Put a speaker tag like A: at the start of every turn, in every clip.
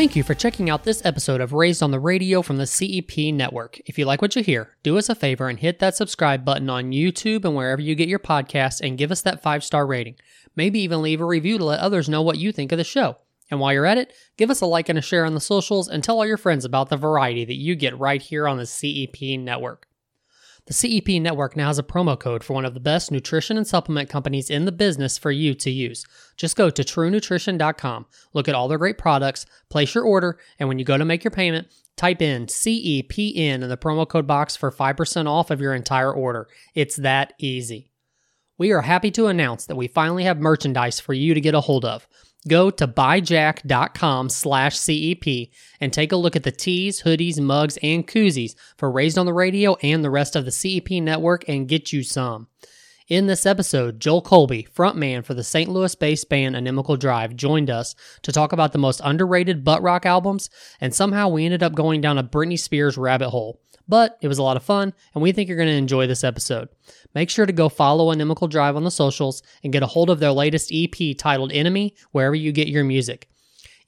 A: Thank you for checking out this episode of Raised on the Radio from the CEP Network. If you like what you hear, do us a favor and hit that subscribe button on YouTube and wherever you get your podcasts and give us that five star rating. Maybe even leave a review to let others know what you think of the show. And while you're at it, give us a like and a share on the socials and tell all your friends about the variety that you get right here on the CEP Network. The CEP network now has a promo code for one of the best nutrition and supplement companies in the business for you to use. Just go to truenutrition.com, look at all their great products, place your order, and when you go to make your payment, type in CEPN in the promo code box for 5% off of your entire order. It's that easy. We are happy to announce that we finally have merchandise for you to get a hold of. Go to byjack.com slash CEP and take a look at the tees, hoodies, mugs, and koozies for Raised on the Radio and the rest of the CEP network and get you some. In this episode, Joel Colby, frontman for the St. Louis based band Inimical Drive, joined us to talk about the most underrated butt rock albums, and somehow we ended up going down a Britney Spears rabbit hole. But it was a lot of fun, and we think you're going to enjoy this episode. Make sure to go follow Inimical Drive on the socials and get a hold of their latest EP titled Enemy wherever you get your music.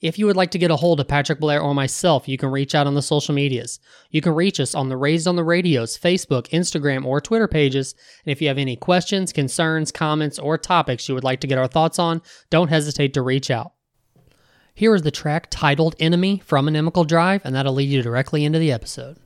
A: If you would like to get a hold of Patrick Blair or myself, you can reach out on the social medias. You can reach us on the Raised on the Radio's Facebook, Instagram, or Twitter pages. And if you have any questions, concerns, comments, or topics you would like to get our thoughts on, don't hesitate to reach out. Here is the track titled Enemy from Inimical Drive, and that'll lead you directly into the episode.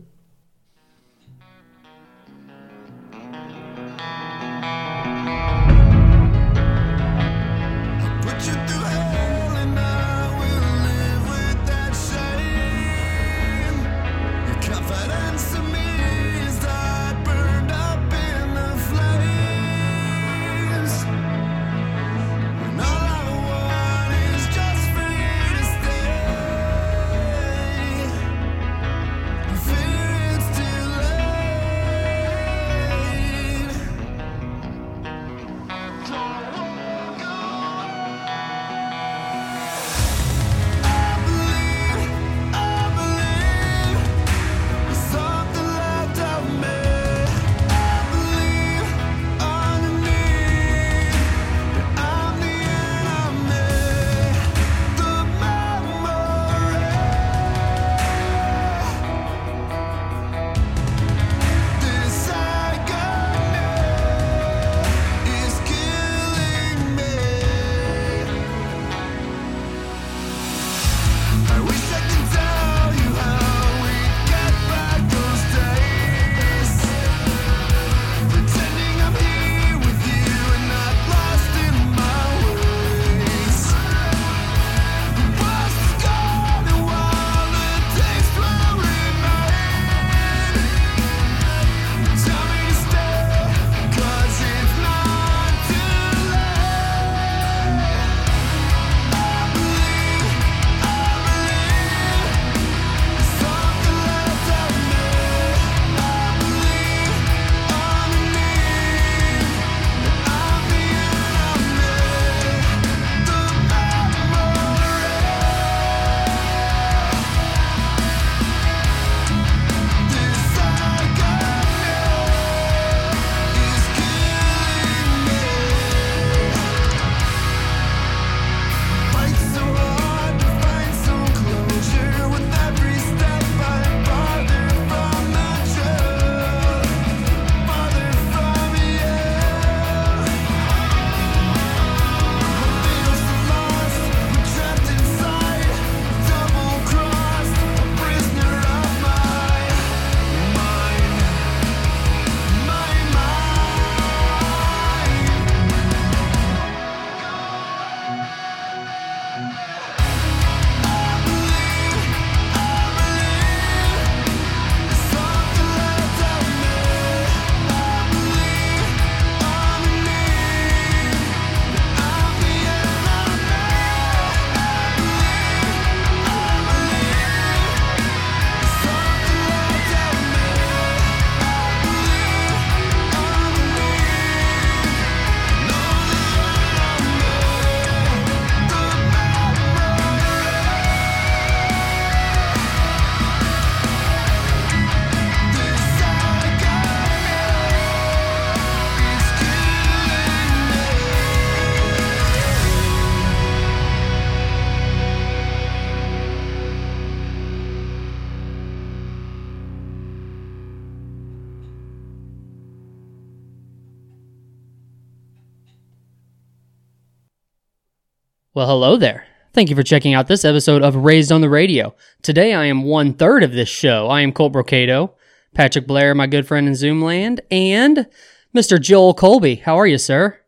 A: Well, hello there. Thank you for checking out this episode of Raised on the Radio. Today I am one third of this show. I am Colt Brocado, Patrick Blair, my good friend in Zoomland, and Mr. Joel Colby. How are you, sir?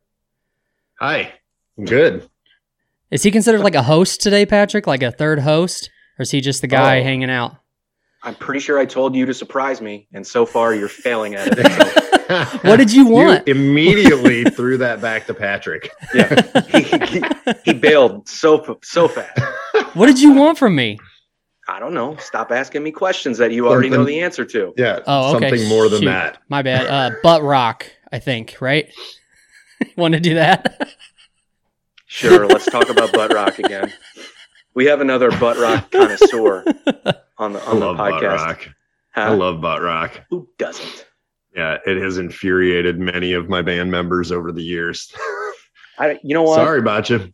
B: Hi. Good.
A: Is he considered like a host today, Patrick? Like a third host? Or is he just the guy
B: Oh.
A: hanging out?
C: I'm pretty sure I told you to surprise me, and so far you're failing at it.
A: What did you want?
B: immediately threw that back to Patrick.
C: yeah, he, he, he bailed so so fast.
A: What did you want from me?
C: I don't know. Stop asking me questions that you already know the answer to.
B: Yeah.
A: Oh, okay.
B: Something more than
A: Shoot.
B: that.
A: My bad. Uh, butt rock, I think, right? Want to do that?
C: Sure, let's talk about butt rock again. We have another butt rock connoisseur on the
B: I
C: on the
B: love butt
C: podcast.
B: rock.
C: Huh?
B: I love butt rock.
C: Who doesn't?
B: Yeah, it has infuriated many of my band members over the years.
C: I, you know what?
B: Sorry about you.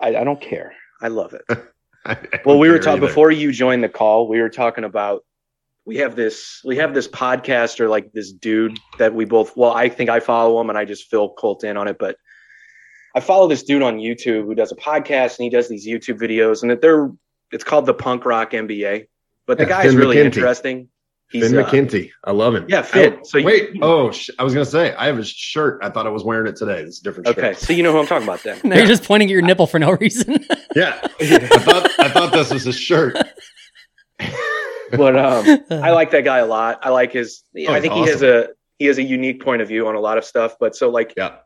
C: I, I don't care. I love it.
B: I-
C: well we were talking before you joined the call we were talking about we have this we have this podcast or like this dude that we both well i think i follow him and i just fill colt in on it but i follow this dude on youtube who does a podcast and he does these youtube videos and that they're it's called the punk rock mba but the
B: Yeah,
C: guy's
B: Finn
C: really interesting he's
B: Finn
C: uh,
B: McKenty. I love him.
C: yeah, Finn.
B: I-
C: So you-
B: wait. oh, sh- I was gonna say I have his shirt. I thought I was wearing it today. It's a different shirt.
C: okay so you know who i'm talking about then
A: now you're just pointing at your nipple for no reason.
B: Yeah. I thought I thought this was his shirt.
C: but um I like that guy a lot. I like his.
B: Oh,
C: I think
B: he's
C: he has a he has a unique point of view on a lot of stuff. But so like
B: Yeah.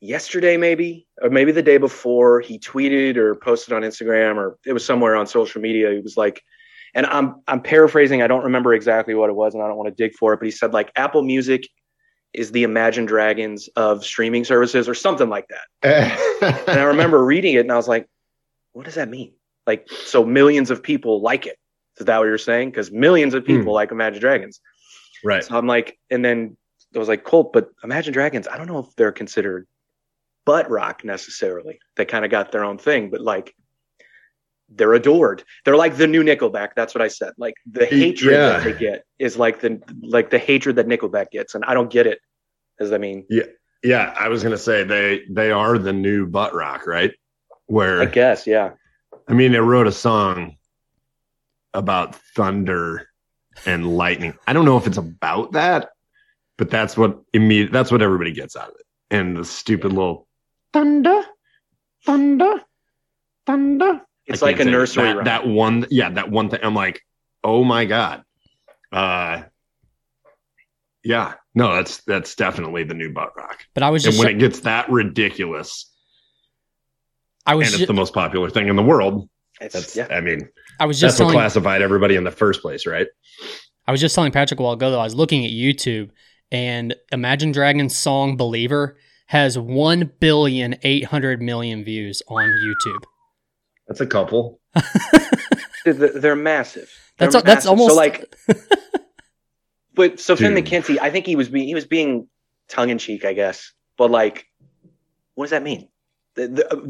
C: yesterday, maybe or maybe the day before, he tweeted or posted on Instagram or it was somewhere on social media. He was like, and I'm I'm paraphrasing. I don't remember exactly what it was, and I don't want to dig for it. But he said like Apple Music is the Imagine Dragons of streaming services or something like that. And I remember reading it, and I was like, what does that mean? Like, so millions of people like it. Is that what you're saying? Because millions of people hmm. like Imagine Dragons.
B: right.
C: So I'm like, and then I was like, Colt, but Imagine Dragons, I don't know if they're considered butt rock necessarily. They kind of got their own thing, but like they're adored. They're like the new Nickelback. That's what I said. Like the hatred
B: Yeah.
C: that they get is like the like the hatred that Nickelback gets, and I don't get it. Does that mean?
B: Yeah, yeah. I was gonna say they they are the new butt rock, right? Where
C: I guess, yeah.
B: I mean, they wrote a song about thunder and lightning. I don't know if it's about that, but that's what immediate. That's what everybody gets out of it. And the stupid little thunder, thunder, thunder.
C: It's like a
B: can't say it.
C: nursery
B: That,
C: rhyme.
B: that one, yeah, that one thing. I'm like, oh my god. Uh, yeah, no, that's that's definitely the new butt rock.
A: but I was
B: And
A: just,
B: when it gets that ridiculous,
A: I
B: and
A: was,
B: it's
A: ju-
B: the most popular thing in the world,
C: It's,
B: that's
C: yeah.
B: I mean,
A: I was just
B: that's what
A: telling,
B: classified everybody in the first place, right?
A: I was just telling Patrick a while ago though. I was looking at YouTube, and Imagine Dragons' song "Believer" has one billion eight hundred million views on YouTube.
B: That's a couple.
C: They're, they're massive.
A: That's
C: They're
A: a- that's
C: massive.
A: almost-
C: so like. but so Finn
B: Dude.
C: McKenty, I think he was being he was being tongue in cheek, I guess. But like, what does that mean? The, the, uh,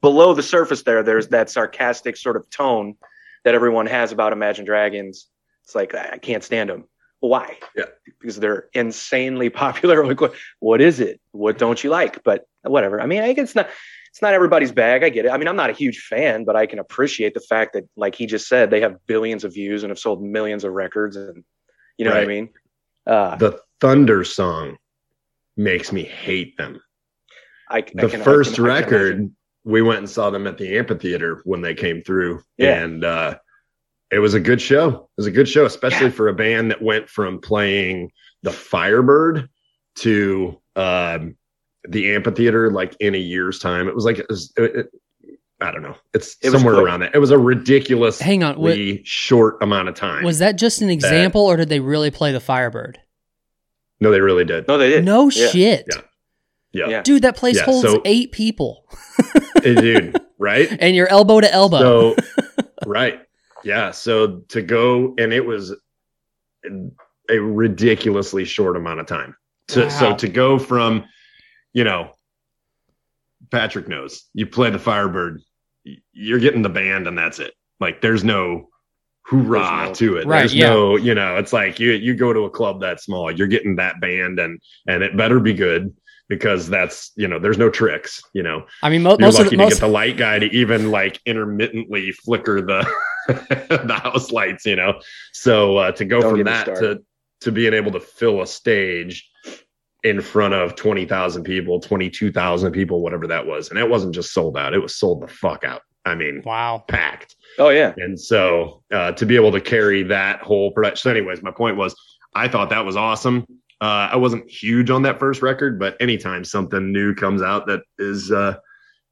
C: below the surface, there, there's that sarcastic sort of tone that everyone has about Imagine Dragons. It's like I I can't stand them. Why?
B: Yeah.
C: Because they're insanely popular. Like, what, what is it? What don't you like? But whatever. I mean, I think it's not it's not everybody's bag. I get it. I mean, I'm not a huge fan, but I can appreciate the fact that, like he just said, they have billions of views and have sold millions of records, and you know what I mean. Uh,
B: The Thunder song makes me hate them.
C: I, I
B: The
C: can-
B: first
C: I can
B: record, we went and saw them at the amphitheater when they came through,
C: Yeah.
B: and uh, it was a good show. It was a good show, especially
C: Yeah.
B: for a band that went from playing the Firebird to um, the amphitheater like in a year's time. It was like it was, it, it- I don't know. It's
C: It
B: somewhere
C: quick.
B: around that. It was a ridiculous
A: Hang on, wa-
B: short amount of time.
A: was that just an example, or did they really play the Firebird?
B: no, they really did.
C: No, they did.
A: No
C: Yeah.
A: shit,
B: Yeah. Yeah,
C: Yeah.
A: dude. That place
B: Yeah,
A: holds
B: so-
A: eight people,
B: dude. Right.
A: and you're elbow to elbow.
B: So, right. Yeah. So to go, and it was a ridiculously short amount of time. To, So to go from, you know, Patrick knows you play the Firebird, you're getting the band, and that's it. Like there's no hoorah
C: There's no-
B: to it.
A: Right,
B: There's
A: yeah.
B: no, you know, it's like you you go to a club that small, you're getting that band, and and it better be good because that's you know there's no tricks. You know,
A: I mean, mo-
B: you're
A: most of
B: lucky
A: the,
B: to get the light guy to even like intermittently flicker the the house lights. You know, so uh, to go
C: Don't
B: from that to to being able to fill a stage in front of 20,000 people, 22,000 people, whatever that was. And it wasn't just sold out, it was sold the fuck out. I mean,
A: wow.
B: packed.
C: Oh yeah.
B: And so uh, to be able to carry that whole production. So, anyways, my point was I thought that was awesome. Uh, I wasn't huge on that first record, but anytime something new comes out that is uh,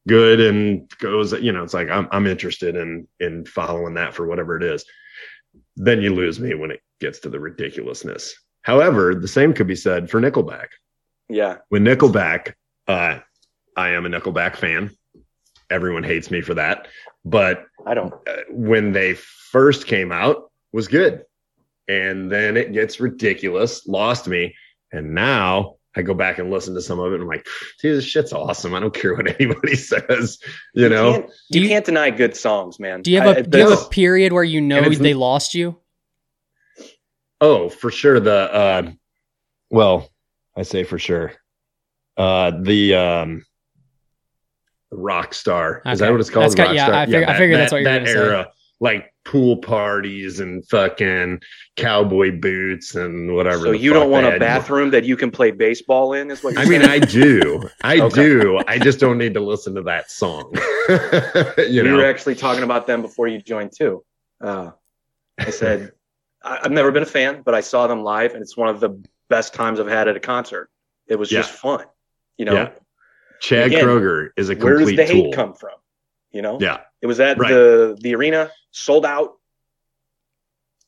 B: good and goes, you know, it's like I'm, I'm interested in in following that for whatever it is. Then you lose me when it gets to the ridiculousness. However, the same could be said for Nickelback
C: Yeah.
B: when Nickelback, uh, I am a Nickelback fan. Everyone hates me for that, but
C: I don't.
B: uh, when they first came out, was good, and then it gets ridiculous, lost me, and now I go back and listen to some of it, and I'm like, dude, this shit's awesome. I don't care what anybody says, you know.
C: can't, you,
A: you-
C: can't deny good songs, man.
A: Do you have
C: I-
A: a do you have a period where you know they lost you?
B: Oh, for sure. The uh, well, I say for sure. Uh, the um, rock star is that what it's called?
A: That's got- yeah,
B: Rockstar?
A: I fig- I figured that's what you were
B: that
A: gonna say.
B: era, like pool parties and fucking cowboy boots and whatever.
C: so you don't want a bathroom that you can play baseball in? Is what you're
B: I mean. I do, I
C: Okay.
B: do. I just don't need to listen to that song. you
C: we
B: know,
C: were actually talking about them before you joined too. Uh, I said I, I've never been a fan, but I saw them live, and it's one of the best times I've had at a concert. It was
B: Yeah.
C: just fun. You know,
B: Yeah. Chad
C: Again,
B: Kroeger is a complete.
C: where does the hate
B: tool.
C: come from? You know,
B: Yeah,
C: it was at
B: Right.
C: the the arena, sold out.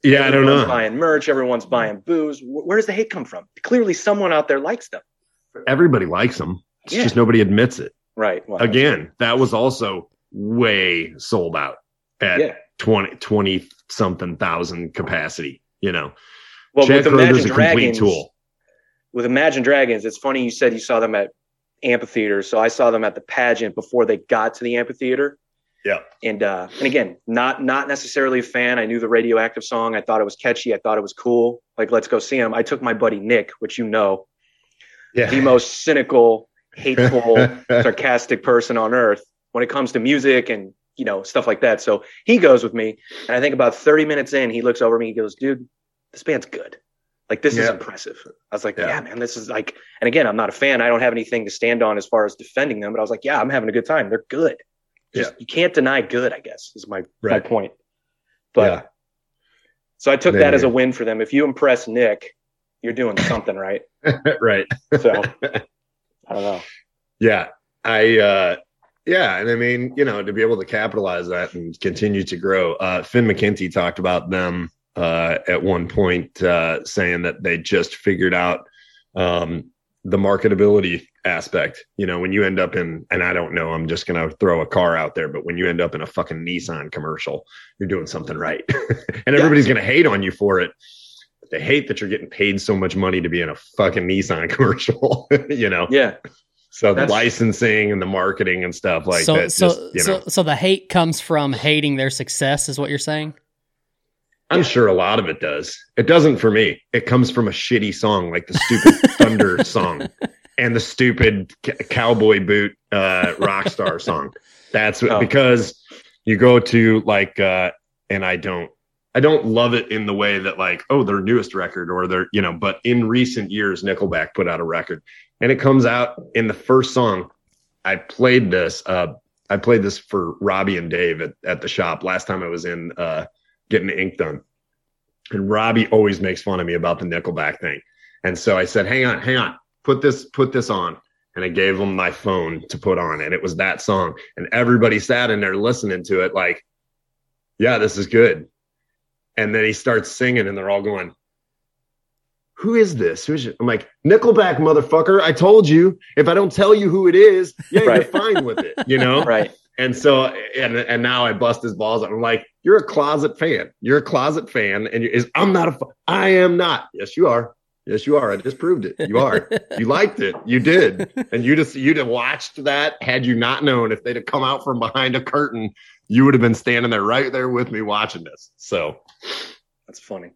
B: yeah. I don't
C: Everyone's
B: know.
C: Buying merch, everyone's buying booze. Where does the hate come from? Clearly, someone out there likes them.
B: Everybody likes them. It's
C: Yeah.
B: just nobody admits it.
C: Right. Well,
B: again, that was also way sold out at
C: Yeah.
B: 20, 20 something thousand capacity, you know.
C: Well,
B: Chad
C: with Imagine Dragons,
B: tool.
C: with Imagine Dragons, it's funny you said you saw them at amphitheater. So I saw them at the pageant before they got to the amphitheater.
B: Yeah.
C: And uh, and again, not not necessarily a fan. I knew the radioactive song. I thought it was catchy. I thought it was cool. Like, let's go see him. I took my buddy Nick, which you know,
B: Yeah.
C: the most cynical, hateful, sarcastic person on earth when it comes to music and you know stuff like that. So he goes with me, and I think about 30 minutes in, he looks over at me. He goes, "Dude, this band's good. Like this is impressive." I was like,
B: Yeah.
C: "Yeah, man, this is like." And again, I'm not a fan. I don't have anything to stand on as far as defending them, but I was like, "Yeah, I'm having a good time. They're good. Just, You can't deny good. I guess is my my point." But
B: Yeah.
C: so I took that as a win for them. If you impress Nick, you're doing something right.
B: right.
C: So I don't know.
B: Yeah. I uh yeah, and I mean, you know, to be able to capitalize that and continue to grow. Uh Finn McKenty talked about them uh at one point uh saying that they just figured out um the marketability aspect. You know, when you end up in and I don't know, I'm just gonna throw a car out there, but when you end up in a fucking Nissan commercial, you're doing something right. and everybody's gonna hate on you for it. But they hate that you're getting paid so much money to be in a fucking Nissan commercial, you know.
C: Yeah.
B: So the licensing and the marketing and stuff like
A: so
B: that.
A: so
B: just, you know,
A: so so the hate comes from hating their success, is what you're saying?
B: I'm sure a lot of it does. It doesn't for me. It comes from a shitty song like the stupid Thunder song and the stupid c- cowboy boot uh, rock star song. That's
C: Oh.
B: because you go to like, uh, and I don't, I don't love it in the way that like, oh, their newest record or their, you know, but in recent years, Nickelback put out a record and it comes out in the first song. I played this, uh, I played this for Robbie and Dave at, at the shop last time I was in, uh, getting ink done. And Robbie always makes fun of me about the Nickelback thing. And so I said, hang on, hang on, put this, put this on. And I gave him my phone to put on, and it was that song. And everybody sat in there listening to it, like, yeah, this is good. And then he starts singing, and they're all going, Who is this? Who's? I'm like, Nickelback, motherfucker. I told you. If I don't tell you who it is, yeah,
C: Right.
B: you're fine with it, you know?
C: Right.
B: And so, and and now I bust his balls. I'm like, you're a closet fan. You're a closet fan, and is I'm not a. I am not. Yes, you are. Yes, you are. I just proved it. You are. you liked it. You did, and you just you'd have watched that. Had you not known, if they'd have come out from behind a curtain, you would have been standing there right there with me watching this. So
C: That's funny.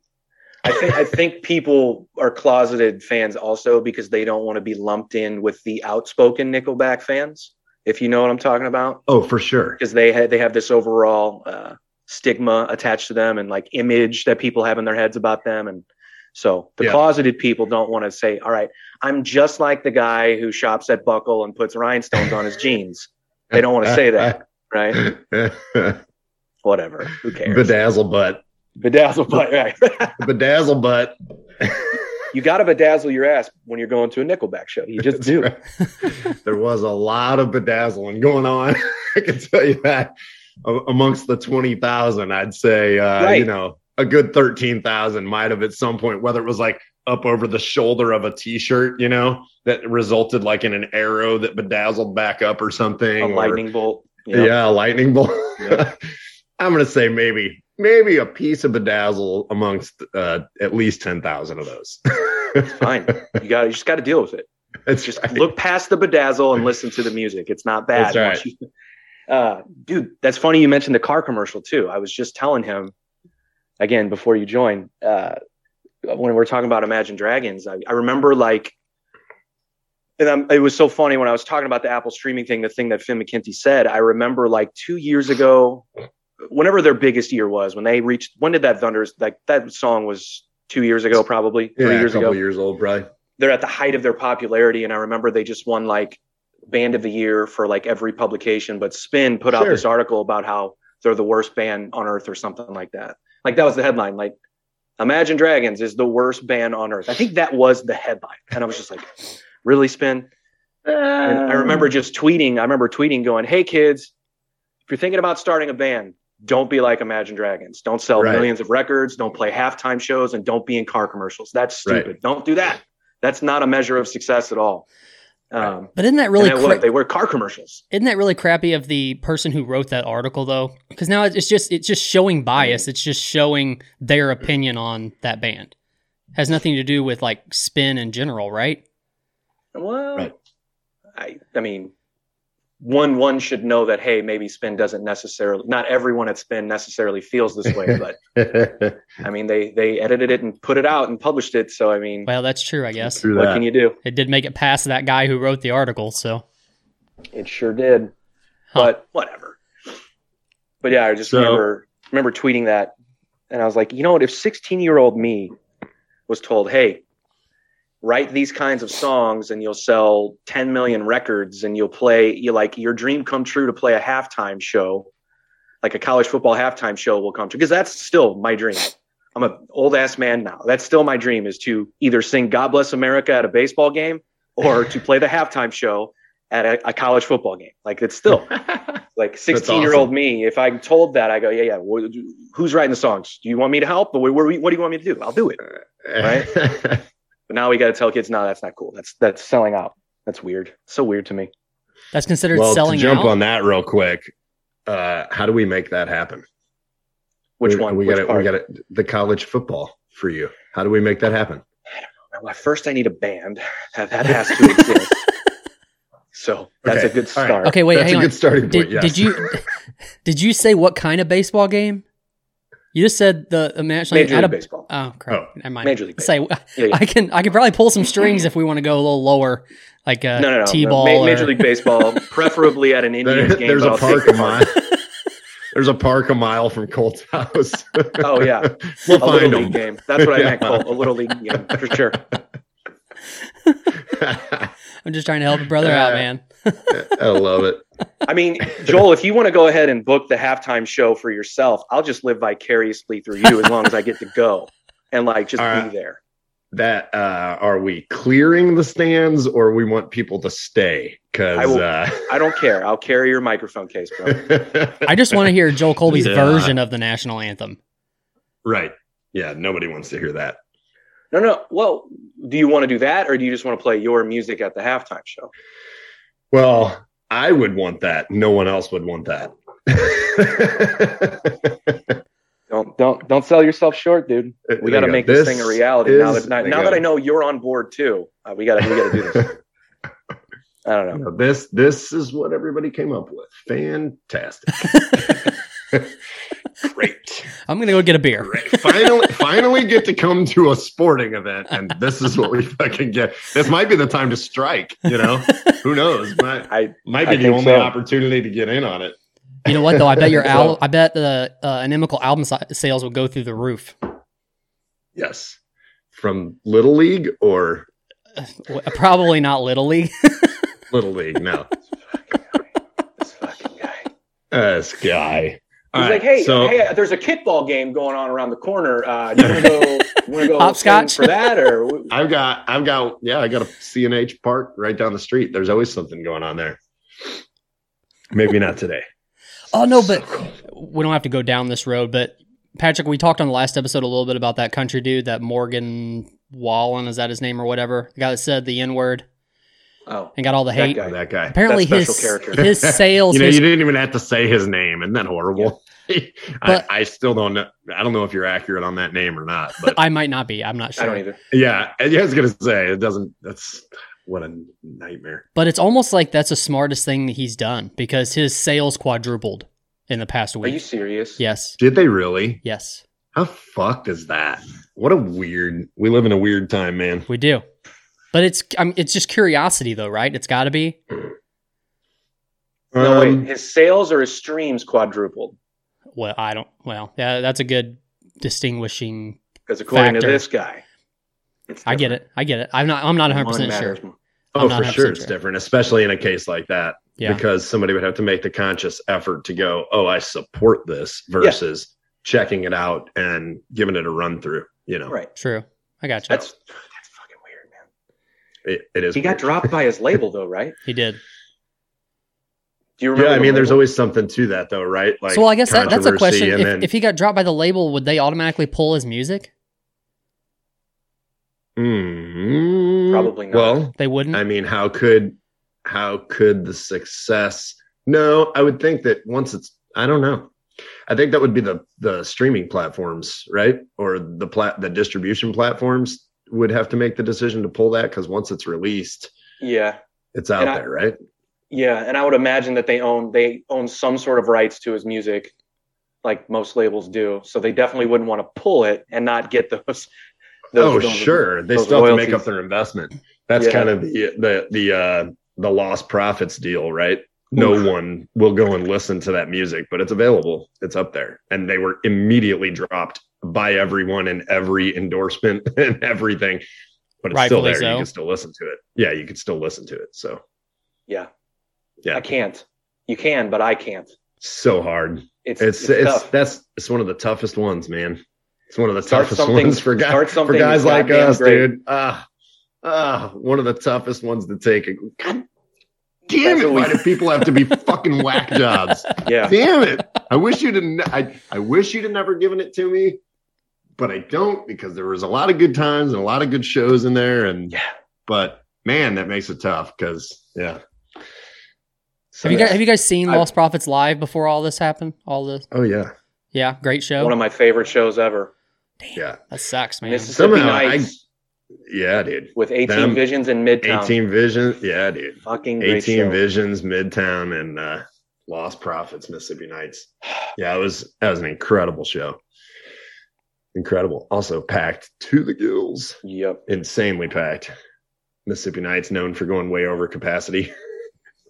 C: I think I think people are closeted fans also because they don't want to be lumped in with the outspoken Nickelback fans. If you know what I'm talking about,
B: Oh, for sure.
C: because they ha- they have this overall uh, stigma attached to them and like image that people have in their heads about them, and so the
B: Yeah.
C: closeted people don't want to say, "All right, I'm just like the guy who shops at Buckle and puts rhinestones on his jeans." They don't want to say that, right? Whatever. Who cares?
B: Bedazzle butt.
C: Bedazzle butt, right?
B: Bedazzle butt.
C: you got to bedazzle your ass when you're going to a Nickelback show. You just do.
B: there was a lot of bedazzling going on. I can tell you that. Amongst the 20,000, I'd say, uh,
C: Right.
B: you know, a good 13,000 might have at some point, whether it was like up over the shoulder of a t shirt, you know, that resulted like in an arrow that bedazzled back up or something.
C: A
B: or-
C: lightning bolt. know?
B: Yeah, a lightning bolt.
C: Yeah.
B: I'm going to say maybe, maybe a piece of bedazzle amongst uh, at least 10,000 of those.
C: it's Fine. You got. You just got to deal with it.
B: It's
C: Just
B: right.
C: look past the bedazzle and listen to the music. It's not bad.
B: That's right.
C: you- uh, dude, that's funny. You mentioned the car commercial too. I was just telling him again before you join Uh, when we're talking about Imagine Dragons, I, I remember like, and I'm, it was so funny when I was talking about the Apple streaming thing. The thing that Finn McKenty said. I remember like two years ago, whenever their biggest year was, when they reached. When did that Thunders? Like that song was two years ago, probably three
B: yeah,
C: years
B: a couple
C: ago
B: years old, probably.
C: they're at the height of their popularity and i remember they just won like band of the year for like every publication but spin put out this article about how they're the worst band on earth or something like that like that was the headline like imagine dragons is the worst band on earth. I think that was the headline. And i was just like really spin? And i remember just tweeting i remember tweeting going hey kids if you're thinking about starting a band don't be like imagine dragons. Don't sell
B: Right.
C: millions of records. Don't play halftime shows and don't be in car commercials. That's
B: Right.
C: stupid. Don't do that. That's not a measure of success at all. Um,
A: But isn't that really
C: and then what? They were car commercials.
A: isn't that really crappy of the person who wrote that article though? Because now it's just it's just showing bias. It's just showing their opinion on that band. Has nothing to do with like spin in general, right?
C: Well,
B: Right.
C: I, I mean, one one should know that hey, maybe Spin doesn't necessarily. Not everyone at Spin necessarily feels this way, but I mean, they they edited it and put it out and published it. So I mean,
A: Well, that's true, I guess.
B: Through
C: what
B: that.
C: can you do?
A: It did make it past that guy who wrote the article, so
C: It sure did.
A: Huh.
C: But whatever. But yeah, I just
B: So-
C: remember remember tweeting that, and I was like, you know what? If 16 year old me was told, hey, write these kinds of songs and you'll sell 10 million records and you'll play you like your dream come true to play a halftime show like a college football halftime show will come true because that's still my dream. I'm an old ass man now. That's still my dream is to either sing god bless america at a baseball game or to play the halftime show at a, a college football game. Like it's still like 16 year old me if i'm told that i go yeah yeah who's writing the songs? Do you want me to help? Or what, what do you want me to do? I'll do it.
B: Right?
C: But now we got to tell kids, no, that's not cool. That's that's selling out. That's weird. So weird to me.
A: that's considered
B: well,
A: selling
B: to jump
A: out.
B: on that real quick, uh, how do we make that happen?
C: Which
B: we,
C: one?
B: We got it. We got it. The college football for you. How do we make that happen?
C: I don't Well, first, I need a band. That, that has to exist. So that's
B: Okay.
C: a good
B: All right.
C: start.
A: Okay, wait,
B: That's
A: hang
B: a
A: on.
B: good starting point.
A: Did,
B: yes.
A: did you did you say what kind of baseball game? You just said the the match.
C: Major League
A: a-
C: Baseball.
A: Oh crap!
B: Oh.
A: Never mind.
C: Major League
A: Say
C: Yeah, yeah.
A: I can I can probably pull some strings if we want to go a little lower, like a
C: No, no, no.
A: t-ball.
C: Ma-
A: or-
C: Major League Baseball, preferably at an
B: There-
C: Indians game.
B: there's
C: but
B: a
C: I'll
B: park a mile. There's a park a mile from Colt's house.
C: Oh yeah,
B: we'll
C: a little
B: find
C: league game. That's what I meant.
B: Yeah.
C: Cole. A little league game for sure.
A: I'm just trying to help a brother out, man.
B: I love it.
C: I mean, Joel, if you want to go ahead and book the halftime show for yourself, I'll just live vicariously through you as long as I get to go and like just
B: All
C: be there.
B: That uh, are we clearing the stands or we want people to stay? Because
C: will-
B: uh,
C: I don't care. I'll carry your microphone case, bro.
A: I just want to hear Joel Colby's
B: Yeah.
A: version of the national anthem.
B: right. Yeah, nobody wants to hear that.
C: No, no. Well, do you want to do that, or do you just want to play your music at the halftime show?
B: Well, I would want that. No one else would want that.
C: Don't don't don't sell yourself short, dude. We got to make this, thing a reality now that now, now that. I know you're on board too. Uh, we got to we got to do this. I don't know.
B: This this is what everybody came up with. Fantastic. Great.
A: I'm gonna go get a beer.
B: Great. finally, finally get to come to a sporting event, and this is what we fucking get. This might be the time to strike. You know, who knows? Might
C: I
B: might
C: I
B: be the only
C: so.
B: opportunity to get in on it.
A: You know what though? I bet your
B: So-
A: al- I bet the uh, inimical album si- sales will go through the roof.
B: Yes, from Little League or
A: Probably not Little League.
B: Little League. No,
C: this fucking guy.
B: this guy.
C: He's
B: All
C: like, hey,
B: so
C: hey, there's a kickball game going on around the corner. Uh, you want to go? You want to go
A: Hopscotch?
C: for that, or
B: I've got, I've got, yeah, I got a CNH park right down the street. There's always something going on there. Maybe not today.
A: oh no, but we don't have to go down this road. But Patrick, we talked on the last episode a little bit about that country dude, that Morgan Wallen, is that his name or whatever? The guy that said the N word
C: oh,
A: and got all the
C: That
A: hate.
C: guy.
B: That guy.
A: Apparently,
C: That
A: his
C: character.
A: his sales,
B: you know,
A: his-
B: you didn't even have to say his name. Isn't that horrible?
A: But-
B: I, I still don't know. I don't know if you're accurate on that name or not. But
A: I might not be. I'm not sure.
C: I don't either.
B: yeah, I was gonna say it doesn't. That's what a nightmare.
A: But it's almost like that's the smartest thing that he's done because his sales quadrupled in the past week.
C: Are you serious?
A: yes.
B: Did they really?
A: Yes,
B: How fucked is that? What a weird. We live in a weird time, man.
A: we do. But it's I mean, it's just curiosity though, right? It's got to be.
C: No,
B: Um,
C: wait. His sales or his streams quadrupled?
A: Well, I don't. Well, yeah, that's a good distinguishing.
C: Because according
A: Factor.
C: to this guy, it's
A: I get it. I get it. I'm not. I'm not 100
C: One
A: percent sure.
C: more.
B: Oh, for sure, it's
A: sure.
B: different, especially in a case like that,
A: Yeah.
B: because somebody would have to make the conscious effort to go, "Oh, I support this," versus checking it out and giving it a run through. You know,
C: Right.
A: True. I got you.
C: That's that's fucking weird, man.
B: It, it is.
C: He got
B: weird.
C: dropped by his label though, right?
A: he did.
C: Do you remember?
B: Yeah, I
C: the
B: mean, there's always something to that, though, right? Like,
A: so well, I guess that, that's a question. If,
B: then-
A: if he got dropped by the label, would they automatically pull his music?
B: Mm,
C: Probably not.
B: Well,
A: They wouldn't.
B: I mean, how could how could the success? No, I would think that once it's, I don't know. I think that would be the the streaming platforms, right, or the plat the distribution platforms would have to make the decision to pull that because once it's released,
C: Yeah,
B: it's out
C: And I-
B: there, right?
C: yeah, and I would imagine that they own they own some sort of rights to his music, like most labels do. So they definitely wouldn't want to pull it and not get those. those
B: oh,
C: those-
B: sure. They still have to make up their investment. That's
C: Yeah.
B: kind of the the the uh, the Lost Prophets deal, right? No
C: Oof.
B: one will go and listen to that music, but it's available. It's up there, and they were immediately dropped by everyone and every endorsement and everything. But it's still there.
A: so.
B: You can still listen to it. Yeah, you can still listen to it. So
C: Yeah,
B: Yeah.
C: I can't. You can, but I can't.
B: so hard.
C: It's
B: It's
C: it's,
B: it's, that's it's one of the toughest ones, man. It's one of the
C: Start
B: toughest
C: something-
B: ones for guys for guys like us,
C: great.
B: dude. Ah, ah, one of the toughest ones to take. God damn
C: That's
B: it! Why do people have to be fucking whack jobs?
C: Yeah,
B: Damn it! I wish you'd have. I I wish you'd have never given it to me, but I don't because there was a lot of good times and a lot of good shows in there. And
C: Yeah.
B: but man, that makes it tough because yeah. So,
A: have you guys have you guys seen
C: I-
A: Lost Prophets live before all this happened? All this?
B: oh yeah,
A: yeah, great show.
C: one of my favorite shows ever.
B: yeah,
A: that sucks, man.
C: Mississippi
B: Somehow I-
C: Nights
B: yeah, dude.
C: with 18
B: them-
C: Visions in Midtown.
B: 18 Visions. Yeah, dude.
C: Fucking great
B: 18
C: show.
B: Visions, Midtown, and uh, Lost Prophets, Mississippi Nights. Yeah, it was that was an incredible show. Incredible. Also packed to the gills.
C: Yep.
B: Insanely packed. Mississippi Nights known for going way over capacity.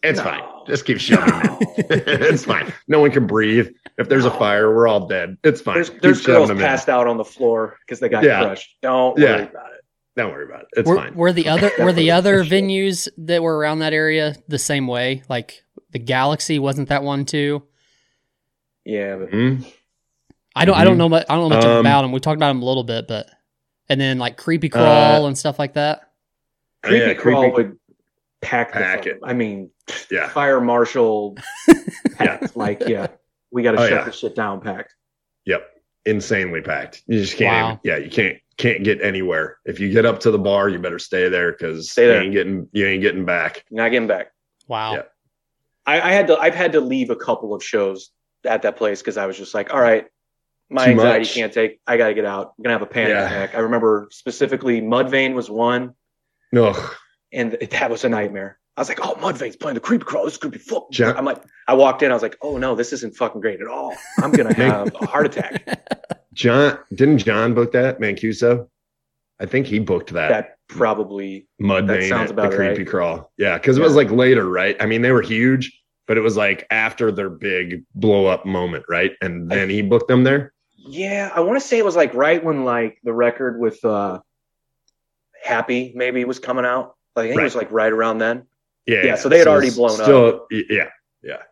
B: It's
C: No.
B: fine. Just keep shoving
C: No.
B: it's fine. No one can breathe. If there's a fire, we're all dead. It's fine.
C: There's, there's girls
B: them in.
C: passed out on the floor because they got
B: Yeah.
C: crushed. Don't
B: Yeah.
C: worry about it.
B: Don't worry about it. It's
A: were,
B: fine.
A: were the other were the other
C: sure.
A: venues that were around that area the same way? Like the Galaxy wasn't that one too?
C: Yeah, but
B: Mhm.
A: I don't I don't know much I don't know much
B: Um,
A: about them. We talked about them a little bit, but and then like Creepy Crawl and stuff like that.
C: Creepy
B: yeah,
C: Crawl
B: creepy-
C: would pack,
B: Pack
C: fuck-
B: it.
C: I mean,
B: Yeah.
C: fire marshal packed. Like, yeah, we got to
B: Oh,
C: shut
B: yeah.
C: this shit down packed.
B: Yep. Insanely packed. You just can't.
A: Wow.
B: even- yeah, you can't can't get anywhere. If you get up to the bar, you better stay there because you ain't getting you ain't getting back.
C: Not getting back.
A: Wow.
B: Yeah.
C: I, I had to. I've had to leave a couple of shows at that place because I was just like, all right, my
B: Too
C: anxiety
B: much.
C: can't take. I got to get out. I'm gonna have a panic
B: Yeah.
C: attack. I remember specifically Mudvayne was one,
B: Ugh.
C: and that was a nightmare. I was like, oh, Mudvayne's playing the creepy crawl. This is gonna be fucking. I'm like, I walked in. I was like, oh no, this isn't fucking great at all. I'm gonna have a heart attack.
B: John didn't John book that Mancuso? I think he booked that,
C: That probably
B: Mudvayne.
C: that sounds
B: at the creepy
C: right.
B: crawl. Yeah, because it was like later, right? I mean, they were huge, but it was like after their big blow up moment, right? And then he booked them there.
C: Yeah, I want to say it was like right when like the record with uh Happy maybe was coming out. Like I think it was like right around then.
B: Yeah,
C: Yeah, so they had already blown up.
B: still, y- Yeah, yeah,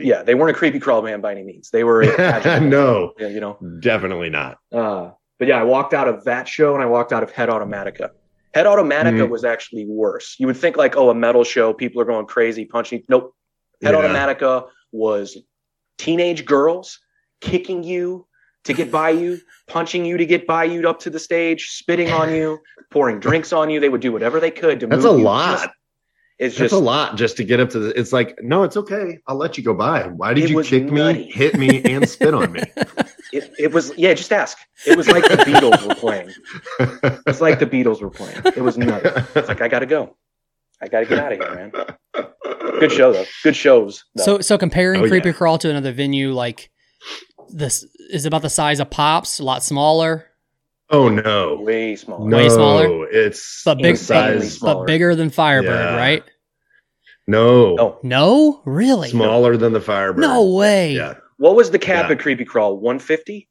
C: yeah, they weren't a creepy crawl band by any means. They were
B: no,
C: Yeah, you know.
B: definitely not.
C: Uh, but yeah, I walked out of that show and I walked out of Head Automatica. Head Automatica
B: Mhm.
C: was actually worse. You would think like, oh, a metal show, people are going crazy, punching. Nope. Head
B: Yeah.
C: Automatica was teenage girls kicking you to get by you, punching you to get by you up to the stage, spitting on you, pouring drinks on you. They would do whatever they could to
B: That's
C: move
B: a
C: you.
B: lot.
C: Just-
B: That's
C: just
B: a lot just to get up to the. It's like, no, it's okay. I'll let you go by. Why did you kick
C: nutty.
B: me, hit me, and spit on me?
C: it, it was yeah, just ask. It was like the Beatles were playing. It's like the Beatles were playing. It was nuts. It's like I gotta go. I gotta get out of here, man. Good show though. Good shows. Though.
A: So so comparing
B: Oh,
A: Creepy
B: yeah.
A: Crawl to another venue like this is about the size of Pops, a lot smaller,
B: oh no,
C: way smaller.
B: no,
A: Way smaller?
B: It's
A: but big,
B: the size.
C: smaller.
A: but bigger than Firebird,
B: Yeah.
A: right?
B: No,
C: No.
A: No, really?
B: smaller than the Firebird.
A: No way.
B: Yeah,
C: What was the cap
B: Yeah.
C: at Creepy Crawl? 150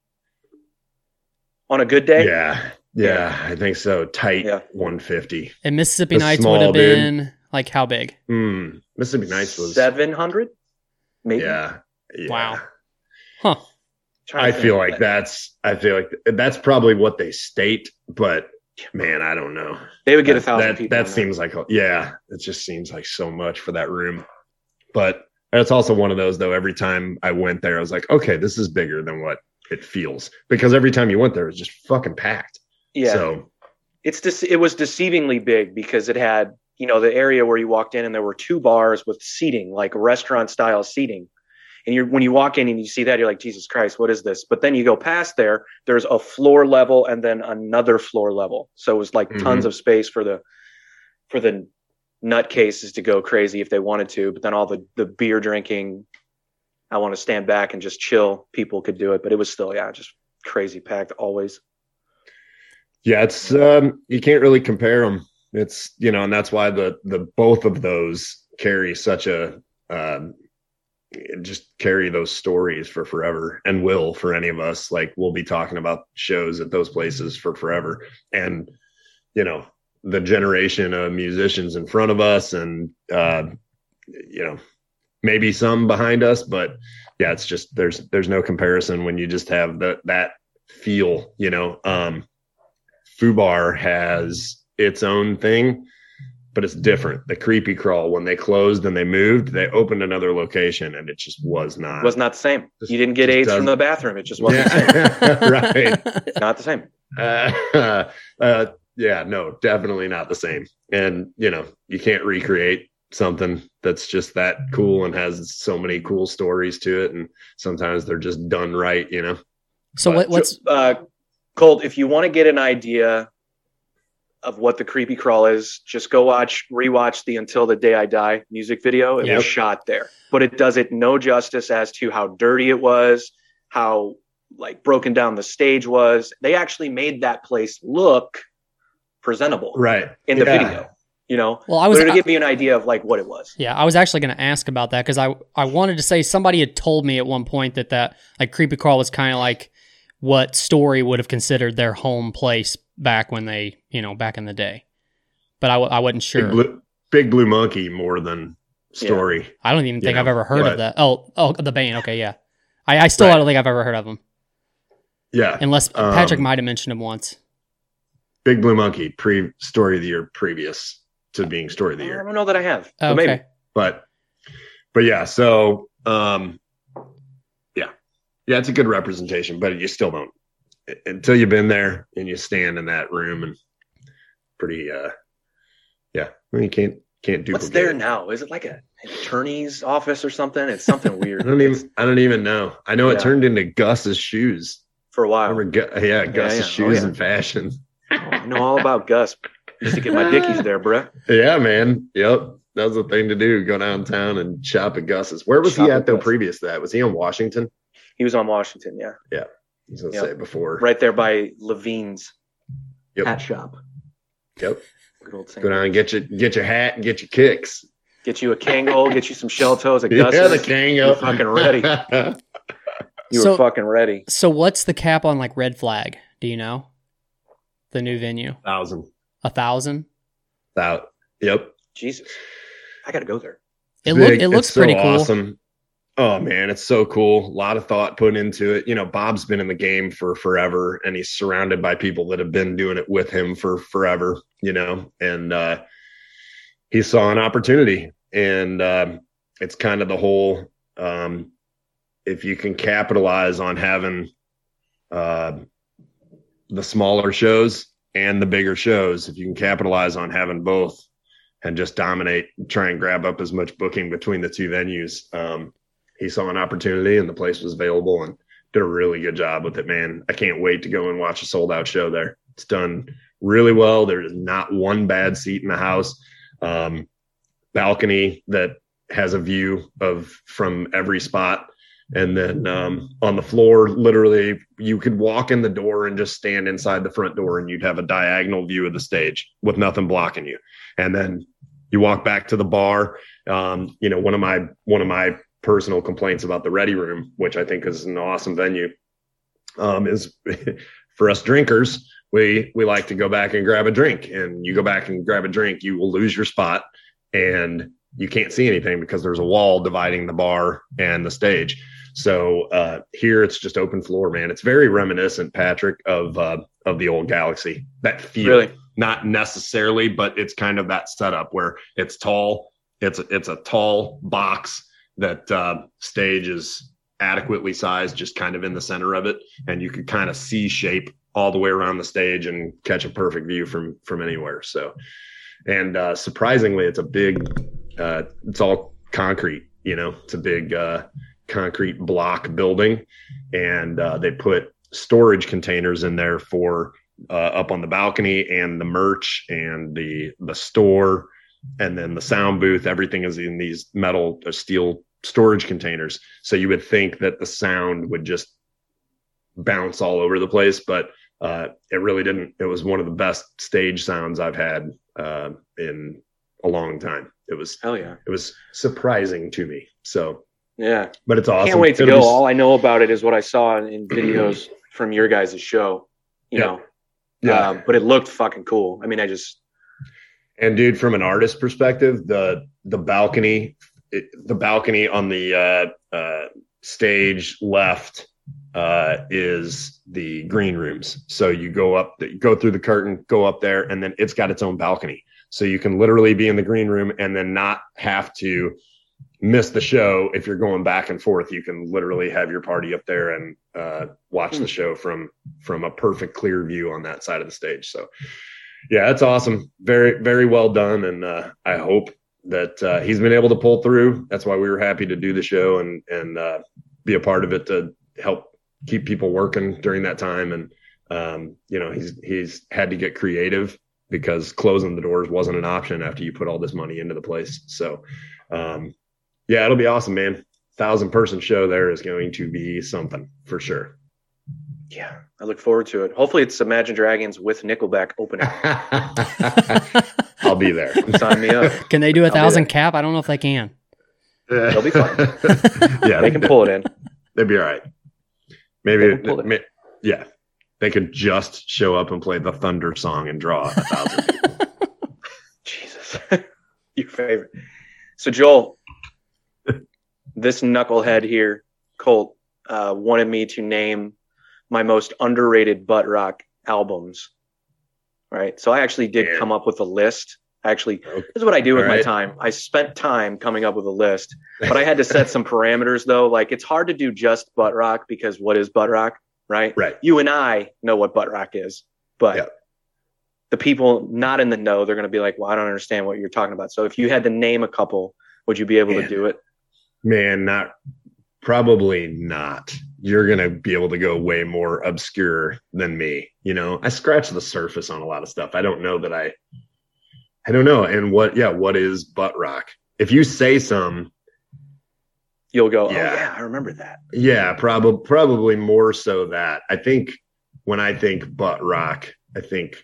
C: on a good day.
B: yeah, yeah. I think so. Tight,
C: Yeah.
B: 150.
A: And Mississippi
B: The
A: Nights would have
B: dude.
A: been like how big?
B: Mm, Mississippi Nights was.
C: 700, maybe.
B: Yeah, yeah.
A: Wow. Huh.
C: Trying to
B: I feel like that's. I feel like that's probably what they state, but man, I don't know.
C: they would get a thousand
B: that,
C: people.
B: That
C: in there.
B: seems like a- yeah, it just seems like so much for that room. But it's also one of those though. Every time I went there, I was like, okay, this is bigger than what it feels because every time you went there, it was just fucking packed.
C: yeah.
B: So
C: it's dece- it was deceivingly big because it had you know the area where you walked in and there were two bars with seating like restaurant style seating and you're when you walk in and you see that you're like jesus christ what is this? But then you go past there there's a floor level and then another floor level. So it was like tons of space for the for the nutcases to go crazy if they wanted to but then all the the beer drinking i want to stand back and just chill. People could do it but it was still yeah just crazy packed always.
B: Yeah, it's um, you can't really compare them. It's you know, and that's why the the both of those carry such a um, just carry those stories for forever and will for any of us. Like we'll be talking about shows at those places for forever, and you know the generation of musicians in front of us, and uh, you know maybe some behind us, but yeah, it's just there's there's no comparison when you just have that that feel. You know, um, Fubar has its own thing, but it's different. The creepy crawl when they closed and they moved, they opened another location, and it just was not
C: was not the same.
B: Just-
C: you didn't get AIDS from
B: doesn't-
C: the bathroom. It just wasn't the same.
B: yeah, right.
C: Not the same.
B: Uh, uh, yeah, no, definitely not the same. And you know, you can't recreate something that's just that cool and has so many cool stories to it, and sometimes they're just done right. You know,
A: So
B: But-
A: what, what's
C: So, uh, Colt? If you want to get an idea of what the creepy crawl is, just go watch, rewatch the "Until the Day I Die" music video. It
A: Yep.
C: was shot there, but it does it no justice as to how dirty it was, how like broken down the stage was. They actually made that place look presentable
B: right
C: in the
B: Yeah.
C: video. You know,
A: well? I was
C: but to give you an idea of like what it was.
A: Yeah, I was actually going to ask about that because I I wanted to say somebody had told me at one point that that like creepy crawl was kind of like what story would have considered their home place back when they you know back in the day, but I, w- I wasn't sure.
B: Big blue, big blue monkey more than story.
A: I don't even think
B: You
A: I've ever heard
B: but-
A: of that. Oh oh the band. Okay, yeah. I, I still
B: Right.
A: don't think I've ever heard of them
B: Yeah,
A: unless
B: Um,
A: Patrick might have mentioned them once.
B: big blue monkey pre story of the year previous to being story of the Year.
C: I don't know that I have. But
A: Okay.
C: maybe.
B: but but yeah so um yeah yeah it's a good representation but you still don't until you've been there and you stand in that room and pretty uh yeah you can't can't do
C: What's there now? Is it like a, an attorney's office or something? It's something weird i
B: don't even i don't even know i know
C: Yeah.
B: it turned into gus's shoes
C: for a while.
B: Gu- yeah gus's
C: yeah. Oh,
B: shoes
C: yeah.
B: in fashion
C: Oh, I know all about Gus. Used to get my dickies there, bruh.
B: yeah man yep that was the thing to do. Go downtown and shop at Gus's. Where was
C: Shop
B: he
C: at
B: at though? Previous to that, was he on Washington?
C: He was on Washington, yeah,
B: I was gonna
C: Yep.
B: say before.
C: right there by Levine's
B: Yep.
C: hat shop.
B: Yep.
C: Good old
B: Go down and get your get your hat and get your kicks.
C: Get you a Kangol, get you some shell toes at
B: Yeah, the king
C: You're fucking ready. You
A: So-
C: were fucking ready.
A: So what's the cap on like red flag? Do you know? The new venue, A
B: Thousand.
A: a thousand.
B: Out. Yep.
C: Jesus, I gotta go there.
A: It
B: Big.
A: look it looks
B: It's so
A: pretty cool.
B: Awesome. Oh man, it's so cool. A lot of thought put into it. You know, Bob's been in the game for forever and he's surrounded by people that have been doing it with him for forever, you know, and uh he saw an opportunity and um it's kind of the whole um if you can capitalize on having uh the smaller shows and the bigger shows, if you can capitalize on having both and just dominate, try and grab up as much booking between the two venues. Um, he saw an opportunity and the place was available and did a really good job with it, man. I can't wait to go and watch a sold out show there. It's done really well. There's not one bad seat in the house. Um, balcony that has a view of from every spot. And then um, on the floor, literally, you could walk in the door and just stand inside the front door, and you'd have a diagonal view of the stage with nothing blocking you. And then you walk back to the bar. Um, you know, one of my one of my personal complaints about the Ready Room, which I think is an awesome venue, um, is for us drinkers. We we like to go back and grab a drink, and you go back and grab a drink, you will lose your spot, and you can't see anything because there's a wall dividing the bar and the stage. So uh, here it's just open floor, man. It's very reminiscent, Patrick, of uh, of the old Galaxy. That feel,
C: Really?
B: not necessarily, but it's kind of that setup where it's tall. It's a, it's a tall box that uh, stage is adequately sized, just kind of in the center of it, and you could kind of see shape all the way around the stage and catch a perfect view from from anywhere. So, and uh, surprisingly, it's a big. Uh, it's all concrete. You know, it's a big uh, concrete block building, and uh, they put storage containers in there for uh, up on the balcony and the merch and the the store and then the sound booth everything is in these metal or steel storage containers so you would think that the sound would just bounce all over the place but uh, it really didn't it was one of the best stage sounds i've had uh, in a long time it was
C: Hell yeah.
B: it was surprising to me so
C: Yeah.
B: but it's awesome
C: Can't wait to
B: It'll
C: go.
B: be-
C: All I know about it is what I saw in, in videos from your guys' show. You
B: Yeah.
C: know,
B: yeah
C: Um, but it looked fucking cool. I mean, I just
B: And dude, from an artist perspective, the the balcony, it, the balcony on the uh, uh, stage left uh, is the green rooms. So you go up, go through the curtain, go up there, and then it's got its own balcony. So you can literally be in the green room and then not have to miss the show if you're going back and forth. You can literally have your party up there and uh, watch the show from from a perfect clear view on that side of the stage. So yeah, that's awesome. Very, very well done. And uh, I hope that uh, he's been able to pull through. That's why we were happy to do the show and and uh, be a part of it to help keep people working during that time. And um, you know, he's he's had to get creative because closing the doors wasn't an option after you put all this money into the place. So um, yeah, it'll be awesome, man. Thousand person show there is going to be something for sure.
C: Yeah, I look forward to it. Hopefully, it's Imagine Dragons with Nickelback opening.
B: I'll be there.
C: Sign me up.
A: Can they do a
C: I'll
A: thousand cap? I don't know if they can.
B: They'll
C: be fine.
B: yeah,
C: They can pull it in.
B: They'd be all right. Maybe,
C: They can pull
B: yeah, they could just show up and play the Thunder song and draw a thousand.
C: Jesus, your favorite. So Joel, this knucklehead here, Colt, uh, wanted me to name my most underrated butt rock albums. Right. So I actually did
B: Yeah.
C: come up with a list. Actually,
B: Okay.
C: this is what I do with my time. I spent time coming up with a list, but I had to set some parameters though. Like it's hard to do just butt rock because what is butt rock? Right.
B: right.
C: You and I know what butt rock is, but
B: Yeah.
C: the people not in the know, they're going to be like, well, I don't understand what you're talking about. So if you had to name a couple, would you be able to do it?
B: Man, not probably not. You're gonna be able to go way more obscure than me. You know, I scratch the surface on a lot of stuff. I don't know that I I don't know. And what, yeah, what is butt rock? If you say some,
C: You'll go, oh
B: Yeah.
C: yeah, I remember that.
B: yeah, probably probably more so that. I think when I think butt rock, I think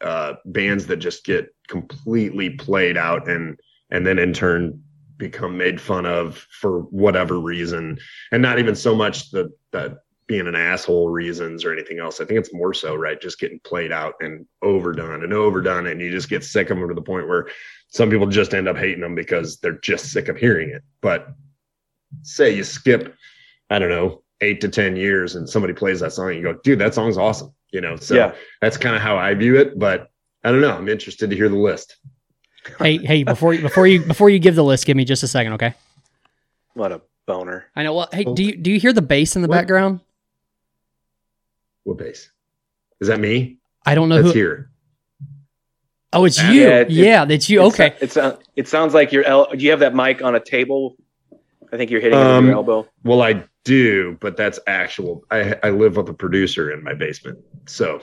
B: uh, bands that just get completely played out and and then in turn become made fun of for whatever reason, and not even so much the that being an asshole reasons or anything else. I think it's more so right, just getting played out and overdone and overdone, and you just get sick of them to the point where some people just end up hating them because they're just sick of hearing it. But say you skip, I don't know, eight to ten years, and somebody plays that song, and you go, dude, that song's awesome. You know, so
C: Yeah.
B: that's kind of how I view it. But I don't know. I'm interested to hear the list.
A: Hey, hey, before you before you before you give the list, give me just a second, okay?
C: What a boner.
A: I know. Well, hey, do you do you hear the bass in the
B: What?
A: background?
B: What bass? Is that me?
A: I don't know
B: That's
A: who.
B: here.
A: Oh, it's
B: Yeah,
A: you.
C: it-
A: Yeah, that's you.
C: It's-
A: Okay.
C: It's, uh, it sounds like you're, el- do you have that mic on a table? I think you're hitting it with
B: Um,
C: your elbow.
B: Well, I do, but that's actual. I I live with a producer in my basement, so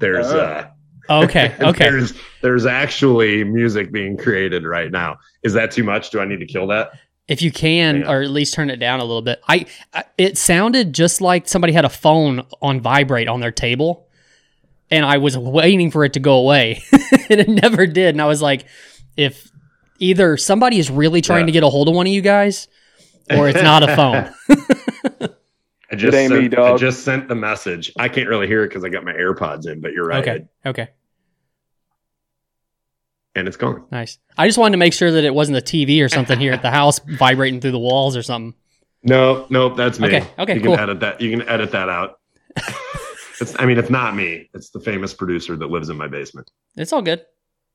B: there's
C: Oh.
B: uh Oh,
A: okay. Okay.
B: there's there's actually music being created right now. Is that too much? Do I need to kill that?
A: If you can,
B: Yeah.
A: or at least turn it down a little bit. I, I it sounded just like somebody had a phone on vibrate on their table, and I was waiting for it to go away, and it never did. And I was like, if either somebody is really trying
B: Yeah.
A: to get a hold of one of you guys, or it's not a phone.
B: I just sent,
C: me, dog.
B: I just sent the message. I can't really hear it because I got my AirPods in, but you're right.
A: Okay. Okay.
B: And it's gone.
A: Nice. I just wanted to make sure that it wasn't a TV or something here at the house vibrating through the walls or something.
B: No, no, that's me.
A: Okay, okay,
B: You
A: cool.
B: can edit that. You can edit that out. it's, I mean, it's not me. It's the famous producer that lives in my basement.
A: It's all good.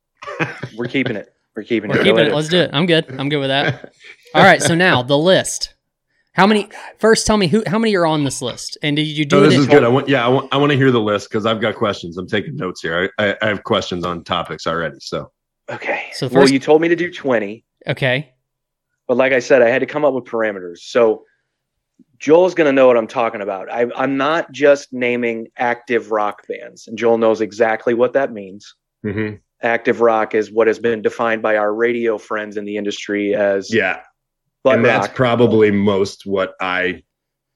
C: We're keeping it. We're keeping
A: We're
C: it.
A: keeping it. Let's do it. I'm good. I'm good with that. All right. So now the list. How many? First, tell me who. How many are on this list? And did you do oh,
B: No,
A: it?
B: this is good. I want, yeah, I want, I want to hear the list because I've got questions. I'm taking notes here. I, I, I have questions on topics already. So
C: Okay.
A: So
C: well, you told me to do 20,
A: Okay.
C: but like I said, I had to come up with parameters. So Joel's going to know what I'm talking about. I, I'm not just naming active rock bands, and Joel knows exactly what that means.
B: mhm.
C: Active rock is what has been defined by our radio friends in the industry as
B: yeah,
C: butt
B: and that's
C: rock.
B: probably most what I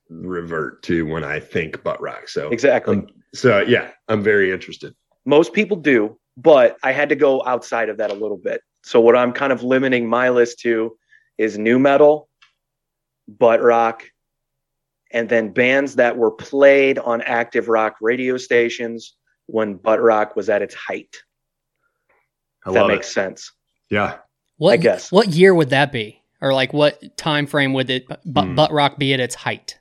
B: revert to when I think butt rock. So
C: exactly.
B: um, so yeah, I'm very interested.
C: Most people do, but I had to go outside of that a little bit. So what I'm kind of limiting my list to is new metal, butt rock, and then bands that were played on active rock radio stations when butt rock was at its height.
B: I
C: If that makes
B: it.
C: sense.
B: Yeah,
A: What?
C: I guess.
A: What year would that be? Or like what time frame would it bu-
B: Hmm.
A: butt rock be at its height?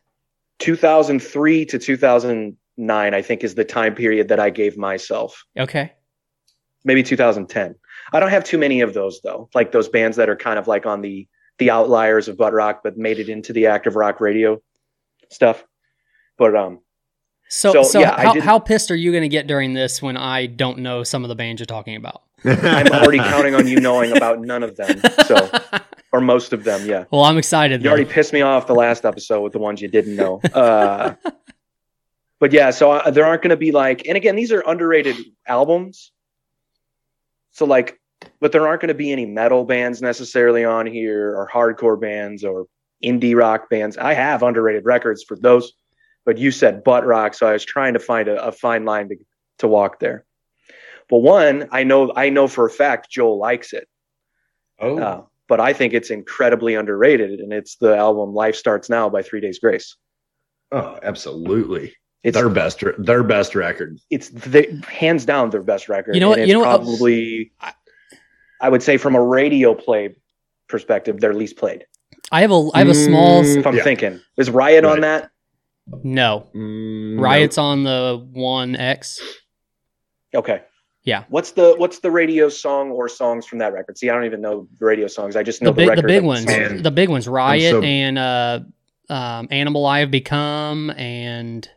C: 2003 to 2009, I think, is the time period that I gave myself.
A: Okay.
C: Maybe 2010. I don't have too many of those though, like those bands that are kind of like on the the outliers of butt rock, but made it into the active rock radio stuff. But um,
A: So,
C: So,
A: so,
C: yeah,
A: how, how pissed are you going to get during this when I don't know some of the bands you're talking about?
C: I'm already counting on you knowing about none of them, so or most of them. Yeah,
A: well, I'm excited.
C: you
A: then.
C: already pissed me off the last episode with the ones you didn't know. Uh, but yeah, so uh, there aren't going to be like, and again, these are underrated albums. So like, but there aren't going to be any metal bands necessarily on here, or hardcore bands, or indie rock bands. I have underrated records for those, but you said butt rock, so I was trying to find a, a fine line to to walk there. But one, I know, I know for a fact Joel likes it.
B: oh,
C: Uh, but I think it's incredibly underrated, and it's the album "Life Starts Now" by Three Days Grace.
B: oh, absolutely.
C: It's
B: their best, their best record.
C: it's the, hands down their best record.
A: You know what-
C: and
A: you
C: it's
A: know what-
C: probably I would say from a radio play perspective, their least played.
A: I have a I have a small
B: Mm,
C: If I'm
B: Yeah.
C: thinking, is Riot on that?
A: no.
B: Mm,
A: Riot's on the one X.
C: Okay.
A: Yeah.
C: What's the what's the radio song or songs from that record? See, I don't even know the radio songs. I just know
A: The
C: the,
A: big the
C: record
A: big ones.
C: song-
B: Man.
A: The big ones. Riot
B: so-
A: and uh, um, Animal I Have Become and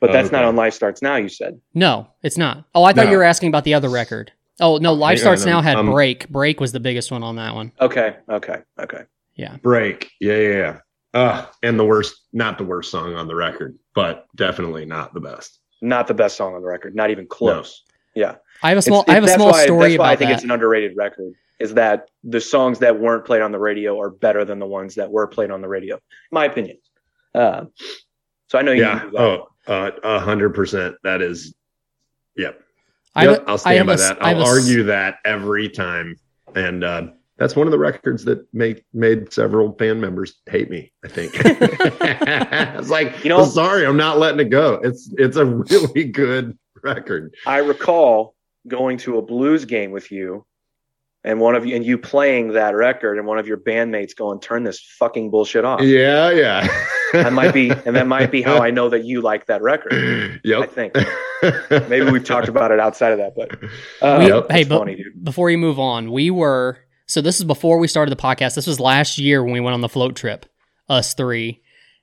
C: But that's
B: Okay.
C: not on Life Starts Now. You said
A: no, it's not. Oh, I thought
B: No.
A: you were asking about the other record. Oh no, Life
B: Hang
A: Starts
B: on,
A: Now had
B: um,
A: Break. Break was the biggest one on that one.
C: okay, okay, okay. Yeah.
B: Break. Yeah, yeah, yeah. Uh, and the worst, not the worst song on the record, but definitely not the best.
C: Not the best song on the record. Not even close. Yeah.
A: I have a small.
C: It's-
A: I have a small
C: why,
A: story
C: That's why I think
A: that.
C: it's an underrated record. Is that the songs that weren't played on the radio are better than the ones that were played on the radio? My opinion. Uh, so I know you.
B: yeah.
C: that.
B: Oh, uh, a hundred percent. That is. Yep.
A: I have
B: Yep.
A: a-
B: I'll stand
A: have
B: by
A: a s-
B: that.
A: I have
B: I'll
A: a s-
B: argue that every time, and uh, that's one of the records that make made several band members hate me. I think. it's like
C: You know-
B: I'm sorry, I'm not letting it go. It's it's a really good record.
C: I recall going to a blues game with you, and one of you and you playing that record, and one of your bandmates going, "Turn this fucking bullshit off."
B: Yeah, yeah.
C: That might be, and that might be how I know that you like that record. I think maybe we've talked about it outside of that, but uh,
A: We-
B: Yep.
A: hey,
C: it's
A: but
C: funny, dude.
A: before you move on, we were so this is before we started the podcast. This was last year when we went on the float trip, us three,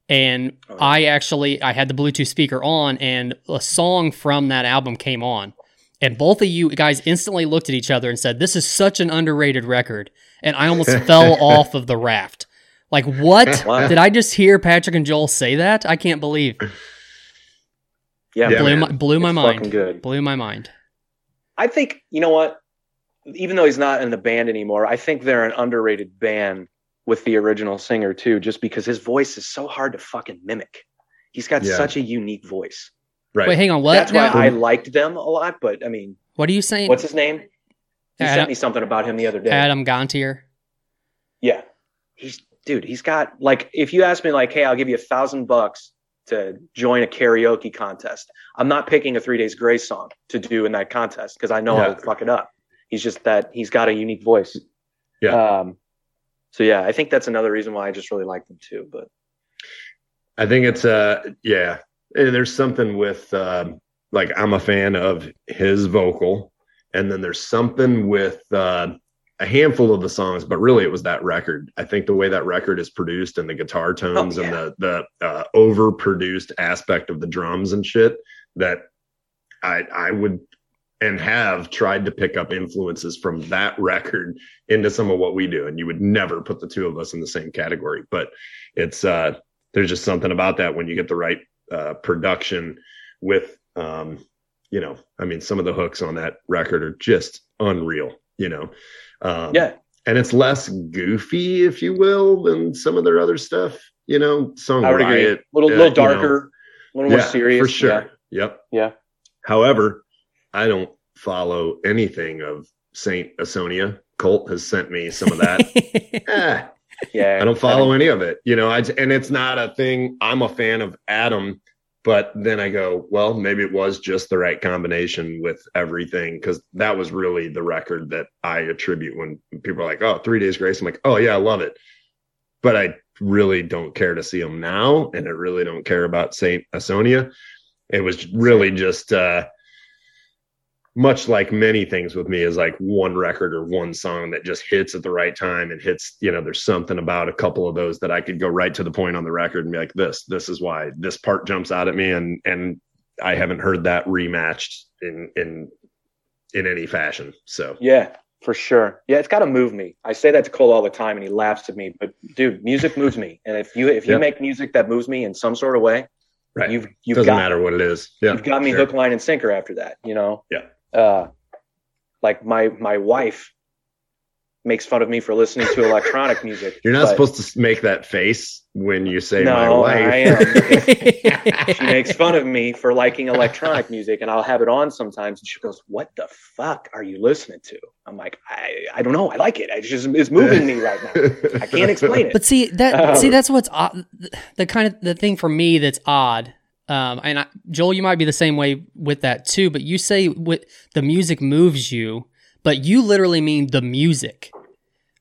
A: and
C: Oh.
A: I actually I had the Bluetooth speaker on, and a song from that album came on, and both of you guys instantly looked at each other and said, "This is such an underrated record," and I almost fell off of the raft. Like what?
C: Wow.
A: Did I just hear Patrick and Joel say that? I can't believe.
C: Yeah,
B: Yeah,
A: blew
B: man.
A: my blew my
C: it's
A: mind.
C: fucking good.
A: Blew my mind.
C: I think you know what. Even though he's not in the band anymore, I think they're an underrated band with the original singer too, just because his voice is so hard to fucking mimic. He's got
B: Yeah.
C: such a unique voice.
B: right.
A: Wait, hang on. What?
C: That's why
A: now?
C: I liked them a lot. But I mean,
A: what are you saying?
C: what's his name? He
A: Adam-
C: sent me something about him the other day.
A: Adam Gontier?
C: Yeah, he's dude. He's got like if you ask me like, hey, I'll give you a thousand bucks to join a karaoke contest. I'm not picking a Three Days Grace song to do in that contest because I know
B: Yeah.
C: I'll fuck it up. He's just that he's got a unique voice.
B: Yeah.
C: Um, so yeah, I think that's another reason why I just really like them too. But
B: I think it's uh yeah. Eh, There's something with um like I'm a fan of his vocal, and then there's something with uh, a handful of the songs, but really it was that record. I think the way that record is produced and the guitar tones
C: Oh,
B: and the the uh, overproduced aspect of the drums and shit that I I would and have tried to pick up influences from that record into some of what we do, and you would never put the two of us in the same category, but it's uh there's just something about that when you get the right uh, production with um, you know i mean some of the hooks on that record are just unreal you know um,
C: yeah,
B: and it's less goofy if you will than some of their other stuff you know song
C: I would agree.
B: riot
C: A little,
B: uh,
C: little
B: you know,
C: darker, a little more serious.
B: for sure yep
C: Yeah. yeah.
B: however i don't follow anything of saint asonia colt has sent me some of that Eh,
C: Yeah.
B: I don't follow any of it, you know. I and it's not a thing. I'm a fan of Adam, but then I go, well, maybe it was just the right combination with everything because that was really the record that I attribute when people are like, "Oh, Three Days Grace." I'm like, "Oh yeah, I love it," but I really don't care to see them now, and I really don't care about Saint Asonia. It was really just. uh much like many things with me is like one record or one song that just hits at the right time and hits you know there's something about a couple of those that i could go right to the point on the record and be like this this is why this part jumps out at me and and i haven't heard that rematched in in in any fashion so
C: Yeah, for sure. Yeah, it's got to move me. I say that to Cole all the time, and he laughs at me. But dude, music moves me, and if you if you
B: Yep.
C: make music that moves me in some sort of way,
B: right
C: you've you've
B: doesn't
C: got
B: matter what it is yeah
C: you've got me
B: sure.
C: hook, line, and sinker after that. You know.
B: Yeah.
C: Uh, like my my wife makes fun of me for listening to electronic music.
B: you're not
C: but-
B: supposed to make that face when you say my
C: No,
B: wife
C: I am. she makes fun of me for liking electronic music and I'll have it on sometimes and she goes, What the fuck are you listening to? I'm like, I, I don't know. I like it. It's just it's moving me right now. I can't explain it.
A: But see that
C: Oh.
A: see that's what's odd. The kind of the thing for me that's odd. Um, and I, Joel, you might be the same way with that too. But you say with the music moves you, but you literally mean the music.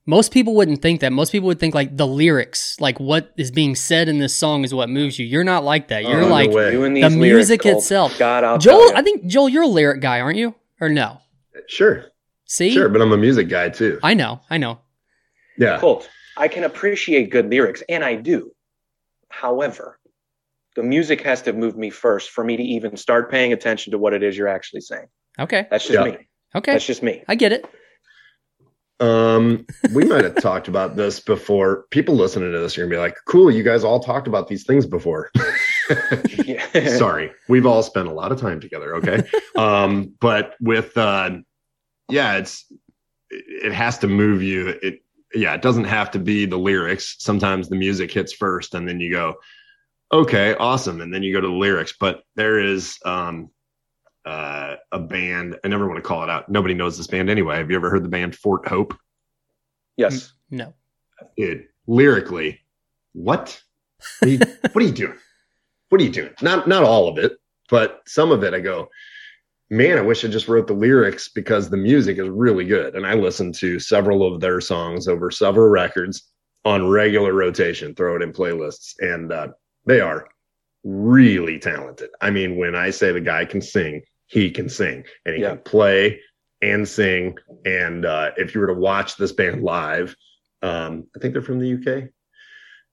A: Most people wouldn't think that. Most people would think like the lyrics, like what is being said in this song, is what moves you. You're not like that. You're
B: Oh,
A: like
B: way.
C: Doing
A: the
C: these lyrics,
A: music
C: Cole,
A: itself.
C: God, I'll
A: Joel. I think Joel, you're a lyric guy, aren't you? Or no?
B: sure
A: See,
B: sure but i'm a music guy too
A: I know, I know.
B: yeah
C: Colt, I can appreciate good lyrics, and I do. However, the music has to move me first for me to even start paying attention to what it is you're actually saying.
A: Okay,
C: That's just
B: Yeah.
C: me.
A: okay,
C: That's just me.
A: I get it.
B: Um, we might have talked about this before. People listening to this are gonna be like, "Cool, you guys all talked about these things before."
C: Yeah.
B: Sorry, we've all spent a lot of time together. Okay, um, but with uh, yeah, it's it has to move you. It yeah, it doesn't have to be the lyrics. Sometimes the music hits first, and then you go, okay, awesome, and then you go to the lyrics. But there is um, uh, a band. I never want to call it out. Nobody knows this band anyway. Have you ever heard the band Fort Hope?
C: yes.
A: No.
B: It lyrically, what? What are, you, what are you doing? What are you doing? Not not all of it, but some of it. I go, man, I wish I just wrote the lyrics because the music is really good, and I listen to several of their songs over several records on regular rotation. Throw it in playlists, and uh, they are really talented. I mean, when I say the guy can sing, he can sing, and he
C: Yeah.
B: can play and sing. And uh, if you were to watch this band live, um, I think they're from the UK.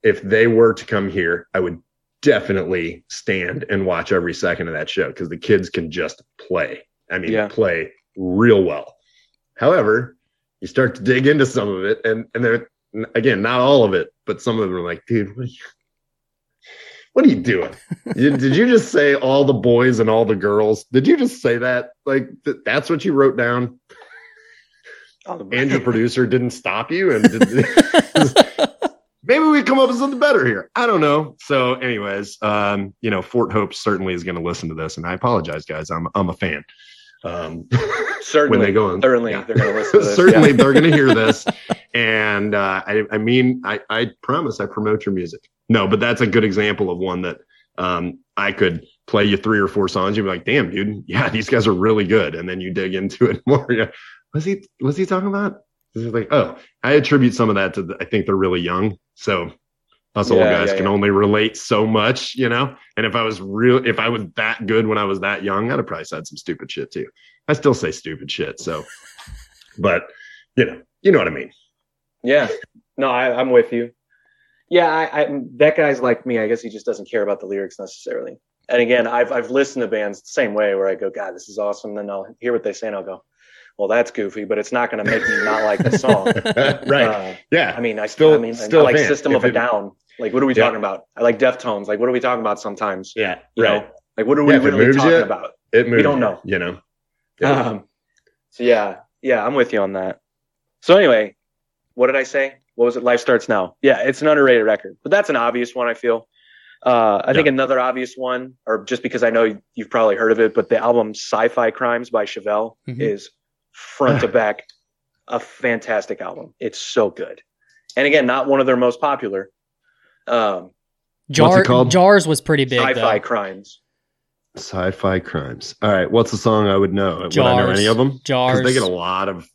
B: If they were to come here, I would definitely stand and watch every second of that show because the kids can just play. I mean,
C: Yeah.
B: play real well. However, you start to dig into some of it, and and they're again not all of it, but some of them are like, dude, what are you, what are you doing? You- did you just say all the boys and all the girls? Did you just say that? Like th- that's what you wrote down? And your producer didn't stop you and did, maybe we come up with something better here. I don't know. So, anyways, um, you know, Fort Hope certainly is going to listen to this, and I apologize, guys. I'm I'm a fan. Um,
C: Certainly.
B: when they go on,
C: Certainly,
B: yeah.
C: they're going to listen to this.
B: certainly
C: yeah.
B: they're going to hear this, and uh, I I mean, I I promise I promote your music. No, but that's a good example of one that um, I could play you three or four songs. You'd be like, damn, dude, yeah, these guys are really good, and then you dig into it more. You're Was he was he talking about? It's like, oh, I attribute some of that to the, I think they're really young. So us old guys
C: yeah,
B: can
C: yeah.
B: only relate so much, you know? And if I was real if I was that good when I was that young, I'd have probably said some stupid shit too. I still say stupid shit. So but you know, you know what I mean.
C: Yeah. No, I, I'm with you. Yeah, I, I that guy's like me. I guess he just doesn't care about the lyrics necessarily. And again, I've I've listened to bands the same way where I go, God, this is awesome. Then I'll hear what they say and I'll go, Well, that's goofy, but it's not going to make me not like the song.
B: right.
C: Uh,
B: yeah.
C: I mean, I
B: Still-
C: still, I mean,
B: still
C: I
B: a
C: like
B: fan.
C: System
B: If
C: of a Down. Like, what are we
B: Yeah.
C: talking about? I like Deftones. Like, what are we talking about sometimes?
B: yeah.
C: You
B: Right.
C: know, like what are we
B: Yeah, if it
C: really
B: moves
C: talking
B: you,
C: about?
B: It moves we
C: don't
B: you,
C: know.
B: You know. Yeah.
C: Um, so yeah, yeah, I'm with you on that. So anyway, what did I say? What was it? Life starts now. Yeah, it's an underrated record, but that's an obvious one. I feel. Uh, I think another obvious one, or just because I know you've probably heard of it, but the album "Sci-Fi Crimes" by Chevelle
A: Mhm.
C: is front to back a fantastic album. It's so good, and again, not one of their most popular. Um,
A: Jar-
B: it called?
A: Jars was pretty big.
C: Sci-Fi
A: though.
C: Crimes.
B: Sci-fi crimes. All right. What's the song I would know? Would I know
A: Jars.
B: any of them? Because
A: Jars.
B: they get a lot of.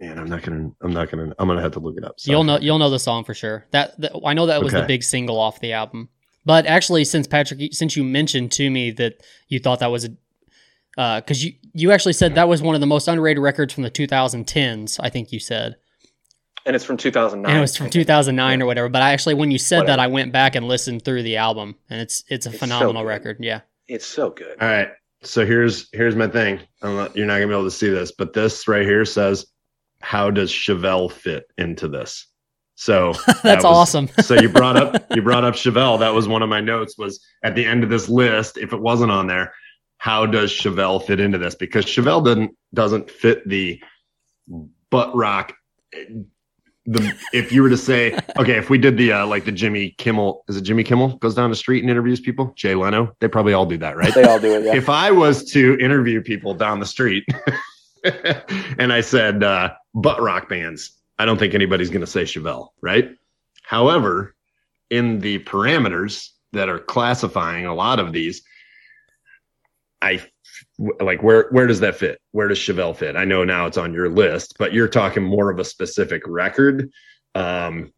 B: Man, I'm not gonna. I'm not gonna. I'm gonna have to look it up. So.
A: You'll know you'll know the song for sure. That, that I know that was the big single off the album. But actually, since Patrick, since you mentioned to me that you thought that was a, uh, because you you actually said that was one of the most underrated records from the 2010s. I think you said,
C: And it's from 2009.
A: and it was from 2009 or whatever. But I actually, when you said that, I went back and listened through the album, and it's it's a
C: It's
A: phenomenal
C: good.
A: record. Yeah,
C: It's so good.
B: All right. So here's here's my thing. I'm not, you're not gonna be able to see this, but this right here says, "How does Chevelle fit into this?" So that
A: that's
B: was-
A: awesome.
B: so you brought up you brought up Chevelle. That was one of my notes. Was at the end of this list, if it wasn't on there, how does Chevelle fit into this? Because Chevelle doesn't doesn't fit the butt rock. The if you were to say okay, if we did the uh, like the Jimmy Kimmel, is it Jimmy Kimmel goes down the street and interviews people? Jay Leno, they probably all do that, right?
C: They all do it. Yeah.
B: if I was to interview people down the street and I said uh, butt rock bands, I don't think anybody's going to say Chevelle, right? However, in the parameters that are classifying a lot of these, I like where where does that fit? Where does Chevelle fit? I know now it's on your list, but you're talking more of a specific record. Um,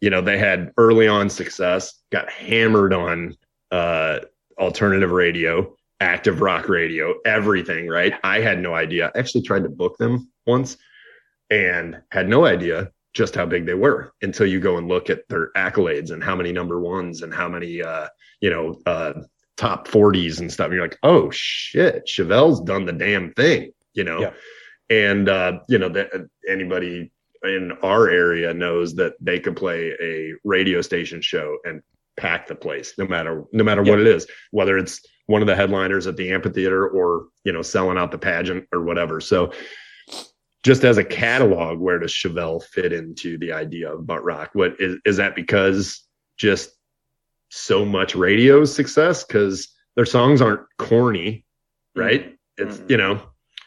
B: you know, they had early on success, got hammered on uh, alternative radio, active rock radio, everything, right? I had no idea. I actually tried to book them once and had no idea just how big they were until you go and look at their accolades and how many number ones and how many, uh, you know, uh, top 40s and stuff. And you're like, oh shit, Chevelle's done the damn thing, you know?
C: Yeah.
B: And, uh, you know, that anybody in our area knows that they could play a radio station show and pack the place no matter no matter
C: Yeah.
B: what it is whether it's one of the headliners at the amphitheater or you know selling out the pageant or whatever. So just as a catalog where does chevelle fit into the idea of butt rock? What is, is that because just so much radio success? Because their songs aren't corny right? It's
C: Mhm.
B: you know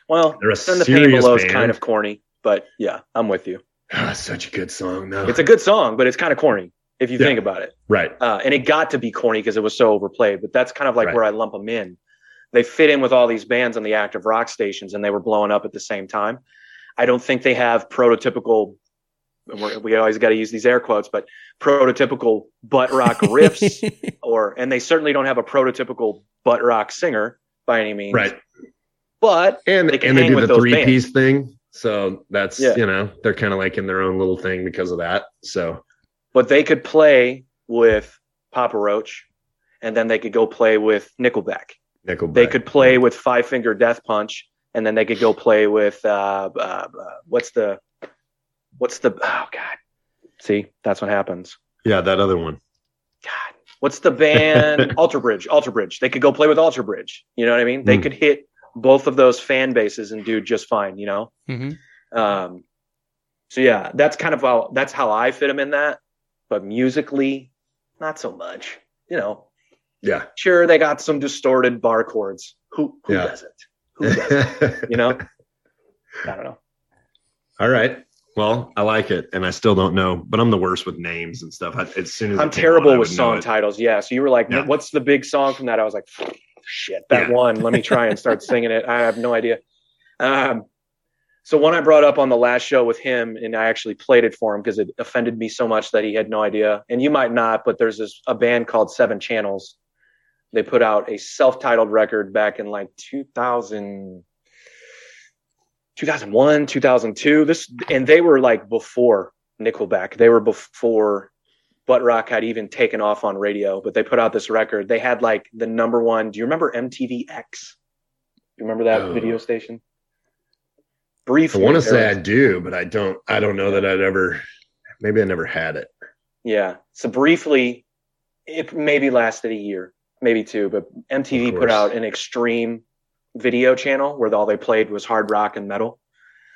C: Well,
B: they're a
C: the Pain Below is kind of corny, but yeah, I'm with you.
B: Ah, such a good song though.
C: It's a good song, but it's kind of corny if you
B: Yeah.
C: think about it.
B: right
C: Uh, and it got to be corny because it was so overplayed, but that's kind of like
B: Right.
C: where I lump them in. They fit in with all these bands on the active rock stations and they were blowing up at the same time. I don't think they have prototypical, we always got to use these air quotes, but prototypical butt rock riffs or, and they certainly don't have a prototypical butt rock singer by any means.
B: right
C: But
B: and
C: They can
B: and they do
C: with
B: the three piece thing so that's
C: Yeah.
B: you know they're kind of like in their own little thing because of that so
C: but they could play with Papa Roach and then they could go play with Nickelback.
B: Nickelback.
C: They could play with Five Finger Death Punch, and then they could go play with uh, uh, uh, what's the what's the oh god, see that's what happens.
B: yeah that other one
C: God, what's the band Alter Bridge? Alter Bridge. They could go play with Alter Bridge. You know what I mean? They
B: Hmm.
C: could hit both of those fan bases and do just fine. You know.
A: hmm
C: Um, so yeah, that's kind of how that's how I fit them in that. But musically, not so much. You know,
B: yeah
C: sure they got some distorted bar chords. Who who
B: Yeah.
C: doesn't? Who doesn't? you know? I don't know.
B: all right well i like it and i still don't know but i'm the worst with names and stuff I, as soon as
C: I'm terrible
B: on,
C: with song titles. Yeah. So you were like,
B: Yeah.
C: "What's the big song from that?" I was like, "Shit, that
B: Yeah.
C: one. Let me try and start singing it." I have no idea. Um, so one I brought up on the last show with him, and I actually played it for him because it offended me so much that he had no idea. And you might not, but there's this a band called Seven Channels. They put out a self-titled record back in like 2000, 2001, 2002. This and they were like before Nickelback. They were before Butt Rock had even taken off on radio, but they put out this record. They had like the number one. Do you remember MTV X? Do you remember that
B: Oh.
C: video station?
B: I
C: Briefly,
B: want to say i do but i don't i don't know that i'd ever maybe i never had it
C: yeah. So briefly, it maybe lasted a year, maybe two, but MTV put out an extreme video channel where all they played was hard rock and metal.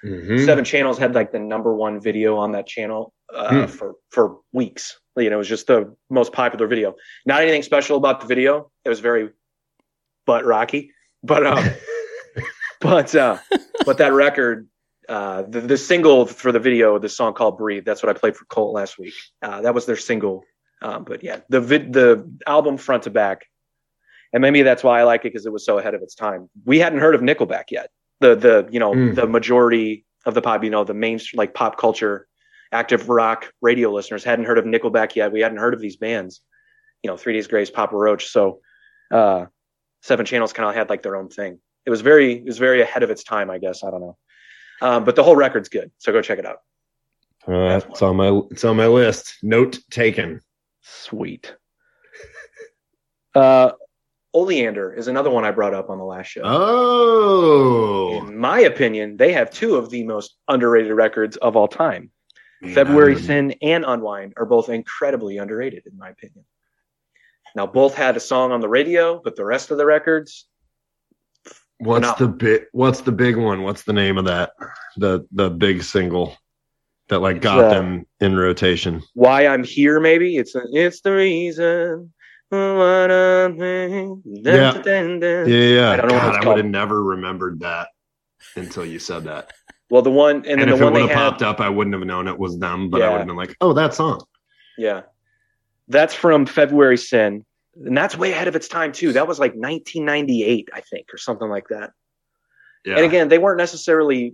B: Mhm.
C: Seven Channels had like the number one video on that channel uh,
B: Hmm.
C: for for weeks. You know, it was just the most popular video. Not anything special about the video. It was very butt rocky, but um, but uh, but that record, uh, the the single for the video, the song called "Breathe." That's what I played for Colt last week. Uh, that was their single. Um, but yeah, the vid, the album front to back, and maybe that's why I like it because it was so ahead of its time. We hadn't heard of Nickelback yet. The the you know
B: Mm.
C: the majority of the pop, you know, the main like pop culture, active rock radio listeners hadn't heard of Nickelback yet. We hadn't heard of these bands, you know, Three Days Grace, Papa Roach. So, uh, Seven Channels kind of had like their own thing. It was very it was very ahead of its time, I guess. I don't know. Um, but the whole record's good, so go check it out.
B: Uh, it's on my it's on my list note taken
C: Sweet. Uh, Oleander is another one I brought up on the last show.
B: oh
C: In my opinion, they have two of the most underrated records of all time.
B: Man,
C: February Son and Unwind are both incredibly underrated, in my opinion. Now, both had a song on the radio, but the rest of the records,
B: What's
C: No.
B: the big? What's the big one? What's the name of that? The the big single that like got
C: uh,
B: them in rotation.
C: Why I'm Here, maybe it's it's the reason. What here.
B: Yeah. Yeah, yeah.
C: I don't know
B: God, I would have never remembered that until you said that.
C: Well, the one and
B: And,
C: then
B: if
C: the
B: it
C: one
B: would have popped up, I wouldn't have known it was them. But I would have been like, "Oh, that song."
C: yeah, that's from February Son, and that's way ahead of its time too. That was like 1998, I think, or something like that.
B: Yeah.
C: And again, they weren't necessarily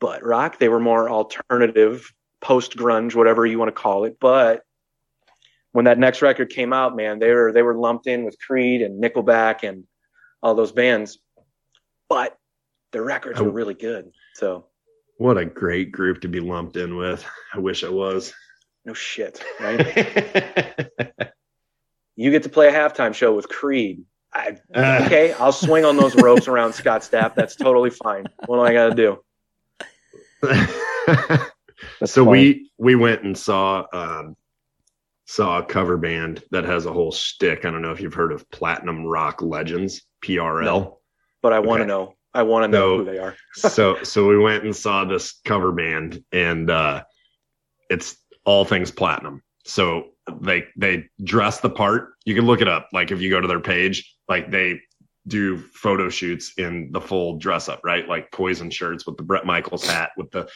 C: butt rock. They were more alternative, post grunge, whatever you want to call it. But when that next record came out, man, they were they were lumped in with Creed and Nickelback and all those bands. But their records were
B: Oh.
C: really good. So
B: what a great group to be lumped in with. I wish I was.
C: no shit, right? you get to play a halftime show with Creed. I,
B: Uh.
C: okay, I'll swing on those ropes around Scott Stapp. That's totally fine. What do I got to do?
B: So
C: fine.
B: we we went and saw um, saw a cover band that has a whole shtick. I don't know if you've heard of Platinum Rock Legends, PRL.
C: No. But I want to
B: Okay.
C: know. I want to know
B: So-
C: who they are.
B: so so we went and saw this cover band and uh it's all things platinum so they they dress the part you can look it up like if you go to their page like they do photo shoots in the full dress up right like poison shirts with the bret michaels hat with the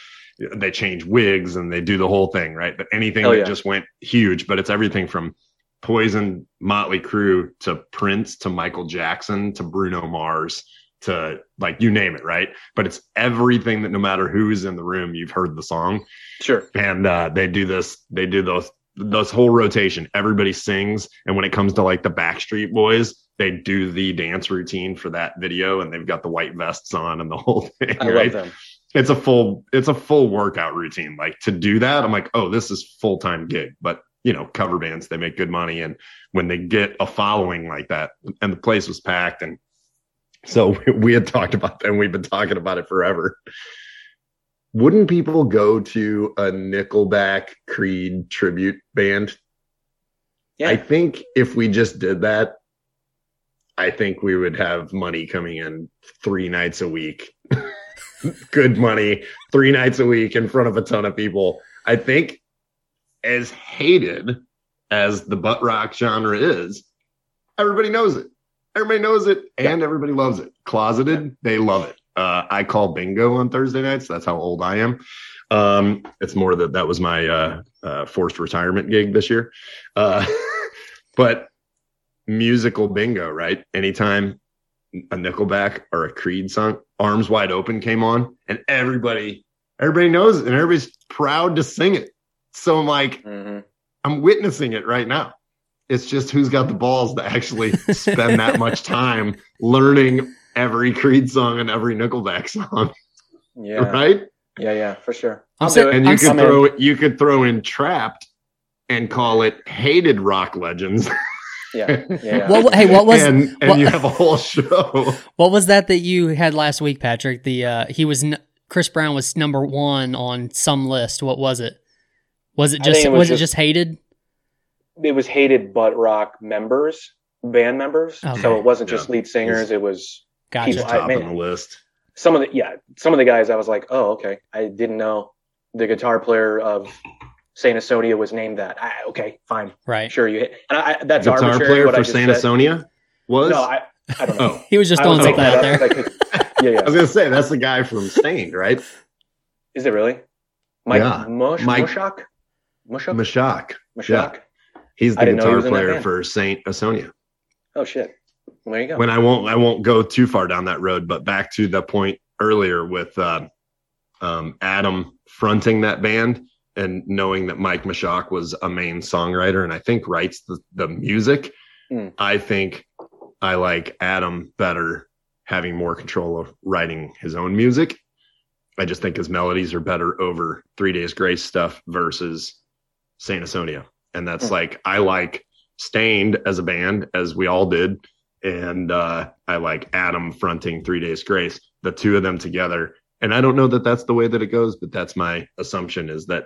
B: they change wigs and they do the whole thing right but anything
C: Hell
B: that
C: yeah.
B: just went huge but it's everything from poison motley crue to prince to michael jackson to bruno mars to like you name it, right? But it's everything that no matter who's in the room, you've heard the song.
C: Sure.
B: And uh, they do this, they do those those whole rotation. Everybody sings, and when it comes to like the Backstreet Boys, they do the dance routine for that video, and they've got the white vests on and the whole thing.
C: I
B: right?
C: love them.
B: It's a full, it's a full workout routine. Like to do that, I'm like, oh, this is full time gig. But you know, cover bands they make good money, and when they get a following like that, and the place was packed, and so we had talked about that, and we've been talking about it forever. Wouldn't people go to a Nickelback Creed tribute band?
C: Yeah.
B: I think if we just did that, I think we would have money coming in three nights a week. Good money, three nights a week in front of a ton of people. I think as hated as the butt rock genre is, everybody knows it. Everybody knows it and everybody loves it. Closeted, they love it. Uh, I call bingo on Thursday nights. That's how old I am. Um, it's more that that was my uh, uh, forced retirement gig this year. Uh, but musical bingo, right? Anytime a Nickelback or a Creed song, Arms Wide Open came on, and everybody, everybody knows it, and everybody's proud to sing it. So I'm like,
C: Mhm.
B: I'm witnessing it right now. It's just who's got the balls to actually spend that much time learning every Creed song and every Nickelback song,
C: Yeah.
B: right?
C: Yeah. Yeah. For sure.
A: I'm
C: I'll
A: sa-
B: And you
A: I'm
B: could
C: I'm
B: throw you could throw in Trapt and call it Hated Rock Legends.
C: Yeah. Yeah. yeah.
A: What, hey, what was
B: and and
A: what-
B: you have a whole show.
A: what was that that you had last week, Patrick? The uh, he was n- Chris Brown was number one on some list. What was it? Was it just
C: think
A: was,
C: it was
A: it
C: just-
A: just hated?
C: it was hated butt rock members, band members.
A: Okay.
C: So it wasn't
B: Yeah.
C: just lead singers. It was
A: Gotcha.
C: People-
B: Top
C: I-
B: on the list.
C: some of the yeah some of the guys. I was like, oh okay, I didn't know the guitar player of Saint Asonia was named that. I, okay, fine,
A: right.
C: sure you hit. And I, I- that's
B: Guitar
C: arbitrary.
B: player
C: what
B: for
C: just
B: Santa
C: said.
B: Sonia was.
C: No, I, I don't know.
B: oh,
A: He was just
C: I
A: throwing
C: was
A: something out
C: that
A: there.
C: up. Like, yeah, yeah.
B: I was gonna say that's the guy from Staind, right?
C: Is it really? Mike
B: Yeah.
C: Mush
B: Mike-
C: Mushok? Mushok?
B: Mushok.
C: Mushok?
B: He's the
C: didn't know he
B: guitar
C: was in that
B: player for Saint Asonia.
C: Oh shit. There you go.
B: when I won't I won't go too far down that road, but back to the point earlier with uh, um, Adam fronting that band and knowing that Mike Mushok was a main songwriter and I think writes the, the music.
C: Hmm.
B: I think I like Adam better having more control of writing his own music. I just think his melodies are better over Three Days Grace stuff versus Saint Asonia. And that's
C: Hmm.
B: like I like Staind as a band, as we all did and uh, I like Adam fronting Three Days Grace, the two of them together. And I don't know that that's the way that it goes, but that's my assumption is that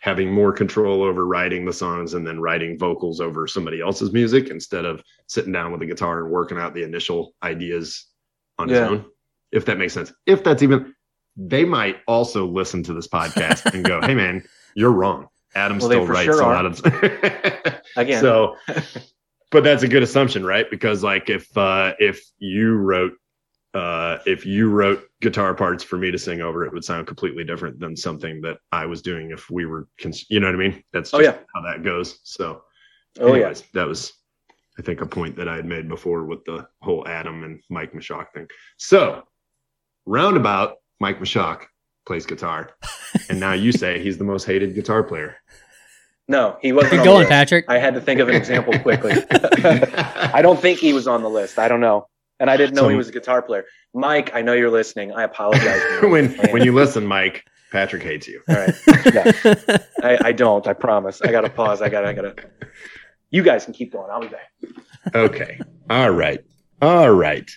B: having more control over writing the songs and then writing vocals over somebody else's music instead of sitting down with a guitar and working out the initial ideas on
C: Yeah.
B: his own. If that makes sense. If that's even, they might also listen to this podcast and go, "Hey, man, you're wrong." Adam
C: Well,
B: still writes
C: sure
B: a lot of.
C: Again.
B: So, but that's a good assumption, right? Because like if uh if you wrote uh if you wrote guitar parts for me to sing over, it would sound completely different than something that I was doing if we were, cons- you know what I mean? That's
C: Oh, yeah.
B: how that goes. So,
C: oh yeah.
B: that was I think a point that I had made before with the whole Adam and Mike Mushok thing. So, roundabout, Mike Mushok plays guitar, and now you say he's the most hated guitar player.
C: No, he wasn't.
A: Keep
C: on the
A: going,
C: list.
A: Patrick.
C: I had to think of an example quickly. I don't think he was on the list. I don't know. And I didn't know
B: So-
C: he was a guitar player. Mike, I know you're listening. I apologize.
B: when
C: Man.
B: when you listen, Mike, Patrick hates you.
C: All right. Yeah. I, I don't. I promise. I gotta pause. I gotta. I gotta. You guys can keep going. I'll be back.
B: Okay. All right. All right.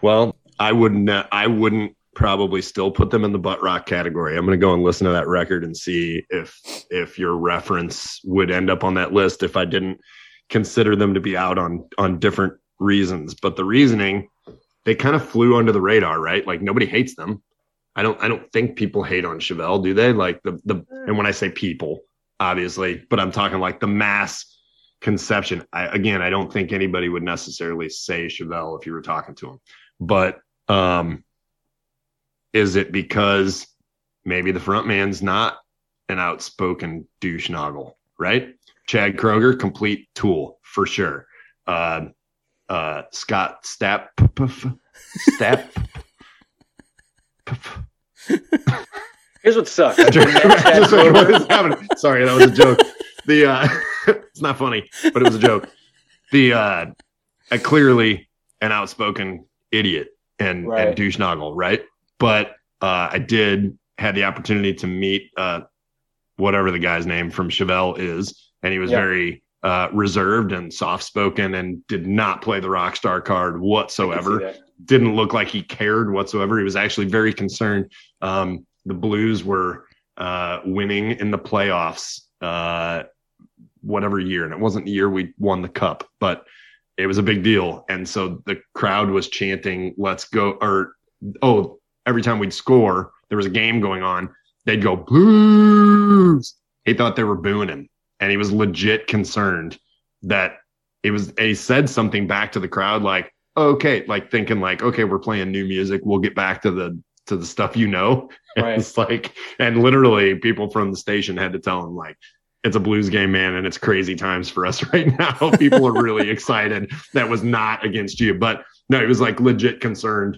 B: Well, I wouldn't. Uh, I wouldn't probably still put them in the butt rock category. I'm going to go and listen to that record and see if if your reference would end up on that list if I didn't consider them to be out on on different reasons. But the reasoning they kind of flew under the radar, right? Like nobody hates them. I don't I don't think people hate on Chevelle, do they? Like the the and when I say people, obviously, but I'm talking like the mass conception. I, again, I don't think anybody would necessarily say Chevelle if you were talking to him. But um, is it because maybe the front man's not an outspoken douche noggle, right? Chad Kroeger, complete tool for sure. Uh, uh, Scott Stapp, Stapp.
C: Here's what sucks.
B: What? Sorry, that was a joke. The uh, it's not funny, but it was a joke. The uh, a clearly an outspoken idiot and
C: Right.
B: and douche noggle, right? But uh, I did had the opportunity to meet uh, whatever the guy's name from Chevelle is, and he was
C: Yeah.
B: very uh, reserved and soft spoken, and did not play the rock star card whatsoever didn't look like he cared whatsoever. He was actually very concerned. Um, the Blues were uh, winning in the playoffs, uh, whatever year, and it wasn't the year we won the cup, but it was a big deal. And so the crowd was chanting, "Let's go!" Or oh, every time we'd score, there was a game going on. They'd go Blues. He thought they were booing him, and he was legit concerned that it was. He said something back to the crowd like okay, like thinking like, okay, we're playing new music. We'll get back to the to the stuff you know.
C: Right.
B: it's like, and literally, people from the station had to tell him like, it's a blues game, man, and it's crazy times for us right now. people are really excited. That was not against you, but no, he was like legit concerned,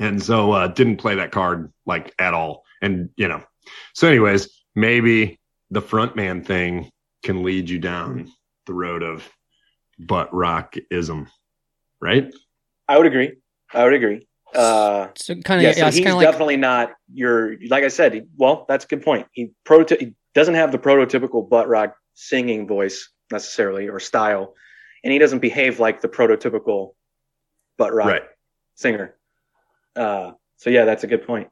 B: and so uh, didn't play that card like at all. And you know, so anyways, maybe the front man thing can lead you down the road of butt rockism, right?
C: I would agree. I would agree. Uh,
A: So kind of
C: yeah,
A: yeah,
C: so he's
A: kind of like
C: definitely not your. Like I said, he, well, that's a good point. He proto- he doesn't have the prototypical butt rock singing voice necessarily or style, and he doesn't behave like the prototypical butt rock
B: Right.
C: singer. Uh, so yeah, that's a good point,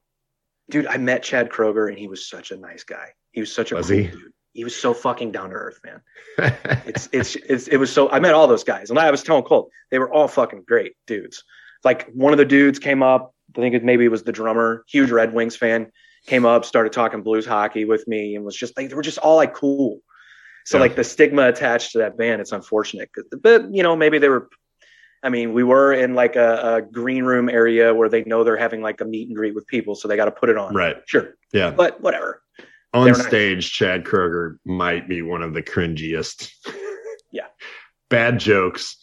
C: dude. I met Chad Kroeger, and he was such a nice guy. He was such a
B: Was
C: cool
B: he?
C: dude. He was so fucking down to earth, man. It's, it's it's it was so. I met all those guys, and I was telling Colt they were all fucking great dudes. Like one of the dudes came up. I think it maybe it was the drummer, huge Red Wings fan, came up, started talking blues hockey with me, and was just like they were just all like cool. So
B: Yeah.
C: like the stigma attached to that band, it's unfortunate. But you know, maybe they were. I mean, we were in like a, a green room area where they know they're having like a meet and greet with people, so they got to put it on.
B: right.
C: Sure,
B: Yeah.
C: but whatever.
B: On
C: They were nice.
B: stage, Chad Kroeger might be one of the cringiest.
C: Yeah.
B: Bad jokes.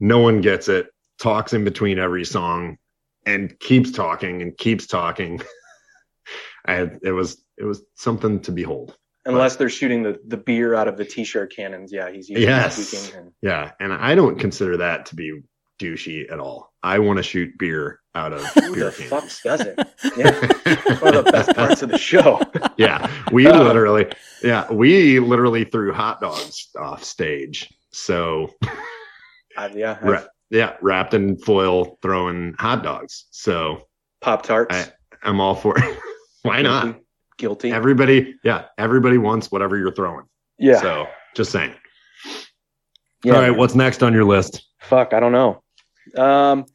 B: No one gets it. Talks in between every song and keeps talking and keeps talking. I, it was it was something to behold.
C: Unless they're shooting the, the beer out of the t-shirt cannons, yeah, he's usually
B: Yes.
C: And,
B: Yeah, and I don't consider that to be douchey at all. I want to shoot beer out of
C: Who
B: beer
C: the
B: cans.
C: fuck does it? Yeah, one of the best parts of the show.
B: yeah, we
C: Oh.
B: literally, yeah, we literally threw hot dogs off stage. So
C: Uh, yeah,
B: Ra- yeah, wrapped in foil, throwing hot dogs. So
C: Pop Tarts.
B: I'm all for it. Why not?
C: Guilty.
B: Everybody, yeah, everybody wants whatever you're throwing.
C: yeah.
B: So just saying.
C: yeah.
B: All right, what's next on your list?
C: Fuck, I don't know. Um,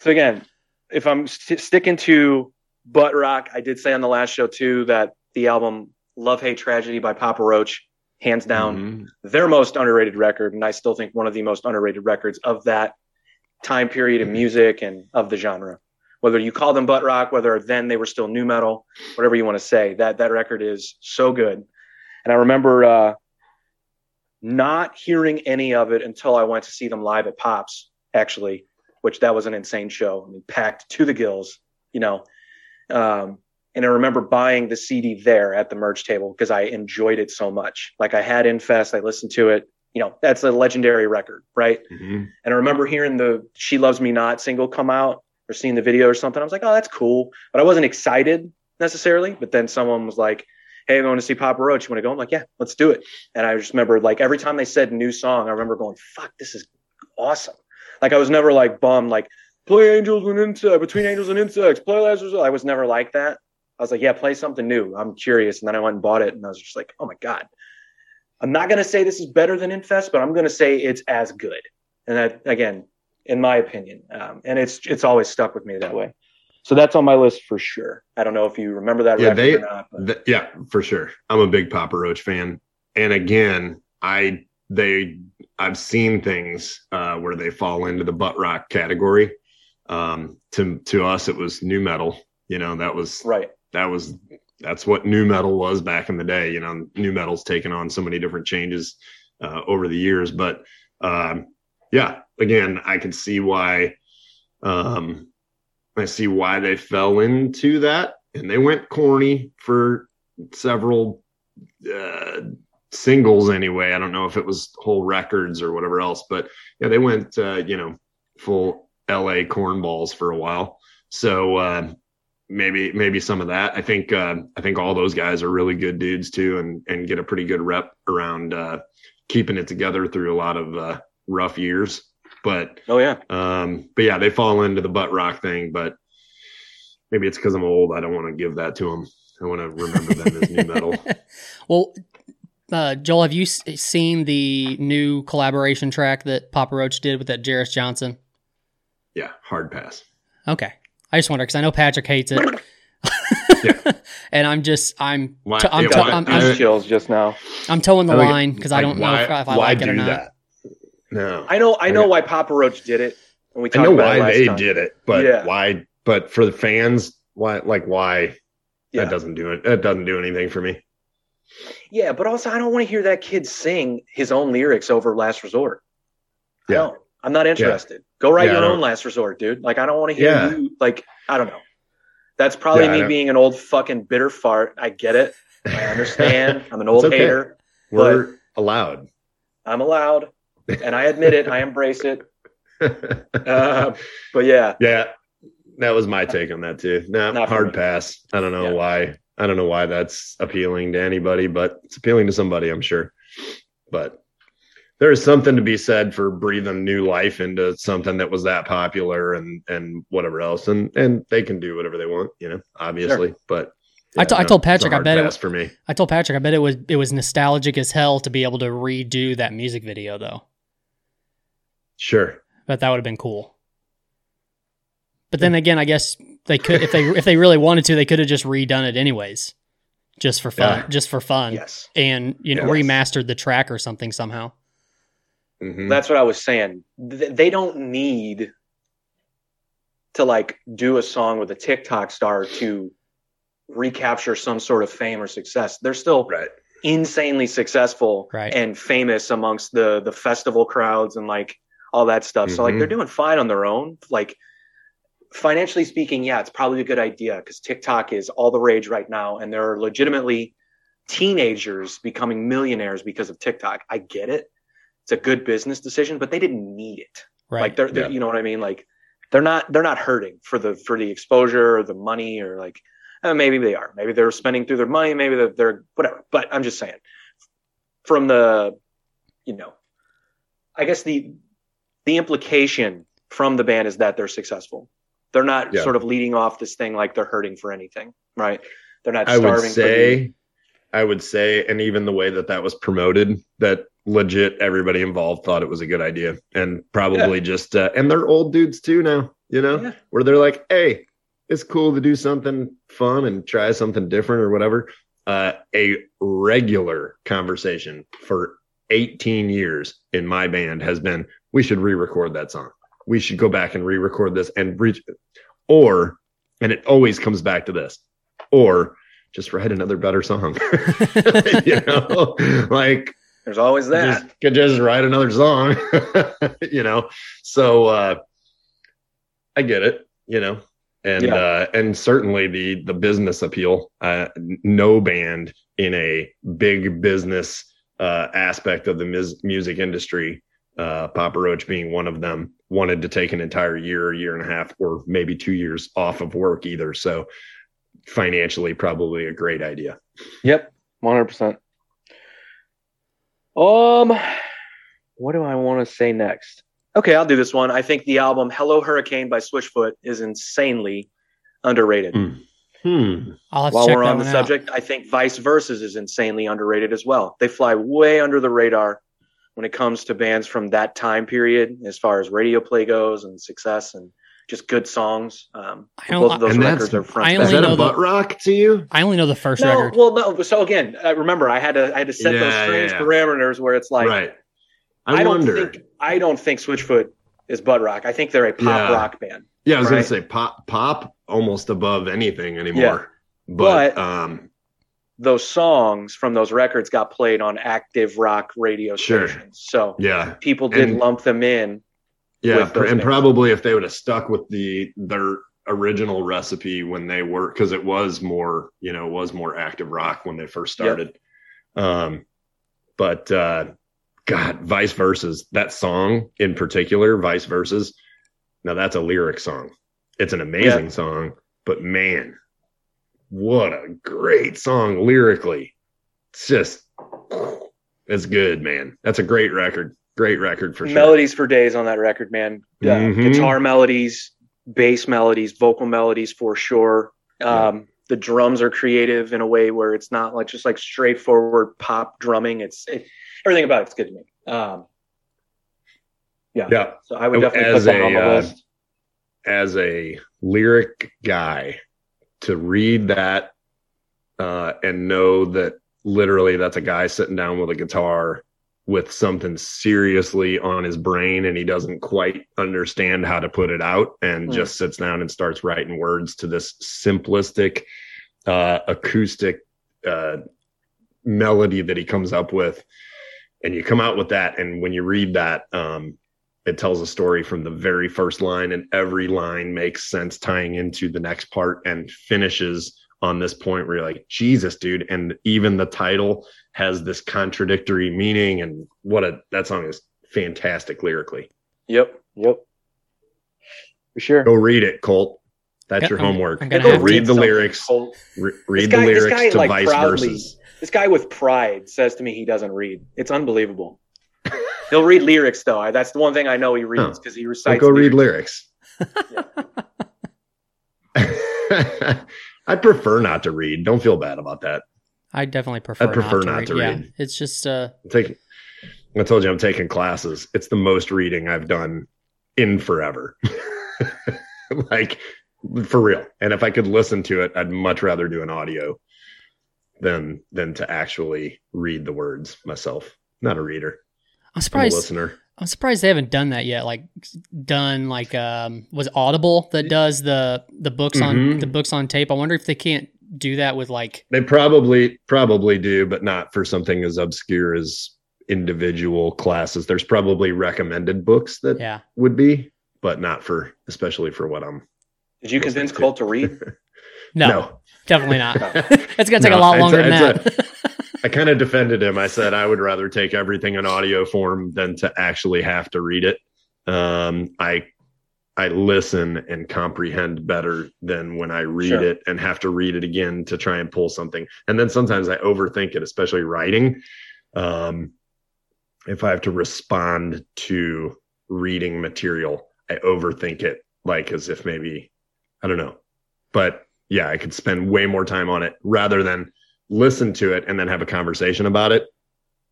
C: so again, if I'm st- sticking to butt rock, I did say on the last show too that the album "Love Hate Tragedy" by Papa Roach, hands down,
B: Mhm.
C: their most underrated record, and I still think one of the most underrated records of that time period in music and of the genre. Whether you call them butt rock, whether then they were still new metal, whatever you want to say, that that record is so good. And I remember uh, not hearing any of it until I went to see them live at Pops, actually, which that was an insane show. I mean, packed to the gills, you know. Um, and I remember buying the CD there at the merch table because I enjoyed it so much. Like I had Infest, I listened to it. You know, that's a legendary record, right?
B: Mhm.
C: And I remember hearing the She Loves Me Not single come out or seeing the video or something. I was like, oh, that's cool. But I wasn't excited necessarily. But then someone was like, hey, I'm going to see Papa Roach. You want to go? I'm like, yeah, let's do it. And I just remember like every time they said new song, I remember going, fuck, this is awesome. Like I was never like bummed, like, play angels and insects between angels and insects. Play resort. I was never like that. I was like, yeah, play something new. I'm curious. And then I went and bought it, and I was just like, oh my god. I'm not gonna say this is better than Infest, but I'm gonna say it's as good. And that again, in my opinion, um, and it's it's always stuck with me that way. So that's on my list for sure. I don't know if you remember that
B: Yeah,
C: record
B: they-
C: or not.
B: Th- yeah, for sure. I'm a big Papa Roach fan, and again, I they I've seen things uh, where they fall into the butt rock category. Um, to to us, it was new metal. You know, that was
C: right.
B: that was that's what new metal was back in the day. You know, new metal's taken on so many different changes uh, over the years, but um, yeah, again, I can see why. Um, I see why they fell into that, and they went corny for several uh, singles anyway. I don't know if it was whole records or whatever else, but yeah, they went uh, you know full L.A. cornballs for a while. So uh, maybe maybe some of that. I think uh, I think all those guys are really good dudes too, and and get a pretty good rep around uh, keeping it together through a lot of uh, rough years. But
C: Oh yeah.
B: um, but yeah, they fall into the butt rock thing. But maybe it's because I'm old. I don't want to give that to them. I want to remember them as new metal.
A: well, uh, Joel, have you s- seen the new collaboration track that Papa Roach did with that Jarris Johnson?
B: Yeah, hard pass.
A: Okay, I just wonder because I know Patrick hates it,
B: Yeah.
A: and I'm just I'm
B: Why-
A: t- I'm,
B: yeah,
A: t-
B: why-
A: I'm,
B: I-
A: I'm,
C: Goose chills just now.
A: I'm towing the
B: I
A: line because I don't know if, if I
B: why
A: like it or not.
B: that. No,
C: I know. I know
B: Okay.
C: why Papa Roach did it. And we
B: I know why they
C: time.
B: did it, but
C: Yeah.
B: why? But for the fans, why? Like why?
C: Yeah.
B: That doesn't do it. That doesn't do anything for me.
C: Yeah, but also I don't want to hear that kid sing his own lyrics over Last Resort.
B: Yeah.
C: don't. I'm not interested. Go write
B: Yeah,
C: your own Last Resort, dude. Like I don't want to hear
B: Yeah.
C: you. Like I don't know. That's probably
B: Yeah,
C: me being an old fucking bitter fart. I get it. I understand. I'm an old
B: okay.
C: hater.
B: We're allowed.
C: I'm allowed, and I admit it. I embrace it. Uh, but yeah,
B: yeah, that was my take on that too. No,
C: Not
B: hard pass. I don't know
C: Yeah.
B: why. I don't know why that's appealing to anybody, but it's appealing to somebody, I'm sure. But there is something to be said for breathing new life into something that was that popular and and whatever else, and and they can do whatever they want, you know, obviously. But
A: I to- I told Patrick I bet it
B: was for me.
A: I told Patrick I bet it was it was nostalgic as hell to be able to redo that music video though.
B: Sure.
A: But that would have been cool. But then again, I guess they could if they if they really wanted to, they could have just redone it anyways, just for fun,
B: Yeah.
A: just for fun,
C: yes,
A: and you know
B: Yes.
A: remastered the track or something somehow.
B: Mhm.
C: that's what I was saying. Th- They don't need to like do a song with a TikTok star to recapture some sort of fame or success. They're still
B: right.
C: insanely successful
A: Right.
C: and famous amongst the the festival crowds and like all that stuff. So like
B: Mhm.
C: they're doing fine on their own. Like financially speaking, yeah, it's probably a good idea because TikTok is all the rage right now, and there are legitimately teenagers becoming millionaires because of TikTok. I get it. It's a good business decision, but they didn't need it.
A: Right.
C: Like they're, they're
B: Yeah.
C: you know what I mean? Like they're not they're not hurting for the for the exposure or the money or like uh, maybe they are. Maybe they're spending through their money. Maybe they're, they're whatever. But I'm just saying, from the, you know, I guess the the implication from the band is that they're successful. They're not
B: Yeah.
C: sort of leading off this thing like they're hurting for anything, right? They're not starving. I would
B: say, I would say, and even the way that that was promoted, that legit everybody involved thought it was a good idea, and probably just, uh, and they're old dudes too now, you know,
C: Yeah.
B: where they're like, hey, it's cool to do something fun and try something different or whatever. Uh, a regular conversation for 18 years in my band has been, we should re-record that song. We should go back and re-record this and reach, or, and it always comes back to this, or just write another better song. you know, like
C: There's always that.
B: just, could just write another song. you know, so uh, I get it. You know, and
C: Yeah.
B: uh, and certainly the the business appeal. Uh, no band in a big business uh, aspect of the mus- music industry. Uh, Papa Roach being one of them, wanted to take an entire year, year and a half, or maybe two years off of work either. So financially, probably a great idea.
C: Yep, one hundred percent. Um, what do I want to say next? Okay, I'll do this one. I think the album "Hello Hurricane" by Switchfoot is insanely underrated.
B: Mm. Hmm.
A: I'll have to
C: While
A: check
C: we're on the
A: one out.
C: subject, I think Vice Verses is insanely underrated as well. They fly way under the radar when it comes to bands from that time period, as far as radio play goes and success and just good songs. Um,
A: I don't-
C: both of those records are front.
A: I
C: to
B: Is that
A: know
B: a
A: the-
B: butt rock to you?
A: I only know the first
C: No,
A: record.
C: well, no. So again, uh, remember, I had to I had to set those strange
B: yeah, yeah.
C: parameters where it's like
B: right.
C: I,
B: I,
C: don't think I don't think Switchfoot is butt rock. I think they're a pop
B: Yeah.
C: rock band.
B: yeah, I was
C: right.
B: gonna say pop, pop, almost above anything anymore.
C: But-
B: But, um,
C: Those songs from those records got played on active rock radio
B: Sure.
C: stations, so
B: yeah,
C: people did
B: And-
C: lump them in.
B: yeah, and probably if they would have stuck with the their original recipe when they were, because it was more, you know, it was more active rock when they first
C: Yep.
B: started. Um, but uh, God, vice verses that song in particular, vice verses. Now that's a lyric song. It's an amazing song, but man, what a great song lyrically. It's just, it's good, man. That's a great record. Great record for sure.
C: Melodies for days on that record, man. Uh,
B: Mhm.
C: Guitar melodies, bass melodies, vocal melodies for sure. Um, the drums are creative in a way where it's not like just like straightforward pop drumming. It's it, everything about it's good to me. Um, yeah.
B: Yeah.
C: So I would definitely
B: As
C: put that
B: a,
C: on the
B: uh,
C: list.
B: as a lyric guy to read that uh, and know that literally that's a guy sitting down with a guitar with something seriously on his brain and he doesn't quite understand how to put it out and
C: Hmm.
B: just sits down and starts writing words to this simplistic uh, acoustic uh, melody that he comes up with and you come out with that and when you read that um, it tells a story from the very first line and every line makes sense tying into the next part and finishes on this point where you're like jesus dude and even the title has this contradictory meaning and what a that song is fantastic lyrically
C: Yep. Yep. For sure.
B: go read it colt that's
A: Yeah,
B: your
A: I'm-
B: homework
A: I'm
B: go
A: gonna have to.
B: read the lyrics re- read
C: guy-
B: the lyrics
C: guy,
B: to
C: like,
B: vice
C: proudly-
B: verses
C: This guy with pride says to me he doesn't read. It's unbelievable. He'll read lyrics though. I, that's the one thing I know he reads
B: Huh.
C: because he
B: Don't
C: recites.
B: go read
C: lyrics.
B: lyrics i prefer not to read don't feel bad about that
A: I definitely prefer.
B: I prefer
A: not,
B: not
A: to
B: to
A: read.
B: read.
A: Yeah, it's just uh,
B: I'm taking I told you I'm taking classes. It's the most reading I've done in forever. like for real. And if I could listen to it, I'd much rather do an audio than than to actually read the words myself. Not a reader.
A: I'm
B: I'm a
A: surprised.
B: listener.
A: I'm surprised they haven't done that yet. Like done like um was Audible that does the the books on
B: Mhm.
A: the books on tape. I wonder if they can't do that with like
B: They probably probably do, but not for something as obscure as individual classes. There's probably recommended books that
A: yeah.
B: would be, but not for especially for what I'm
C: Did you convince
B: to.
C: Colt to read?
A: No, definitely not.
C: No.
A: it's gonna take
B: No,
A: a lot longer
B: a-
A: than
B: it's
A: that.
B: I kind of defended him. I said I would rather take everything in audio form than to actually have to read it. Um, I I listen and comprehend better than when I read
C: Sure.
B: it and have to read it again to try and pull something. And then sometimes I overthink it, especially writing. Um, if I have to respond to reading material, I overthink it, like as if maybe I don't know. But yeah, I could spend way more time on it rather than listen to it and then have a conversation about it.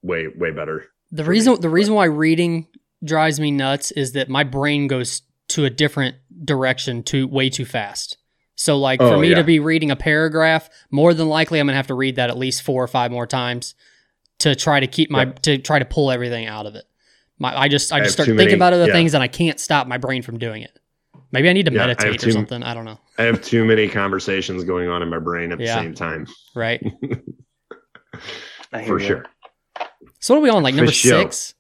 B: Way, way better.
A: The reason
B: me,
A: the reason why reading drives me nuts is that my brain goes to a different direction too way too fast. So like for
B: Oh,
A: me
B: yeah.
A: to be reading a paragraph, more than likely I'm gonna have to read that at least four or five more times to try to keep my
B: Yep.
A: to try to pull everything out of it. My I just I
B: I
A: just
B: have
A: start thinking
B: many-
A: about other
B: yeah.
A: things and I can't stop my brain from doing it. Maybe I need to
B: Yeah, I have
A: meditate or something. I don't know.
B: I have too many conversations going on in my brain at
A: Yeah.
B: the same time,
A: Right.
B: For
C: you.
B: sure.
A: So what are we on? Like number
B: For sure.
A: six?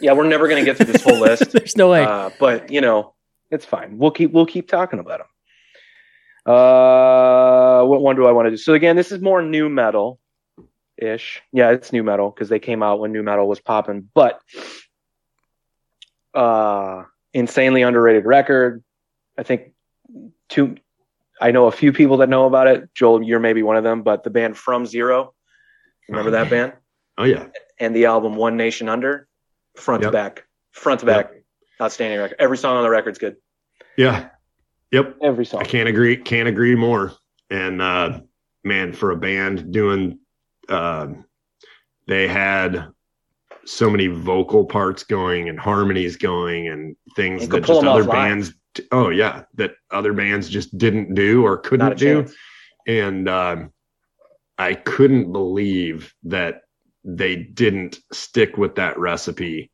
C: Yeah, we're never going to get through this whole list.
A: There's no way.
C: Uh, but you know, it's fine. We'll keep we'll keep talking about them. Uh, what one do I want to do? So again, this is more new metal ish. Yeah, it's new metal because they came out when new metal was popping. But uh, insanely underrated record. I think two. I know a few people that know about it. Joel, you're maybe one of them. But the band From Zero, remember
B: Oh,
C: that band?
B: Oh yeah,
C: And the album One Nation Under, front
B: Yep.
C: to back, front to back. Outstanding record. Every song on the record's good.
B: Yeah. Yep.
C: Every song.
B: I can't agree. Can't agree more. And uh, man, for a band doing, uh, they had so many vocal parts going and harmonies going and things
C: could
B: that just other
C: off
B: Oh yeah, that other bands just didn't do or couldn't do.
C: chance.
B: And um, I couldn't believe that they didn't stick with that recipe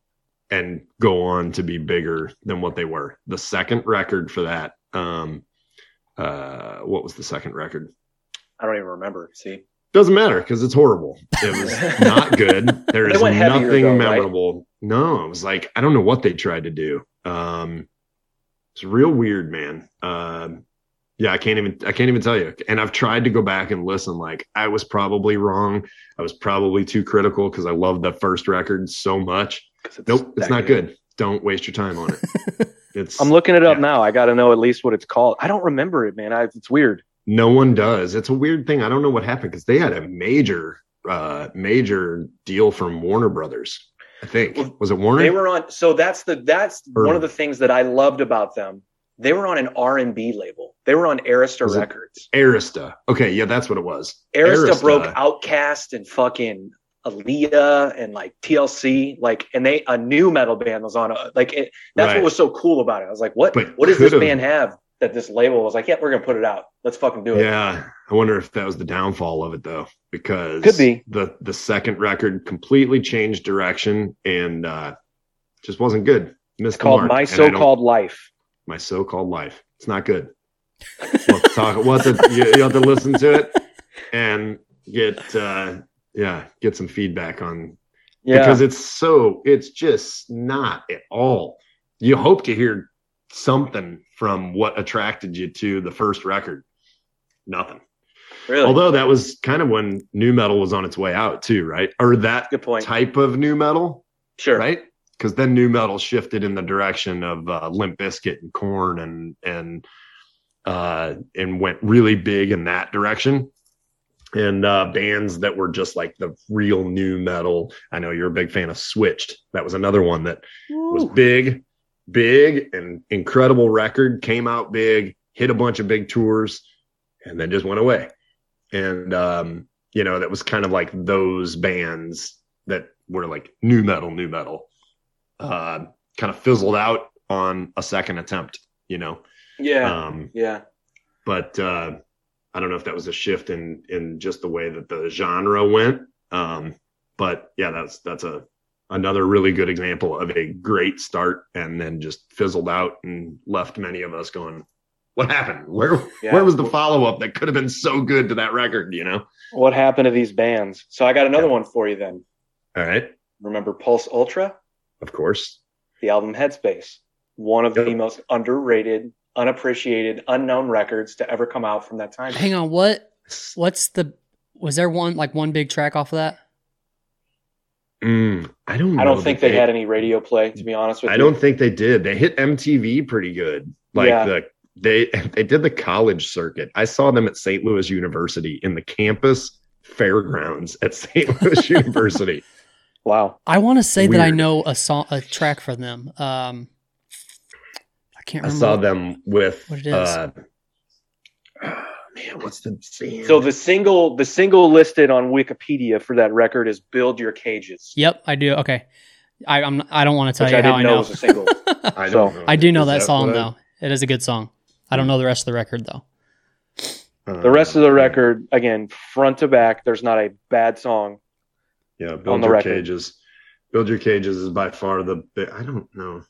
B: and go on to be bigger than what they were. The second record for that, um, uh, what was the second record?
C: I don't even remember. See,
B: Doesn't matter because it's horrible. It was not good. There is nothing
C: though, right?
B: memorable. No, it was like I don't know what they tried to do. Um, it's real weird, man. Um, yeah, I can't even I can't even tell you. And I've tried to go back and listen. Like I was probably wrong. I was probably too critical because I love the first record so much.
C: 'Cause
B: Nope, it's
C: that
B: not good. Don't waste your time on it. It's
C: I'm looking it up
B: Yeah.
C: now. I got to know at least what it's called. I don't remember it, man. I, it's weird.
B: no one does. It's a weird thing. I don't know what happened because they had a major, uh, major deal from Warner Brothers. I think was it Warner?
C: They were on. So that's the that's one of the things that I loved about them. They were on an R and B label. They were on Arista Records.
B: Arista. Okay, yeah, that's what it was.
C: Arista,
B: Arista.
C: broke OutKast and fucking Aaliyah and like TLC, like, and they a new metal band was on. Like, it, that's
B: Right.
C: what was so cool about it. I was like, what?
B: But
C: what does this band have that this label was like? Yeah, we're gonna put it out. Let's fucking do it.
B: Yeah, I wonder if that was the downfall of it though, because
C: Could be.
B: the the second record completely changed direction and uh, just wasn't good. Missed
C: It's called
B: mark.
C: My
B: And I don't-
C: So-Called Life.
B: my so-called life. It's not good. We'll talk. We'll have to, you, you have to listen to it and get uh, yeah get some feedback on
C: Yeah,
B: because it's so it's just not at all. You hope to hear something from what attracted you to the first record. Nothing.
C: really
B: Although that was kind of when new metal was on its way out too, right? Or that
C: good point.
B: type of new metal,
C: Sure.
B: right? Because then new metal shifted in the direction of uh, Limp Bizkit and Korn and and uh, and went really big in that direction. And uh, bands that were just like the real new metal. I know you're a big fan of Switched. That was another one that was big, big and incredible record. Came out big, hit a bunch of big tours, and then just went away. And um, you know that was kind of like those bands that were like new metal, new metal uh, kind of fizzled out on a second attempt, you know.
C: Yeah.
B: Um,
C: yeah.
B: but uh, I don't know if that was a shift in in just the way that the genre went. Um, but yeah, that's that's a another really good example of a great start and then just fizzled out and left many of us going, "What happened? Where
C: Yeah.
B: where was the follow up that could have been so good to that record?" You know.
C: What happened to these bands? So I got another one for you then.
B: All right,
C: Remember Pulse Ultra?
B: of course.
C: The album Headspace. One of the most underrated, unappreciated, unknown records to ever come out from that time.
A: Hang on, what? What's the? Was there one like one big track off of that?
B: Mm, I don't.
C: I don't think
B: that
C: they had any radio play, to be honest with
B: I
C: you.
B: I don't think they did. They hit MTV pretty good. Like
C: Yeah.
B: the they they did the college circuit. I saw them at St. Louis University in the campus fairgrounds at St. Louis University.
C: Wow.
A: I want to say that I know a song, a track from them. Um, I can't
B: I saw them with
A: What it is.
B: uh man, what's the band?
C: So the single, the single listed on Wikipedia for that record is "Build Your Cages,"
A: Yep, I do. Okay, I, I'm. I don't want to tell
C: which
A: you
C: I
A: how
C: didn't
A: I
C: know
A: know.
C: was a single.
B: I don't know.
A: I do know
B: Is
A: that, song though. It is a good song. I don't know the rest of the record though.
C: The rest of the record, again, front to back, there's not a bad song.
B: Yeah, build
C: on the
B: your
C: record.
B: cages. Build your cages is by far the bi- I don't know.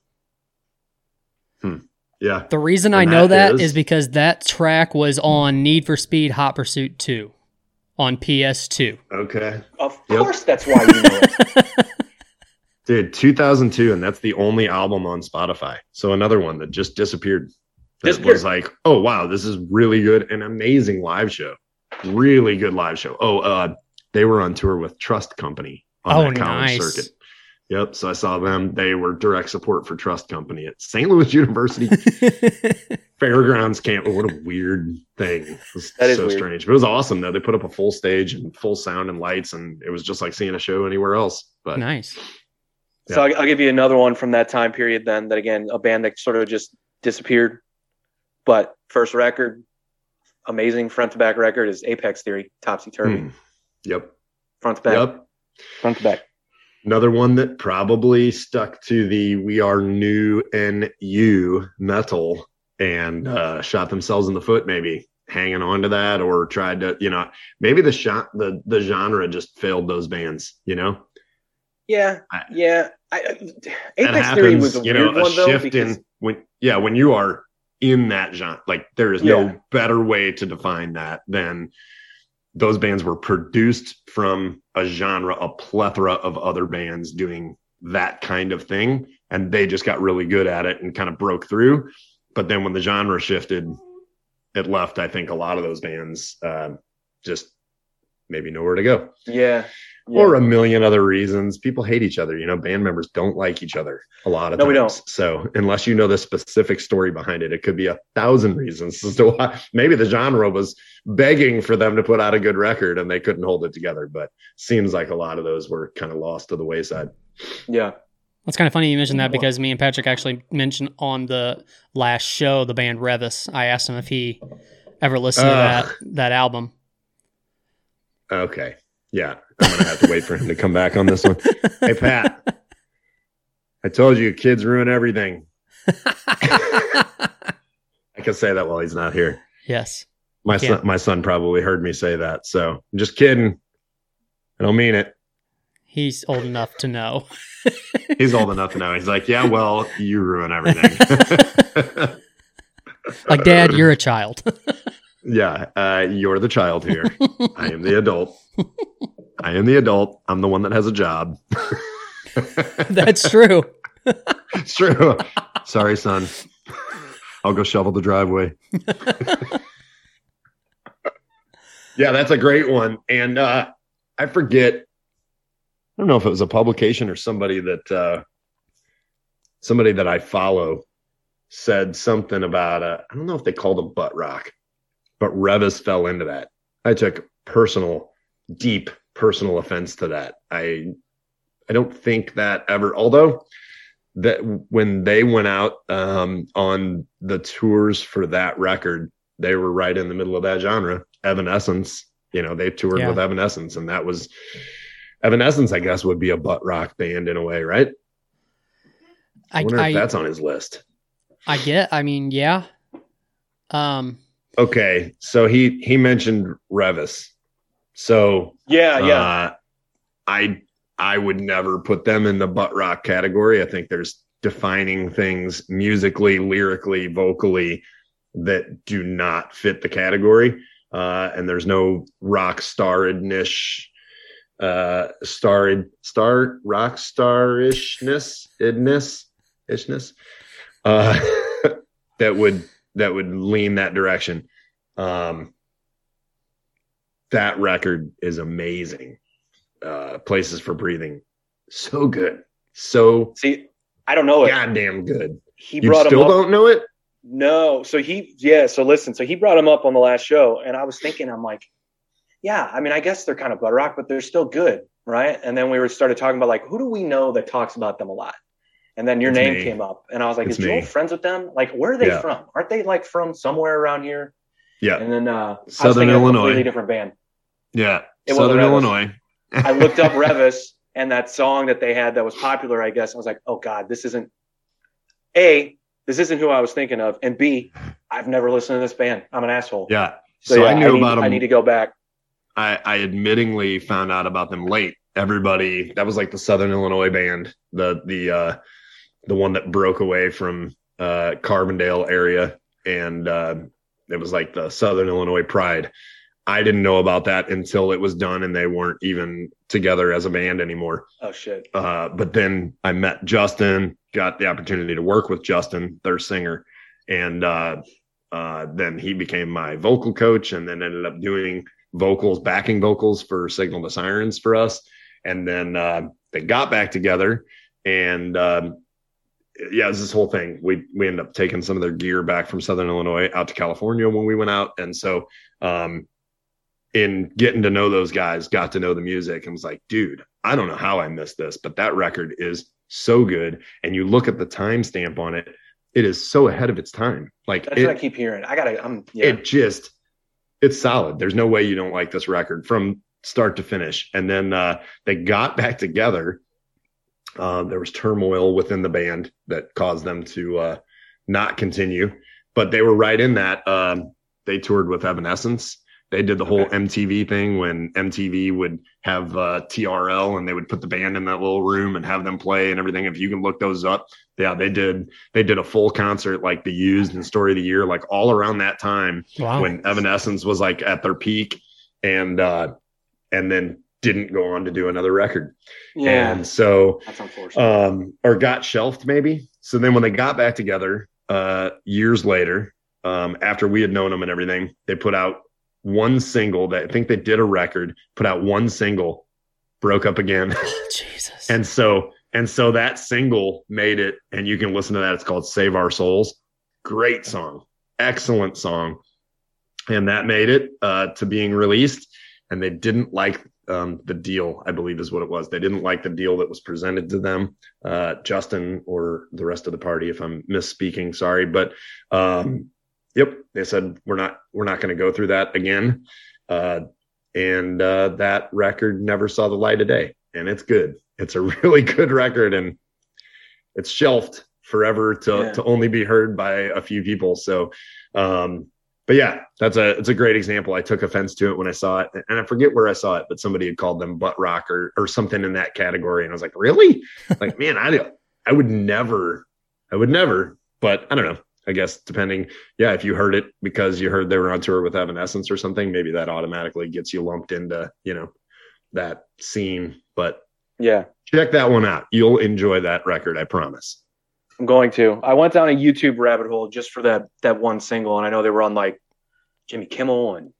B: Hmm. Yeah.
A: The reason
B: And
A: I know
B: that
A: that
B: is-
A: is because that track was on Need for Speed Hot Pursuit 2 on PS2.
B: Okay.
C: Of
B: Yep.
C: course, that's why you know it.
B: Dude, 2002, and that's the only album on Spotify. So another one that just disappeared. That
C: Disappeared.
B: was like, oh wow, this is really good, and amazing live show, really good live show. Oh, uh, they were on tour with Trust Company on
A: Oh,
B: that college
A: nice.
B: circuit. Yep. So I saw them. They were direct support for Trust Company at St. Louis University Fairgrounds Camp. What a weird thing. It was
C: That is
B: so
C: weird.
B: strange. But it was awesome though. They put up a full stage and full sound and lights, and it was just like seeing a show anywhere else. But
A: nice.
C: So I'll, I'll give you another one from that time period. Then that again, a band that sort of just disappeared. But first record, amazing front to back record is Apex Theory, Topsy Turvy,
B: Hmm. Yep.
C: front to back,
B: Yep.
C: front to back.
B: Another one that probably stuck to the we are new NU metal and uh, shot themselves in the foot, maybe hanging on to that or tried to, you know, maybe the shot the the genre just failed those bands, you know?
C: Yeah,
B: I-
C: yeah. I, Apex Theory was a
B: you
C: weird
B: know, a
C: one though
B: shift
C: because
B: in when yeah, when you are in that genre, like there is
C: Yeah.
B: no better way to define that than those bands were produced from a genre, a plethora of other bands doing that kind of thing. And they just got really good at it and kind of broke through. But then when the genre shifted, it left, I think, a lot of those bands uh, just maybe nowhere to go.
C: yeah, yeah.
B: Or a million other reasons. People hate each other. You know, band members don't like each other a lot of
C: No, we
B: times.
C: don't.
B: So unless you know the specific story behind it, it could be a thousand reasons as to why maybe the genre was begging for them to put out a good record and they couldn't hold it together. But seems like a lot of those were kind of lost to the wayside.
C: yeah.
A: It's kind of funny you mentioned that because me and Patrick actually mentioned on the last show the band Revis. I asked him if he ever listened to that that album.
B: Okay. Yeah. I'm gonna have to wait for him to come back on this one. Hey Pat. I told you kids ruin everything. I can say that while he's not here.
A: yes.
B: My son, my son probably heard me say that. So I'm just kidding. I don't mean it.
A: He's old enough to know.
B: He's old enough to know. He's like, yeah, well, you ruin everything.
A: Like, Dad, you're a child.
B: yeah, uh, you're the child here. I am the adult. I am the adult. I'm the one that has a job.
A: That's true.
B: it's true. Sorry, son. I'll go shovel the driveway. yeah, that's a great one. And uh, I forget. I don't know if it was a publication or somebody that uh, somebody that I follow said something about. Uh, I don't know if they called them butt rock, but Revis fell into that. I took personal, deep personal offense to that. I I don't think that ever. Although that when they went out um, on the tours for that record, they were right in the middle of that genre. Evanescence, you know, they toured
A: Yeah.
B: with Evanescence, and that was Evanescence. I guess would be a butt rock band in a way, right? I
A: I,
B: wonder
A: I,
B: if that's on his list.
A: I get. I mean, yeah. Um,
B: Okay, so he he mentioned Revis, so
C: Yeah, yeah.
B: Uh, I I would never put them in the butt rock category. I think there's defining things musically, lyrically, vocally that do not fit the category. Uh, and there's no rock staridness, uh, starred star rock starishness, idness, ishness, uh, that would that would lean that direction. Um, that record is amazing. Uh, Places for Breathing, so good, so
C: See, I don't know it.
B: goddamn good.
C: He
B: You
C: brought him
B: still
C: up.
B: don't know it?
C: No. So he, yeah. So listen. So he brought him up on the last show, and I was thinking, I'm like, yeah. I mean, I guess they're kind of butt rock, but they're still good, right? And then we were started talking about like, who do we know that talks about them a lot? And then your
B: It's
C: name
B: me.
C: came up, and I was like,
B: It's
C: is Joel friends with them? Like, where are they
B: Yeah.
C: from? Aren't they like from somewhere around here?
B: Yeah,
C: And then uh, I was
B: Southern
C: a
B: Illinois.
C: completely different band.
B: yeah.
C: It
B: Southern Illinois.
C: I looked up Revis and that song that they had that was popular, I guess. I was like, oh God, this isn't A, this isn't who I was thinking of. And B, I've never listened to this band. I'm an asshole.
B: Yeah.
C: So,
B: So,
C: yeah,
B: I knew
C: need,
B: about them.
C: I need to go back.
B: I, I admittingly found out about them late. Everybody that was like the Southern Illinois band, the the uh the one that broke away from uh Carbondale area and uh it was like the Southern Illinois Pride. I didn't know about that until it was done and they weren't even together as a band anymore.
C: Oh shit.
B: Uh, but then I met Justin, got the opportunity to work with Justin, their singer, and uh, uh, then he became my vocal coach, and then ended up doing vocals, backing vocals for Signal to Sirens for us. And then uh, they got back together, and um, yeah, this whole thing. We we ended up taking some of their gear back from Southern Illinois out to California when we went out, and so um, in getting to know those guys, got to know the music, and was like, dude, I don't know how I missed this, but that record is so good. And you look at the timestamp on it, it is so ahead of its time. Like
C: That's
B: it,
C: what I keep hearing. I gotta. I'm. Yeah.
B: it just it's solid. There's no way you don't like this record from start to finish. And then uh, they got back together. Uh, there was turmoil within the band that caused them to uh, not continue, but they were right in that. Um, they toured with Evanescence. They did the whole
C: Okay.
B: MTV thing when MTV would have uh, TRL and they would put the band in that little room and have them play and everything. If you can look those up, yeah, they did. They did a full concert like the Used and Story of the Year, like all around that time
A: Wow.
B: when Evanescence was like at their peak and uh and then didn't go on to do another record.
C: yeah.
B: And so
C: that's unfortunate.
B: um or got shelved maybe. So then when they got back together uh years later, um after we had known them and everything, they put out one single that I think they did a record, put out one single, broke up again.
A: Jesus.
B: And so and so that single made it, and you can listen to that. It's called Save Our Souls. Great song. Excellent song. And that made it uh, to being released. And they didn't like um, the deal, I believe is what it was. They didn't like the deal that was presented to them. Uh, Justin or the rest of the party, if I'm misspeaking, sorry. But um, yep, they said we're not we're not going to go through that again. Uh, and uh, that record never saw the light of day. And it's good it's a really good record and it's shelved forever to
C: Yeah.
B: to only be heard by a few people so um but yeah that's a it's a great example i took offense to it when i saw it and i forget where i saw it but somebody had called them butt rock or or something in that category and i was like really like man i i would never i would never but i don't know i guess depending yeah if you heard it because you heard they were on tour with evanescence or something maybe that automatically gets you lumped into you know that scene but
C: yeah.
B: check that one out. You'll enjoy that record, I promise.
C: I'm going to. I went down a YouTube rabbit hole just for that that one single, and I know they were on like Jimmy Kimmel and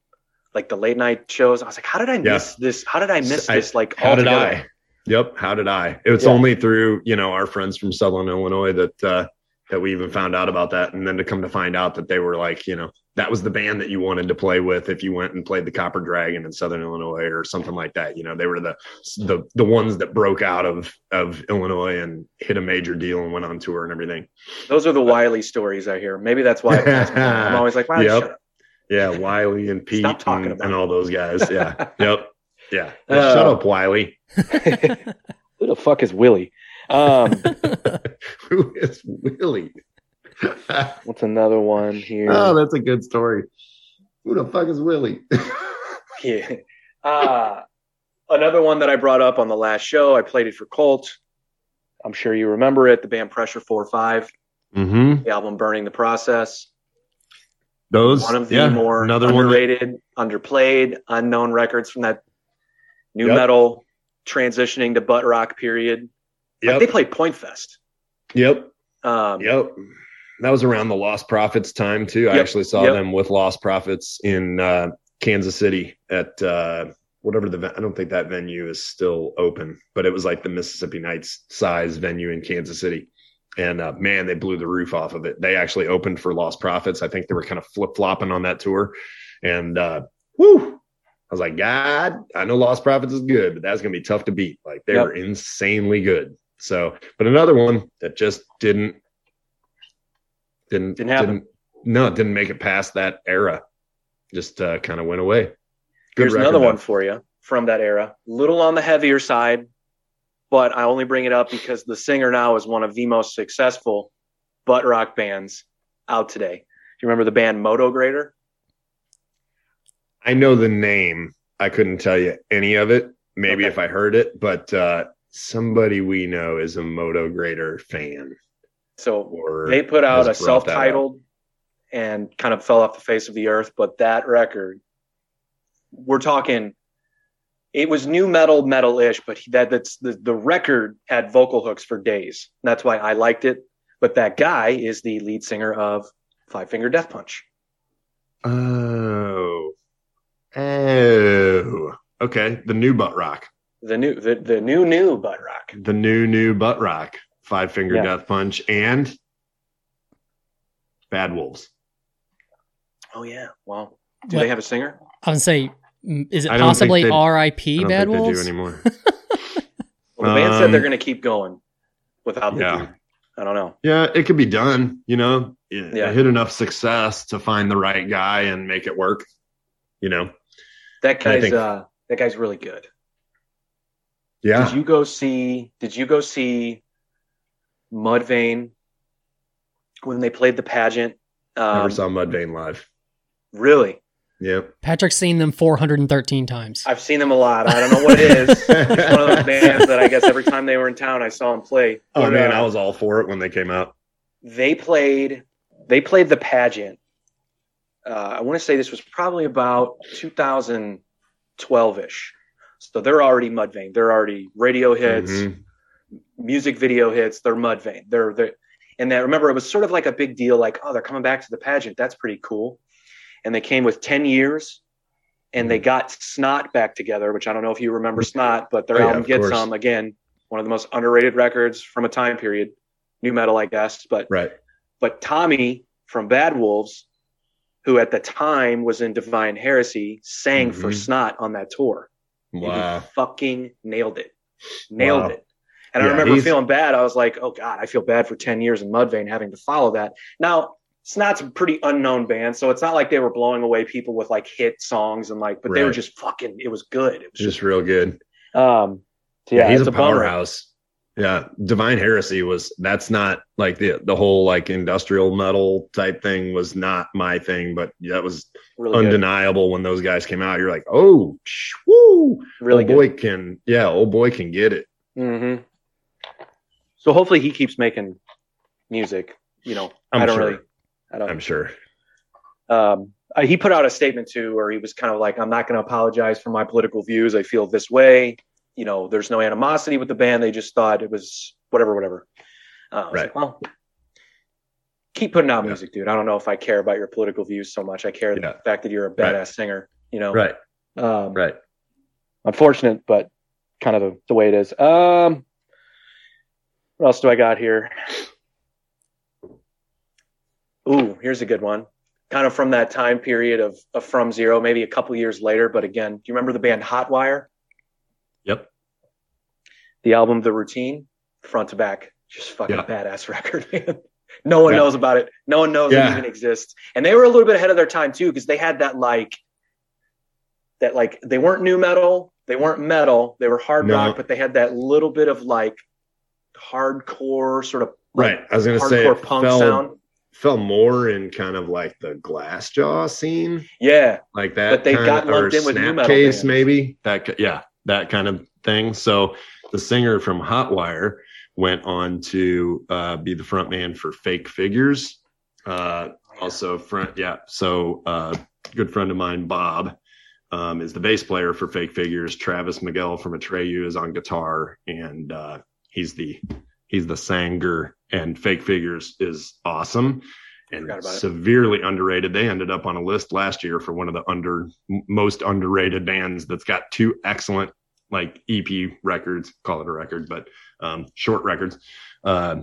C: like the late night shows. I was like, how did I
B: Yeah.
C: miss this? How did I miss
B: I-
C: this? Like,
B: How did? I? Yep. How did I? It was
C: Yeah.
B: only through, you know, our friends from Southern Illinois that, uh, that we even found out about that. And then to come to find out that they were like, you know, that was the band that you wanted to play with if you went and played the Copper Dragon in Southern Illinois or something like that. You know, they were the, the, the ones that broke out of, of Illinois and hit a major deal and went on tour and everything.
C: Those are the Wiley stories I hear. Maybe that's why I'm always like, wow,
B: Yep.
C: shut up.
B: Yeah. Wiley and Pete
C: talking
B: and, and all those guys. Yeah. yep. Yeah.
C: Uh,
B: Shut up, Wiley.
C: Who the fuck is Willie? Um,
B: Who is Willie?
C: what's another one here?
B: oh, that's a good story. Who the fuck is Willie?
C: Yeah. Uh, another one that I brought up on the last show, I played it for Colt. I'm sure you remember it. The band Pressure 4 5,
B: mm-hmm.
C: the album Burning the Process.
B: Those
C: One of the
B: yeah,
C: more
B: another one.
C: underrated, underplayed, unknown records from that new
B: Yep.
C: metal transitioning to butt rock period. Like they played Point Fest.
B: yep.
C: Um,
B: Yep. That was around the Lost Prophets time too. I actually saw
C: Yep.
B: them with Lost Prophets in uh, Kansas City at uh, whatever the. I don't think that venue is still open, but it was like the Mississippi Nights size venue in Kansas City. And uh, man, they blew the roof off of it. They actually opened for Lost Prophets. I think they were kind of flip flopping on that tour, and uh, whoo, I was like, God, I know Lost Prophets is good, but that's gonna be tough to beat. Like they
C: Yep.
B: were insanely good. So, but another one that just didn't didn't
C: Didn't happen.
B: no, didn't make it past that era. Just uh, kind of went away. Good
C: Here's
B: record,
C: another
B: though.
C: one for you from that era. Little on the heavier side, but I only bring it up because the singer now is one of the most successful butt rock bands out today. Do you remember the band Motograter?
B: I know the name. I couldn't tell you any of it. Maybe
C: Okay.
B: if I heard it, but uh, somebody we know is a Motograter fan.
C: So
B: Or
C: they put out a
B: has brought that
C: self-titled and kind of fell off the face of the earth, but that record, we're talking. It was new metal, metal-ish, but that that's the, the record had vocal hooks for days. That's why I liked it. But that guy is the lead singer of Five Finger Death Punch.
B: Oh, oh, okay. The new butt rock,
C: the new the, the new new butt rock
B: the new new butt rock, Five Finger
C: Yeah.
B: Death Punch, and Bad Wolves.
C: oh yeah well do
A: What-
C: they have a singer
A: I would say, mm, is it
B: I don't think
A: possibly
B: they-
A: R.I.P. Bad
B: think they
A: Wolves?
B: do anymore.
C: well the band said they're
B: Um,
C: going to keep going without the
B: Yeah.
C: dude. I don't know.
B: Yeah, it could be done. You know, yeah.
C: Yeah.
B: hit enough success to find the right guy and make it work. You know,
C: That guy's
B: think-
C: uh that guy's really good.
B: yeah.
C: Did you go see did you go see Mudvayne when they played the pageant? Um,
B: Never saw Mudvayne live.
C: Really?
B: Yep.
A: Patrick's seen them 413 times.
C: I've seen them a lot. I don't know what it is. it's one of those bands that I guess every time they were in town I saw them play.
B: Oh
C: But,
B: man,
C: uh,
B: I was all for it when they came out.
C: they played they played the pageant uh, i want to say this was probably about 2012ish so they're already mudvayne they're already radio hits
B: Mhm.
C: Music video hits they're mudvayne they're they and that remember it was sort of like a big deal like oh they're coming back to the pageant that's pretty cool and they came with 10 years and they got snot back together which i don't know if you remember snot but their
B: Oh, yeah,
C: album
B: of
C: get some again one of the most underrated records from a time period new metal i guess but
B: Right.
C: but Tommy from Bad Wolves, who at the time was in Divine Heresy, sang for
B: Mhm.
C: Snot on that tour. And he
B: Wow.
C: fucking nailed it. Nailed
B: Wow.
C: it. And I remember
B: he's-
C: feeling bad. I was like, oh God, I feel bad for 10 years in Mudvayne having to follow that. Now, Snot's a pretty unknown band, so it's not like they were blowing away people with like hit songs and like, but they were just fucking, it was good. It was
B: Just real good.
C: um, so
B: Yeah,
C: yeah,
B: he's
C: it's
B: a
C: a
B: powerhouse. Yeah, Divine Heresy was that's not like the the whole like industrial metal type thing was not my thing, but that was
C: Really good.
B: undeniable when those guys came out. You're like, oh, woo,
C: Really
B: old
C: good.
B: boy can, yeah, old boy can get it.
C: hmm So hopefully he keeps making music. You know,
B: I'm
C: I don't
B: sure.
C: really. I don't.
B: I'm sure.
C: Um, he put out a statement too, where he was kind of like, "I'm not going to apologize for my political views. I feel this way. You know, there's no animosity with the band. They just thought it was whatever, whatever." Uh,
B: Right.
C: like, well, keep putting out
B: Yeah.
C: music, dude. I don't know if I care about your political views so much. I care
B: Yeah.
C: the fact that you're a
B: Right.
C: badass singer. You know,
B: Right,
C: Um,
B: right.
C: unfortunate, but kind of the, the way it is. Um, what else do I got here? Ooh, here's a good one. Kind of from that time period of, of From Zero, maybe a couple years later. But again, do you remember the band Hotwire?
B: Yep.
C: The album The Routine, front to back, just fucking
B: Yeah.
C: badass record, man. No one
B: Yeah.
C: knows about it. No one knows
B: Yeah.
C: it even exists. And they were a little bit ahead of their time too, because they had that like that like they weren't new metal, they weren't metal, they were hard
B: No.
C: rock, but they had that little bit of like hardcore sort of like,
B: Right. I was gonna say
C: hardcore punk
B: fell,
C: sound.
B: fell more in kind of like the Glassjaw scene,
C: Yeah,
B: like that.
C: But they
B: kind
C: got
B: of-
C: lumped in with new metal
B: Snapcase,
C: bands.
B: maybe that. Yeah, that kind of thing. So the singer from Hotwire went on to uh, be the front man for Fake Figures. Uh, also, front yeah. So uh, good friend of mine, Bob. Um, is the bass player for Fake Figures. Travis Miguel from Atreyu is on guitar, and uh, he's the he's the sanger. And Fake Figures is awesome and
C: about it.
B: severely underrated. They ended up on a list last year for one of the under most underrated bands that's got two excellent like EP records, call it a record, but um, short records. Uh,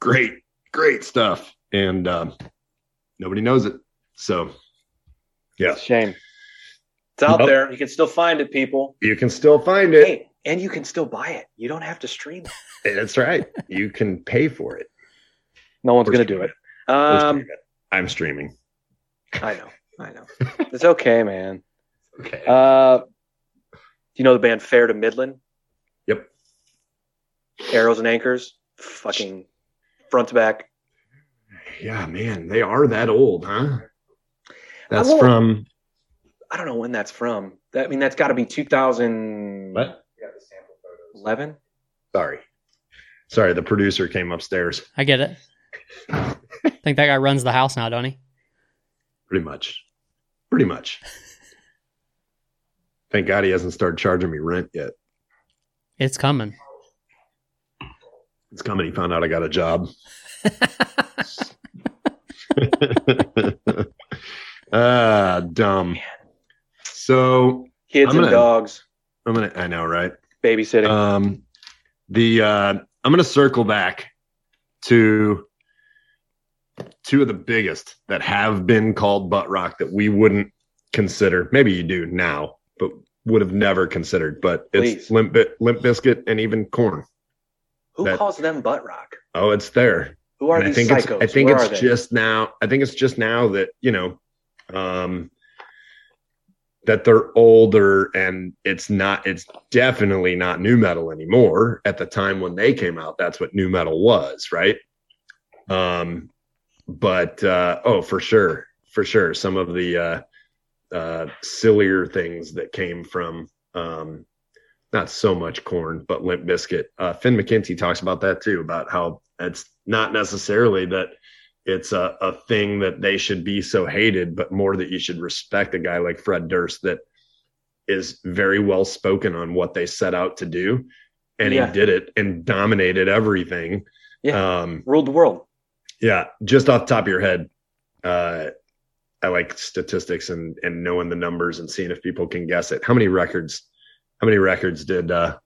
B: great, great stuff, and um, nobody knows it. So, yeah,
C: it's a shame. It's out
B: Nope.
C: there. You can still find it, people.
B: you can still find it.
C: Hey, and you can still buy it. You don't have to stream it.
B: That's right. You can pay for it.
C: No one's going to do
B: streaming
C: it. Um.
B: I'm streaming.
C: I know. I know. It's okay, man.
B: Okay.
C: Uh, do you know the band Fair to Midland?
B: Yep.
C: Arrows and Anchors. Fucking front to back.
B: yeah, man, they are that old, huh? That's
C: won't-
B: from
C: I don't know when that's from. That, I mean, that's got to be 2000.
B: what? Sorry. Sorry, the producer came upstairs.
A: I get it. I think that guy runs the house now, don't he?
B: Pretty much. Pretty much. Thank God he hasn't started charging me rent yet.
A: It's coming.
B: It's coming. He found out I got a job. ah, dumb. So
C: Kids
B: I'm
C: and
B: gonna-
C: dogs
B: I'm gonna. I know, right?
C: Babysitting.
B: Um, the uh, I'm gonna circle back to two of the biggest that have been called butt rock that we wouldn't consider. Maybe you do now, but would have never considered. But it's
C: Please.
B: limp Limp Bizkit and even Korn.
C: Who
B: That-
C: calls them butt rock?
B: Oh, it's there.
C: Who are
B: And I
C: these
B: think
C: psychos?
B: it's I think
C: Where
B: it's just now I think it's just now that, you know, um that they're older and it's not it's definitely not new metal anymore. At the time when they came out, that's what new metal was, right? Um but uh oh for sure, for sure. Some of the uh uh sillier things that came from um not so much Korn, but Limp Bizkit. Uh, Finn McKenty talks about that too, about how it's not necessarily that it's a, a thing that they should be so hated, but more that you should respect a guy like Fred Durst that is very well spoken on what they set out to do. And
C: Yeah.
B: he did it and dominated everything.
C: Yeah.
B: Um,
C: Ruled the world.
B: yeah, just off the top of your head, uh, I like statistics and and knowing the numbers and seeing if people can guess it. How many records? How many records did uh,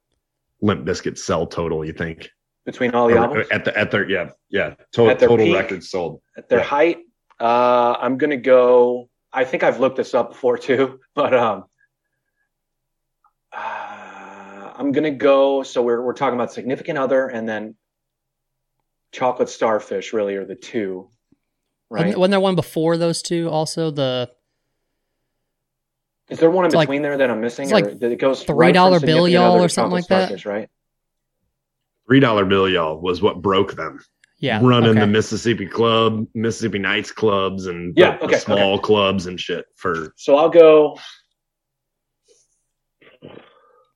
B: Limp Bizkit sell total? You think
C: Between all the
B: Or-
C: albums.
B: at the at their yeah yeah total
C: At their
B: total
C: peak?
B: records sold?
C: At their
B: Yeah.
C: height, uh, I'm gonna go. I think I've looked this up before too, but um, uh, I'm gonna go. So we're we're talking about significant other, and then chocolate starfish. Really, are the two, right?
A: Wasn't, wasn't there one before those two? Also, the
C: Is there one in
A: It's like-
C: between there that I'm missing?
A: it's like
C: or that it goes
A: $3
C: right
A: bill y'all or something like that?
C: starfish, right?
B: Three dollar bill, y'all, was what broke them.
A: yeah
B: running
A: okay.
B: the Mississippi Club, Mississippi Nights clubs, and
C: Yeah,
B: the
C: okay,
B: small clubs and shit. For
C: So I'll go.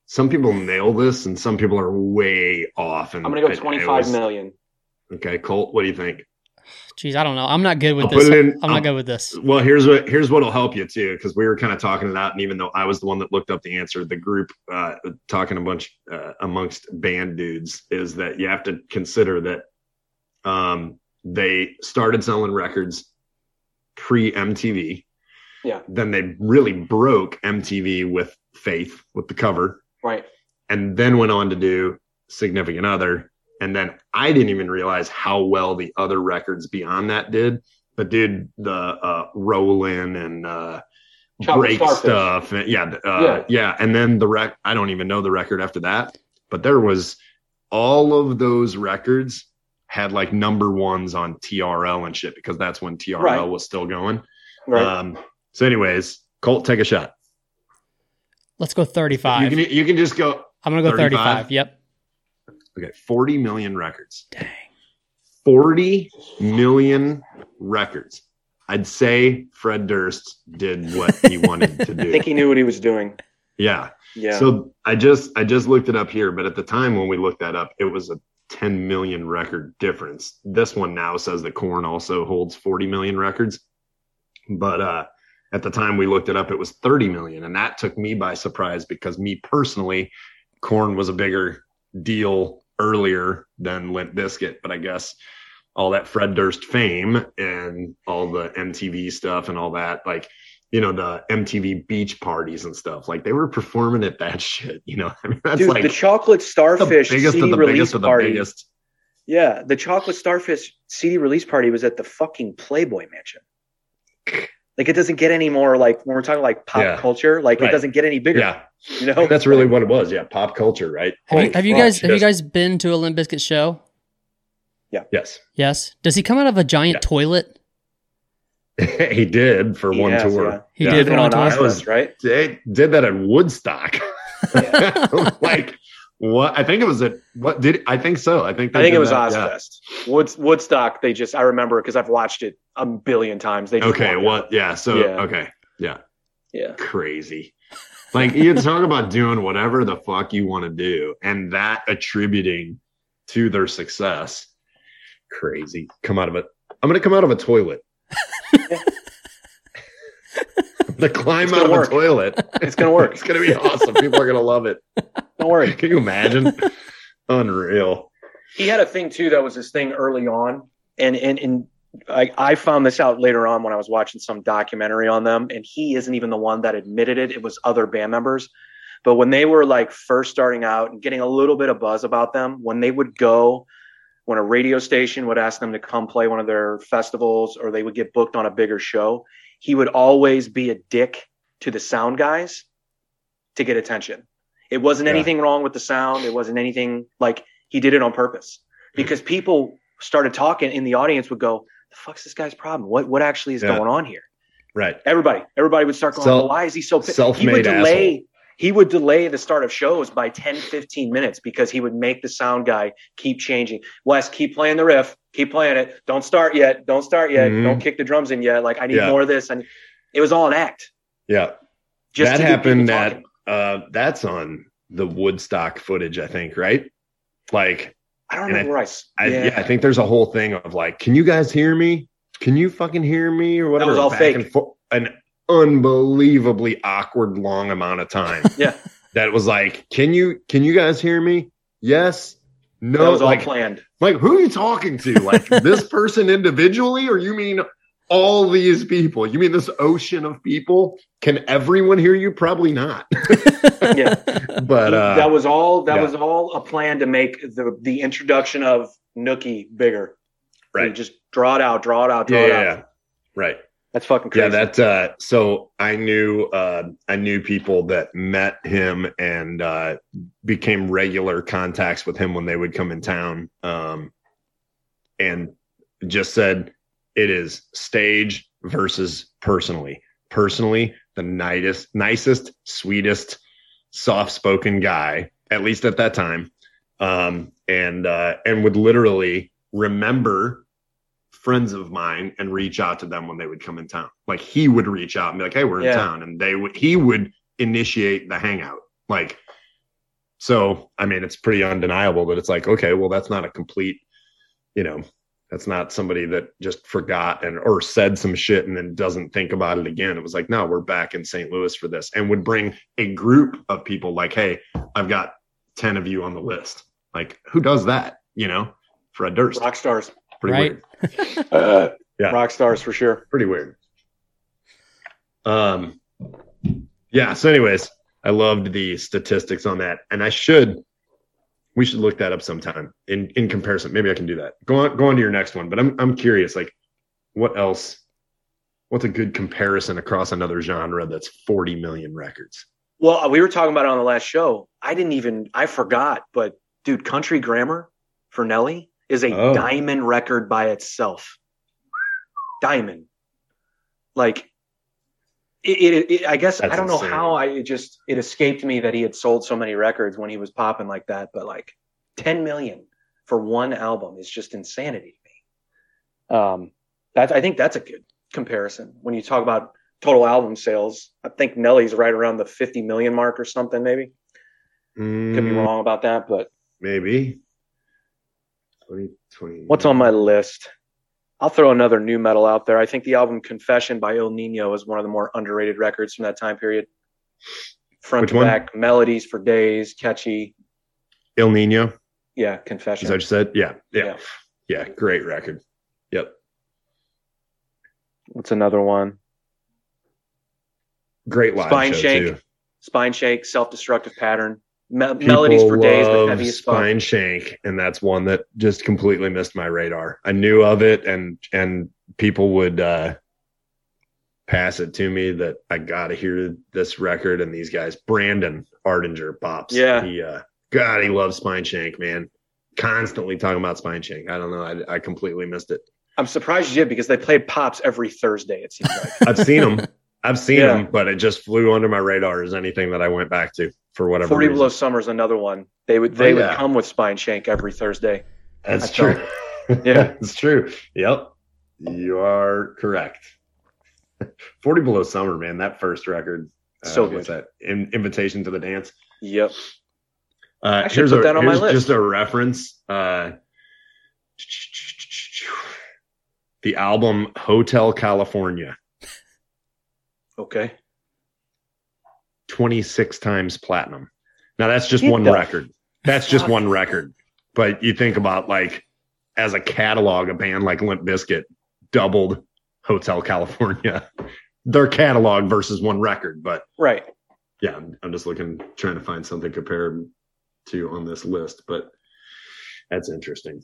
B: some people nail this, and some people are way off. And
C: I'm gonna go
B: it- it
C: 25
B: was-
C: million.
B: Okay, Colt, what do you think?
A: Jeez, I don't know. I'm not good with
B: I'll
A: this.
B: in-
A: I'm
B: I'll-
A: not good with this.
B: Well, here's what here's what'll help you too, because we were kind of talking it out, and even though I was the one that looked up the answer, the group uh, talking a bunch uh, amongst band dudes is that you have to consider that um, they started selling records pre MTV.
C: Yeah.
B: Then they really broke MTV with Faith with the cover,
C: Right.
B: and then went on to do Significant Other. And then I didn't even realize how well the other records beyond that did. But dude, the uh, Rollin' and uh, break
C: Starfish.
B: stuff, and, yeah, uh,
C: Yeah.
B: yeah, and then the rec. I don't even know the record after that, but there was all of those records had like number ones on TRL and shit because that's when TRL
C: Right.
B: was still going.
C: Right.
B: Um, so, anyways, Colt, take a shot.
A: Let's go 35.
B: You can you can just go.
A: I'm gonna go
B: 35?
A: 35. Yep.
B: Okay, 40 million records.
A: Dang.
B: 40 million records. I'd say Fred Durst did what he wanted to do.
C: I
B: do.
C: think he knew what he was doing.
B: Yeah.
C: Yeah.
B: So I just I just looked it up here, but at the time when we looked that up, it was a 10 million record difference. This one now says that Korn also holds 40 million records. But uh at the time we looked it up, it was 30 million. And that took me by surprise because me personally, Korn was a bigger deal earlier than Limp Bizkit. But I guess all that Fred Durst fame and all the MTV stuff and all that, like, you know, the MTV beach parties and stuff, like they were performing at that shit, you know. I mean, that's
C: Dude,
B: like
C: the chocolate starfish the
B: biggest
C: CD
B: of the biggest of the
C: party.
B: biggest.
C: Yeah, the chocolate starfish CD release party was at the fucking Playboy Mansion. Like it doesn't get any more like when we're talking like pop
B: Yeah.
C: culture, like
B: Right.
C: it doesn't get any bigger.
B: Yeah,
C: You know,
B: that's really what it was. Yeah, pop culture, right?
A: Have, you, have you guys have you guys been to a Limp Bizkit show? Yeah.
B: Yes,
A: Yes. Does he come out of a giant
B: Yeah.
A: toilet?
B: he did for
C: He
B: one
C: has,
B: tour.
C: yeah.
A: He
B: Yeah.
A: did
C: Even
A: for one tour.
B: That was-
C: right?
B: They did that at Woodstock. like what? I think it was at what did I think so? I think
C: I think it was
B: that, yeah.
C: Ozzfest. Woods Woodstock. They just I remember because I've watched it a billion times. They just
B: Okay,
C: walked
B: what? Yeah. So
C: Yeah.
B: okay,
C: Yeah. Yeah,
B: crazy. Like you talk about doing whatever the fuck you want to do, and that attributing to their success. Crazy. Come out of it. I'm gonna come out of a toilet. I'm climb out of
C: work.
B: a toilet.
C: It's gonna work.
B: it's gonna be awesome. People are gonna love it.
C: don't worry.
B: Can you imagine? Unreal.
C: he had a thing too that was his thing early on and and and I, I found this out later on when I was watching some documentary on them and he isn't even the one that admitted it. It was other band members. But when they were like first starting out and getting a little bit of buzz about them when they would go when a radio station would ask them to come play one of their festivals or they would get booked on a bigger show he would always be a dick to the sound guys to get attention. It wasn't
B: Yeah.
C: anything wrong with the sound. It wasn't anything like he did it on purpose. Because people started talking in the audience would go, "The fuck's this guy's problem? What what actually is
B: Yeah.
C: going on here?"
B: Right.
C: Everybody, everybody would start going,
B: Self-
C: well, "Why is he so?" pissed?" He
B: self-made
C: would delay.
B: asshole.
C: He would delay the start of shows by 10, 15 minutes because he would make the sound guy keep changing. Wes, keep playing the riff. Keep playing it. Don't start yet. Don't start yet.
B: Mhm.
C: Don't kick the drums in yet. Like I need
B: Yeah.
C: more of this. And it was all an act.
B: Yeah.
C: Just
B: that happened
C: that
B: uh that's on the Woodstock footage, I think, right? Like
C: I don't remember where I.
B: I yeah. I think there's a whole thing of like, can you guys hear me? Can you fucking hear me or whatever?
C: was all
B: Back
C: fake.
B: and fo- an unbelievably awkward long amount of time.
C: Yeah.
B: that was like, can you can you guys hear me? Yes. No.
C: that was all
B: like,
C: planned.
B: like who are you talking to? Like this person individually, or you mean all these people? You mean this ocean of people? Can everyone hear you? Probably not.
C: Yeah.
B: But uh,
C: that was all. That
B: yeah.
C: was all a plan to make the the introduction of Nookie bigger.
B: Right.
C: You just draw it out. Draw it out. Draw
B: yeah,
C: it
B: yeah,
C: out.
B: yeah. right.
C: That's fucking crazy.
B: Yeah, that uh so I knew uh I knew people that met him and uh became regular contacts with him when they would come in town. Um and just said it is stage versus personally. Personally, the nicest nicest, sweetest, soft spoken guy, at least at that time. Um and uh and would literally remember friends of mine and reach out to them when they would come in town. Like he would reach out and be like, "Hey, we're in
C: Yeah.
B: town," and they would he would initiate the hangout. Like, so I mean, it's pretty undeniable that it's like, okay, well, that's not a complete, you know, that's not somebody that just forgot and or said some shit and then doesn't think about it again. It was like, no, we're back in St. Louis for this, and would bring a group of people. Like, hey, I've got ten of you on the list. Like, who does that? You know, Fred Durst.
C: rock stars.
B: Pretty
A: Right.
B: weird.
C: Uh,
B: Yeah.
C: Rock stars for sure.
B: pretty weird. Um, yeah. So, anyways, I loved the statistics on that, and I should, we should look that up sometime in in comparison. Maybe I can do that. Go on, go on to your next one. But I'm I'm curious, like, what else? What's a good comparison across another genre that's 40 million records?
C: Well, we were talking about it on the last show. I didn't even. I forgot. But dude, Country Grammar for Nelly is a
B: Oh.
C: diamond record by itself. Diamond. Like. It, it, it, I guess
B: That's
C: I don't know how I it just it escaped me that he had sold so many records when he was popping like that, but like 10 million for one album is just insanity to me. Um, that's I think that's a good comparison when you talk about total album sales. I think Nelly's right around the 50 million mark or something, maybe. Could be
B: Mm,
C: wrong about that, but
B: Maybe. 20, 20.
C: what's on my list? I'll throw another new metal out there. I think the album Confession by Ill Niño is one of the more underrated records from that time period. Front
B: Which
C: to
B: one?
C: back, melodies for days, catchy.
B: El Nino?
C: Yeah, Confession.
B: that what you said? Yeah. Yeah.
C: Yeah.
B: Yeah. Great record. Yep.
C: What's another one?
B: Great live
C: Spine Shank.
B: too.
C: Spine Shank, Self Destructive Pattern. Me- melodies for days, but heavy as.
B: Spine Shank, and that's one that just completely missed my radar. I knew of it, and and people would uh, pass it to me that I got to hear this record and these guys. Brandon Ardinger pops.
C: Yeah.
B: he uh, God, he loves Spine Shank, man. Constantly talking about Spine Shank. I don't know. I, I completely missed it.
C: I'm surprised you did because they played Pops every Thursday, it seems like.
B: I've seen them. I've seen
C: Yeah.
B: them, but it just flew under my radar as anything that I went back to for whatever
C: 40
B: reason.
C: Below Summer is another one. They would they
B: Oh,
C: would come with Spine Shank every Thursday.
B: That's true.
C: Yeah.
B: it's true. Yep. You are correct. 40 Below Summer, man, that first record. uh,
C: So
B: what's
C: good.
B: that? In, Invitation to the Dance.
C: Yep.
B: Uh,
C: I should
B: here's
C: put
B: a,
C: that on my list.
B: just a reference. Uh, the album Hotel California,
C: Okay.
B: 26 times platinum. Now that's just
C: Get
B: one
C: the
B: record. That's just one record. But you think about like as a catalog, a band like Limp Bizkit doubled Hotel California. Their catalog versus one record. But
C: Right.
B: yeah, I'm, I'm just looking, trying to find something compared to on this list. But that's interesting.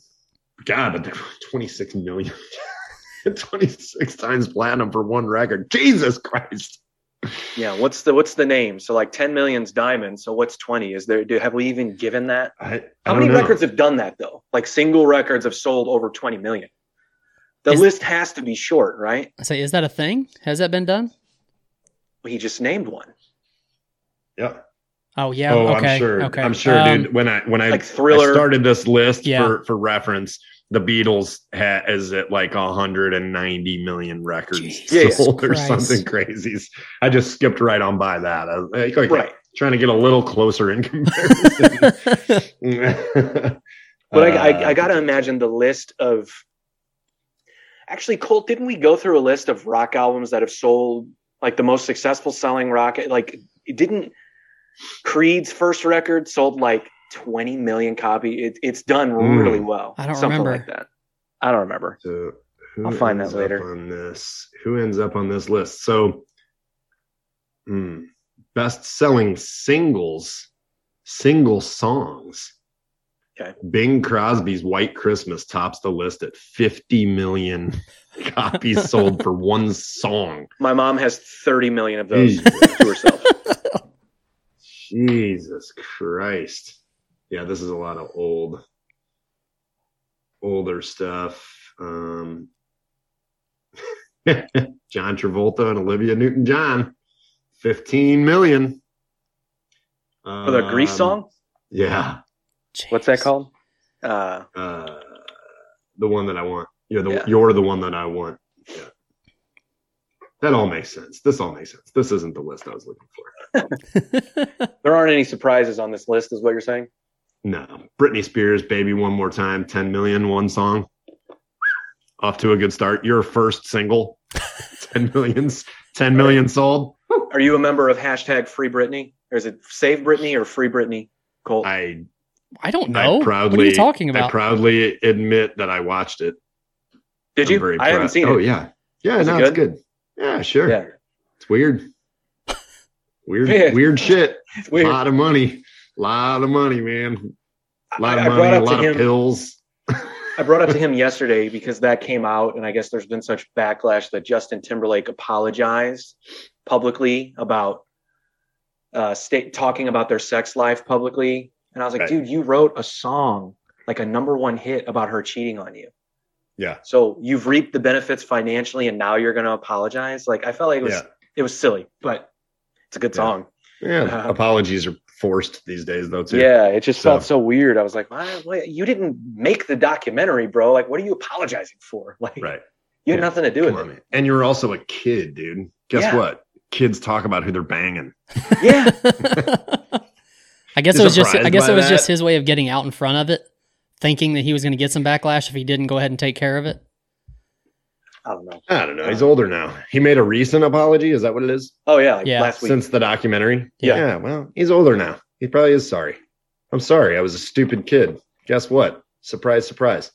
B: God, but 26 million, 26 times platinum for one record. Jesus Christ.
C: Yeah, what's the what's the name? So like 10 million's diamond. So what's 20? Is there do have we even given that?
B: I, I
C: How many
B: know.
C: records have done that though? Like single records have sold over 20 million. The
A: Is-
C: list has to be short, right?
A: I say, is that a thing? Has that been done?
C: He just named one.
B: Yeah.
A: Oh yeah.
B: oh,
A: okay.
B: I'm sure.
A: Okay.
B: I'm sure,
A: Um,
B: dude. When I when I,
C: Like Thriller.
B: I started this list
A: Yeah.
B: for for reference, the Beatles ha- is at like 190 million records
A: Jesus
B: sold or something crazy. I just skipped right on by that. I was like, okay,
C: Right.
B: trying to get a little closer in comparison.
C: But I, I,
B: Uh,
C: I got to imagine the list of. Actually, Colt, didn't we go through a list of rock albums that have sold like the most successful selling rock? Like, it didn't Creed's first record sold like 20 million copy. It, it's done
B: Mm.
C: really well.
A: I don't
C: Something
A: remember.
C: like that. I don't remember.
B: So who
C: I'll find that
B: ends up
C: later.
B: on this. Who ends up on this list? So, hmm, best selling singles, single songs.
C: Okay.
B: Bing Crosby's White Christmas tops the list at 50 million copies sold for one song.
C: My mom has 30 million of those
B: Jesus.
C: to herself.
B: Jesus Christ. Yeah, this is a lot of old, older stuff. Um, John Travolta and Olivia Newton John, 15 million.
C: Oh, the Grease
B: Um,
C: song?
B: Yeah.
C: What's that called? Uh,
B: Uh, the one that I want. You're the,
C: Yeah.
B: you're the one that I want. Yeah. That all makes sense. This all makes sense. This isn't the list I was looking for.
C: there aren't any surprises on this list, is what you're saying?
B: No. Britney Spears, Baby One More Time, 10 million, one song. Off to a good start. Your first single, 10 millions, 10 million sold.
C: Are you a member of hashtag Free Britney? Or is it Save Britney or Free Britney? Colt.
B: I,
A: I don't
B: I
A: know.
B: proudly,
A: what are you talking about?
B: I proudly admit that I watched it.
C: Did
B: I'm
C: you?
B: very
C: I haven't seen
B: Oh,
C: it.
B: yeah. Yeah,
C: Is it
B: no, it's good. Yeah, sure.
C: Yeah.
B: It's weird. Weird, weird shit.
C: It's weird.
B: lot of money. Lot of money, man. A lot
C: I-
B: of
C: I
B: money, a lot of
C: him-
B: pills.
C: I brought up to him yesterday because that came out, and I guess there's been such backlash that Justin Timberlake apologized publicly about uh, state talking about their sex life publicly, and I was like,
B: Right.
C: dude, you wrote a song like a number one hit about her cheating on you.
B: Yeah.
C: So you've reaped the benefits financially, and now you're going to apologize. Like I felt like it was
B: Yeah.
C: it was silly, but it's a good
B: Yeah.
C: song.
B: Yeah.
C: Uh,
B: Apologies are forced these days, though, too.
C: Yeah, it just
B: So-
C: felt so weird. I was like, why, why, you didn't make the documentary, bro. Like, what are you apologizing for? Like,
B: Right.
C: you had
B: Yeah.
C: nothing to do
B: Come
C: with
B: on,
C: it.
B: man. And you're also a kid, dude. Guess
C: Yeah.
B: what? Kids talk about who they're banging.
C: Yeah.
A: I guess
B: You
A: it was just. I guess it was just his way of getting out in front of it, thinking that he was going to get some backlash if he didn't go ahead and take care of it.
C: I don't know.
B: I don't know. He's uh, older now. He made a recent apology. Is that what it is?
C: Oh yeah, like
A: Yeah.
C: last week.
B: Since the documentary?
A: Yeah. yeah.
B: Well, he's older now. He probably is sorry. I'm sorry. I was a stupid kid. Guess what? Surprise, surprise.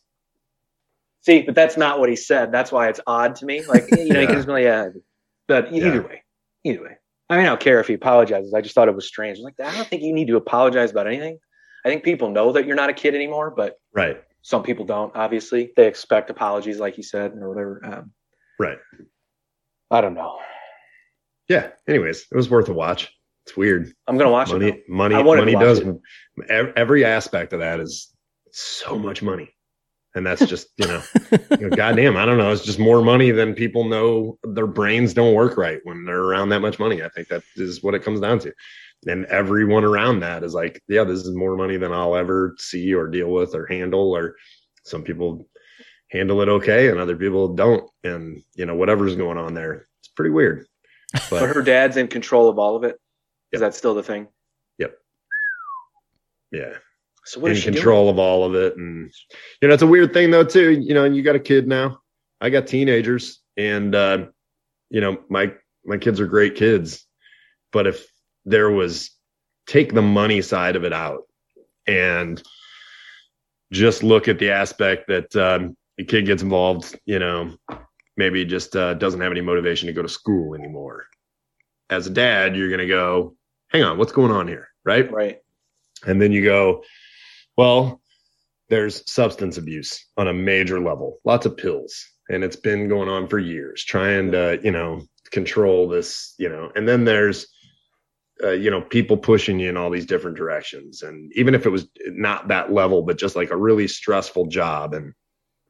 C: See, but that's not what he said. That's why it's odd to me. Like, you know, he
B: Yeah.
C: could just be like, yeah. But either
B: Yeah.
C: way, either way. I mean, I don't care if he apologizes. I just thought it was strange. I'm like, I don't think you need to apologize about anything. I think people know that you're not a kid anymore, but
B: Right.
C: Some people don't. Obviously, they expect apologies, like you said, or whatever. Um,
B: Right.
C: I don't know.
B: Yeah. Anyways, it was worth a watch. It's weird.
C: I'm gonna watch it.
B: money,
C: though.
B: money,
C: I wanted to
B: money does.
C: it.
B: Every aspect of that is so much money, and that's just you know, you know, goddamn. I don't know. It's just more money than people know. Their brains don't work right when they're around that much money. I think that is what it comes down to. And everyone around that is like, yeah, this is more money than I'll ever see or deal with or handle. Or some people handle it okay, and other people don't. And you know, whatever's going on there, it's pretty weird.
C: But
B: But
C: her dad's in control of all of it. Is
B: Yep.
C: that still the thing? Yep.
B: Yeah,
C: So what
B: in
C: is she
B: control of all of it. And you know, it's a weird thing though, too. You know, you got a kid now. I got teenagers, and uh, you know, my my kids are great kids. But if there was take the money side of it out and just look at the aspect that um, a kid gets involved, you know, maybe just uh, doesn't have any motivation to go to school anymore. As a dad, you're going to go, hang on, what's going on here? Right.
C: Right.
B: And then you go, well, there's substance abuse on a major level, lots of pills. and it's been going on for years, trying to, you know, control this, you know, and then there's, uh, you know, people pushing you in all these different directions. And even if it was not that level, but just like a really stressful job and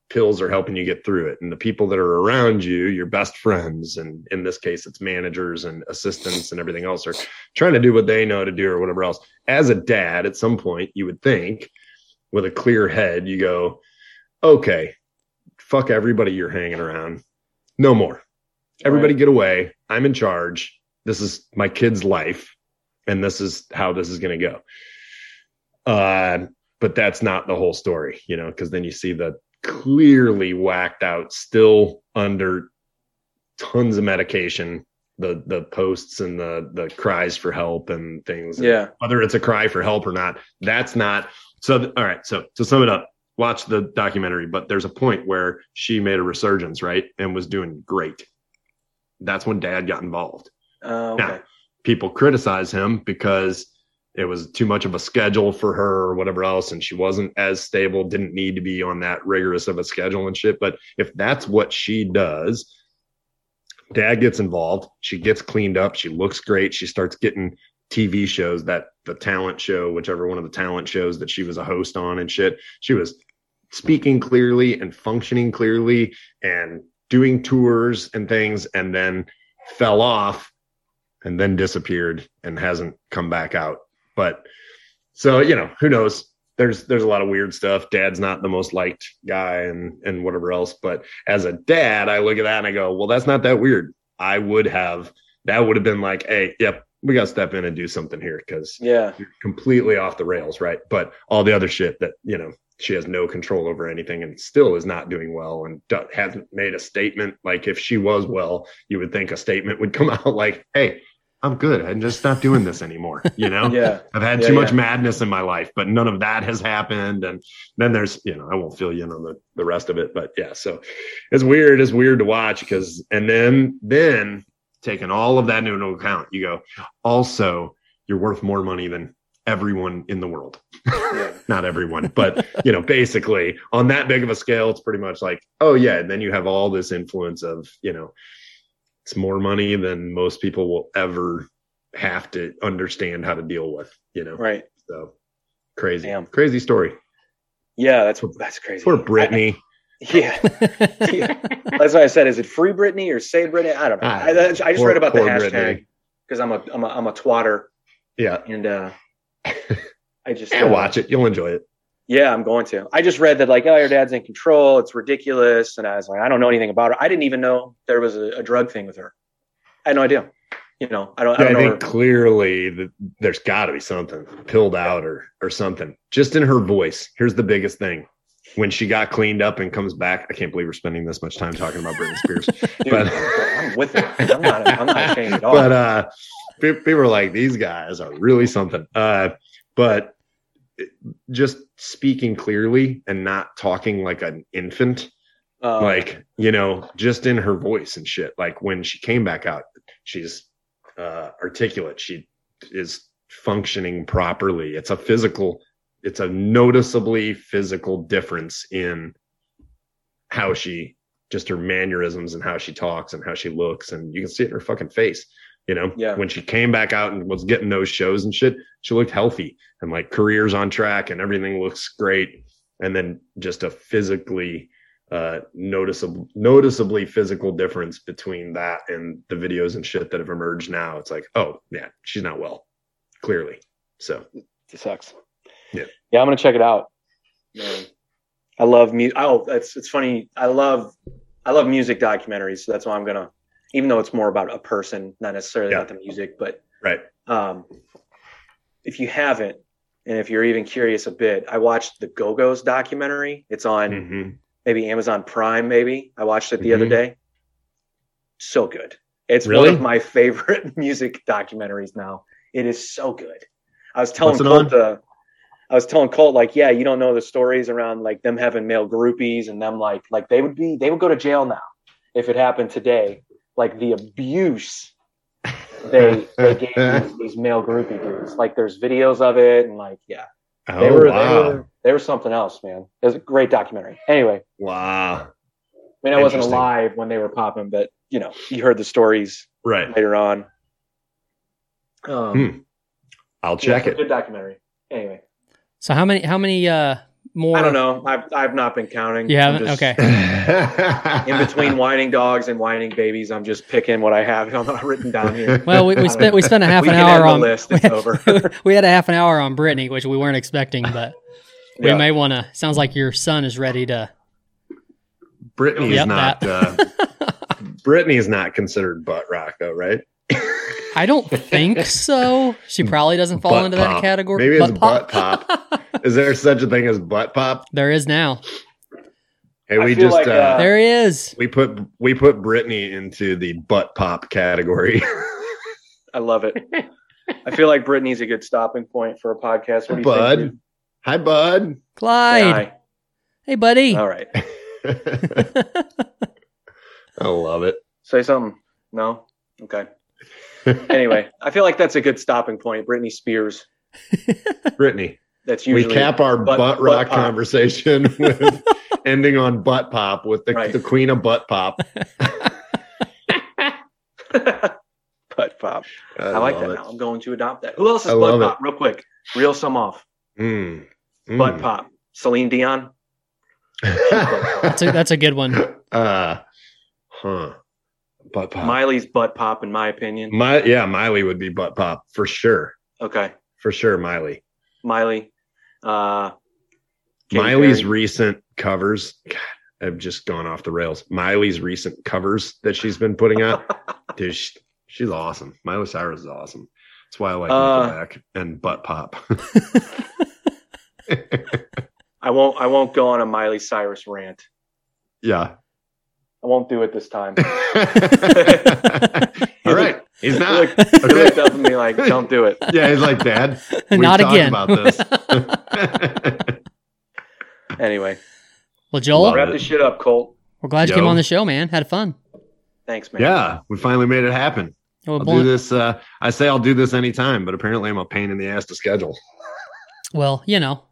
B: pills are helping you get through it. And the people that are around you, your best friends, and in this case, it's managers and assistants and everything else are trying to do what they know to do or whatever else. As a dad, at some point, you would think with a clear head, you go, okay, fuck everybody you're hanging around. No more. Everybody
C: Right.
B: get away. I'm in charge. This is my kid's life, and this is how this is going to go. Uh, but that's not the whole story, you know, because then you see the clearly whacked out, still under tons of medication, the the posts and the the cries for help and things.
C: Yeah.
B: Whether it's a cry for help or not, that's not. So th- all right. So to sum it up, watch the documentary. But there's a point where she made a resurgence, right, and was doing great. That's when Dad got involved
C: Uh, okay.
B: Now, people criticize him because it was too much of a schedule for her or whatever else and she wasn't as stable didn't need to be on that rigorous of a schedule and shit. But if that's what she does dad gets involved she gets cleaned up she looks great she starts getting tv shows that the talent show whichever one of the talent shows that she was a host on and shit. She was speaking clearly and functioning clearly and doing tours and things and then fell off and then disappeared and hasn't come back out. But so you know, who knows? There's there's a lot of weird stuff. Dad's not the most liked guy and and whatever else. But as a dad, I look at that and I go, well, that's not that weird. I would have that would have been like, hey, yep, we got to step in and do something here because
C: Yeah.
B: you're completely off the rails, right? But all the other shit that you know she has no control over anything and still is not doing well and hasn't made a statement. Like if she was well, you would think a statement would come out like, "Hey, I'm good. I'm just not doing this anymore." You know,
C: Yeah.
B: I've had
C: Yeah,
B: too much
C: yeah.
B: madness in my life, but none of that has happened. And then there's, you know, I won't fill you in on the, the rest of it, but yeah, so it's weird. It's weird to watch because, and then, then taking all of that into account, you go, also, you're worth more money than everyone in the world. Not everyone, but you know, basically on that big of a scale, it's pretty much like, oh yeah. And then you have all this influence of, you know, it's more money than most people will ever have to understand how to deal with, you know?
C: Right.
B: So crazy,
C: Damn.
B: crazy story.
C: Yeah. That's what that's crazy.
B: Poor Britney.
C: Yeah. Yeah. That's why I said, is it free Britney or say Britney? I don't know.
B: I
C: I. I just
B: Poor-
C: read about the hashtag
B: Britney.
C: because I'm a, I'm a I'm a twatter
B: yeah.
C: and uh I just
B: Yeah,
C: uh,
B: watch it. You'll enjoy it.
C: Yeah, I'm going to. I just read that like, oh, your dad's in control. It's ridiculous, and I was like, I don't know anything about her. I didn't even know there was a, a drug thing with her. I had no idea. You know, I don't. I
B: Yeah, I,
C: don't know.
B: think clearly that there's got to be something pilled out or or something. Just in her voice. Here's the biggest thing. When she got cleaned up and comes back, I can't believe we're spending this much time talking about Britney Spears.
C: Dude,
B: but-
C: I'm with it. I'm not. I'm not ashamed at all.
B: but uh people are like these guys are really something uh but just speaking clearly and not talking like an infant
C: Um,
B: like you know just in her voice and shit. Like when she came back out she's uh articulate. She is functioning properly. It's a physical it's a noticeably physical difference in how she just her mannerisms and how she talks and how she looks. And you can see it in her fucking face you know
C: Yeah.
B: when she came back out and was getting those shows and shit she looked healthy and like careers on track and everything looks great and then just a physically uh noticeable noticeably physical difference between that and the videos and shit that have emerged now it's like oh yeah she's not well clearly so
C: it sucks.
B: Yeah.
C: Yeah, I'm gonna check it out. Man, I love music. Oh, it's it's funny. I love I love music documentaries. So that's why I'm gonna, even though it's more about a person, not necessarily
B: Yeah.
C: about the music, but
B: right
C: um, if you haven't, and if you're even curious a bit, I watched the Go Go's documentary. It's on
B: Mhm.
C: maybe Amazon Prime. Maybe I watched it the other
B: Mhm.
C: day. So good. It's
B: Really?
C: one of my favorite music documentaries now. It is so good. I was telling Colt, uh, I was telling Colt like, yeah, you don't know the stories around like them having male groupies and them like like they would be they would go to jail now if it happened today. Like the abuse they they gave these, these male groupie dudes. Like there's videos of it and like yeah, they
B: oh
C: were
B: wow
C: they were they were something else, man. It was a great documentary. Anyway,
B: wow
C: I mean, I wasn't alive when they were popping, but you know, you heard the stories
B: Right.
C: later on. Um,
B: Hmm. I'll check
C: yeah,
B: it.
C: Good documentary. Anyway,
A: So how many how many uh more
C: I don't know. I've I've not been counting.
A: Yeah.
C: Just-
A: Okay.
C: In between whining dogs and whining babies, I'm just picking what I have on- written down here.
A: Well, we, we spent we spent a half an
C: can
A: hour
C: end the
A: on
C: list. It's over.
A: we had a half an hour on Britney, which we weren't expecting, but we
C: Yeah.
A: may want to. Sounds like your son is ready to.
B: Britney's
A: Yep,
B: not.
A: that.
B: Uh, Britney's not considered butt rock though, right?
A: I don't think so. She probably doesn't fall
B: Butt
A: into that category.
B: Maybe it's butt pop. Is there such a thing as butt pop?
A: There is now.
B: Hey, we just
C: like,
B: uh,
C: uh,
A: There he is.
B: we put we put Britney into the butt pop category.
C: I love it. I feel like Britney's a good stopping point for a podcast. What do you
B: Bud.
C: think? dude?
B: Hi, bud.
A: Clyde.
C: Hi.
A: Hey, buddy.
C: All right.
B: I love it.
C: Say something. No? Okay. Anyway, I feel like that's a good stopping point. Britney Spears.
B: Britney,
C: That's usually
B: we cap our
C: butt-
B: butt,
C: butt
B: rock
C: pop.
B: conversation with ending on butt pop with the,
C: Right.
B: the queen of butt pop.
C: butt pop. I, like that
B: it.
C: now. I'm going to adopt that. Who else is
B: I
C: butt
B: love it.
C: pop? Real quick. Reel some off.
B: Mm. Mm.
C: Butt pop. Celine Dion.
A: That's a, that's a good one.
B: uh, huh. Butt pop.
C: Miley's butt pop, in my opinion.
B: My yeah, Miley would be butt pop for sure.
C: Okay.
B: For sure, Miley.
C: Miley. Uh, Katy
B: Miley's
C: Perry.
B: recent covers God, have just gone off the rails. Miley's recent covers that she's been putting out, dude, she, she's awesome. Miley Cyrus is awesome. That's why I like
C: Uh,
B: Nickelback and butt pop.
C: I won't. I won't go on a Miley Cyrus rant.
B: yeah.
C: I won't do it this time.
B: All right, he's
C: He
B: not.
C: looked, he looked up at me like, "Don't do it."
B: Yeah, he's like, Dad. we
A: Not again.
B: About this.
C: Anyway,
A: well, Joel,
B: Love
C: wrap
B: it.
C: this shit up, Colt.
A: we're glad you
B: Yo.
A: came on the show, man. Had fun.
C: Thanks, man.
B: yeah, we finally made it happen.
A: Well,
B: I'll
A: blunt-
B: do this. Uh, I say I'll do this anytime, but apparently I'm a pain in the ass to schedule.
A: well, you know,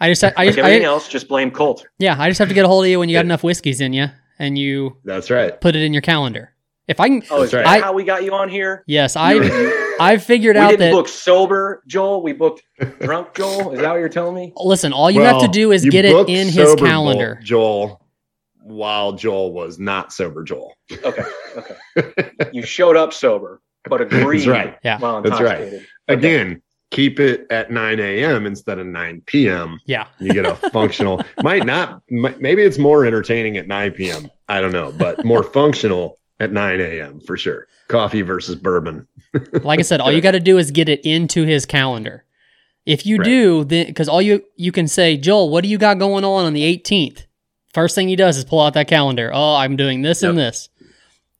A: I just, I,
C: Like
A: just,
C: everything
A: I,
C: else, just blame Colt.
A: yeah, I just have to get a hold of you when you got enough whiskeys in you and you
B: That's right.
A: put it in your calendar. If I can,
C: Oh, is
B: That's
C: that
B: right.
C: how we got you on here?
A: yes,
C: You-
A: I,
C: you-
A: I figured
C: we
A: out
C: didn't
A: that.
C: book sober Joel. We booked drunk Joel. Is that what you're telling me?
A: Listen, all you have to do is
B: you
A: get it
B: booked
A: in his
B: sober
A: calendar.
B: Joel, while Joel was not sober. Joel.
C: Okay, okay. You showed up sober, but agreed.
B: That's right.
A: Yeah.
C: While
B: That's right.
C: intoxicated.
B: Again, keep it at 9 a.m. instead of 9 p.m.
A: Yeah.
B: You get a functional. might not. might- Maybe it's more entertaining at 9 p.m. I don't know, but more functional at 9 a.m. for sure. Coffee versus bourbon.
A: Like I said, all you got to do is get it into his calendar. If you
B: Right.
A: do, then because all you you can say, Joel, what do you got going on on the 18th? First thing he does is pull out that calendar. Oh, I'm doing this and this.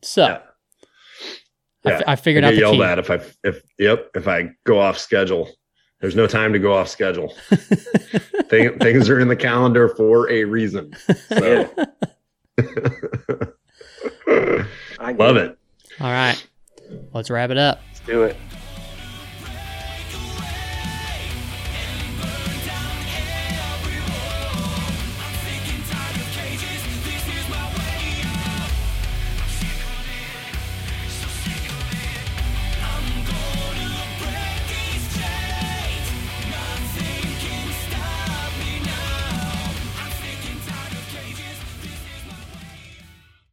A: So
B: Yeah.
A: I,
B: Yeah.
A: f- I figured
B: I
A: out
B: get
A: the
B: yelled
A: key.
B: at if I if yep if I go off schedule. There's no time to go off schedule. Thing, things are in the calendar for a reason. So.
C: I get
B: Love it.
A: All right, let's wrap it up.
C: Let's do it.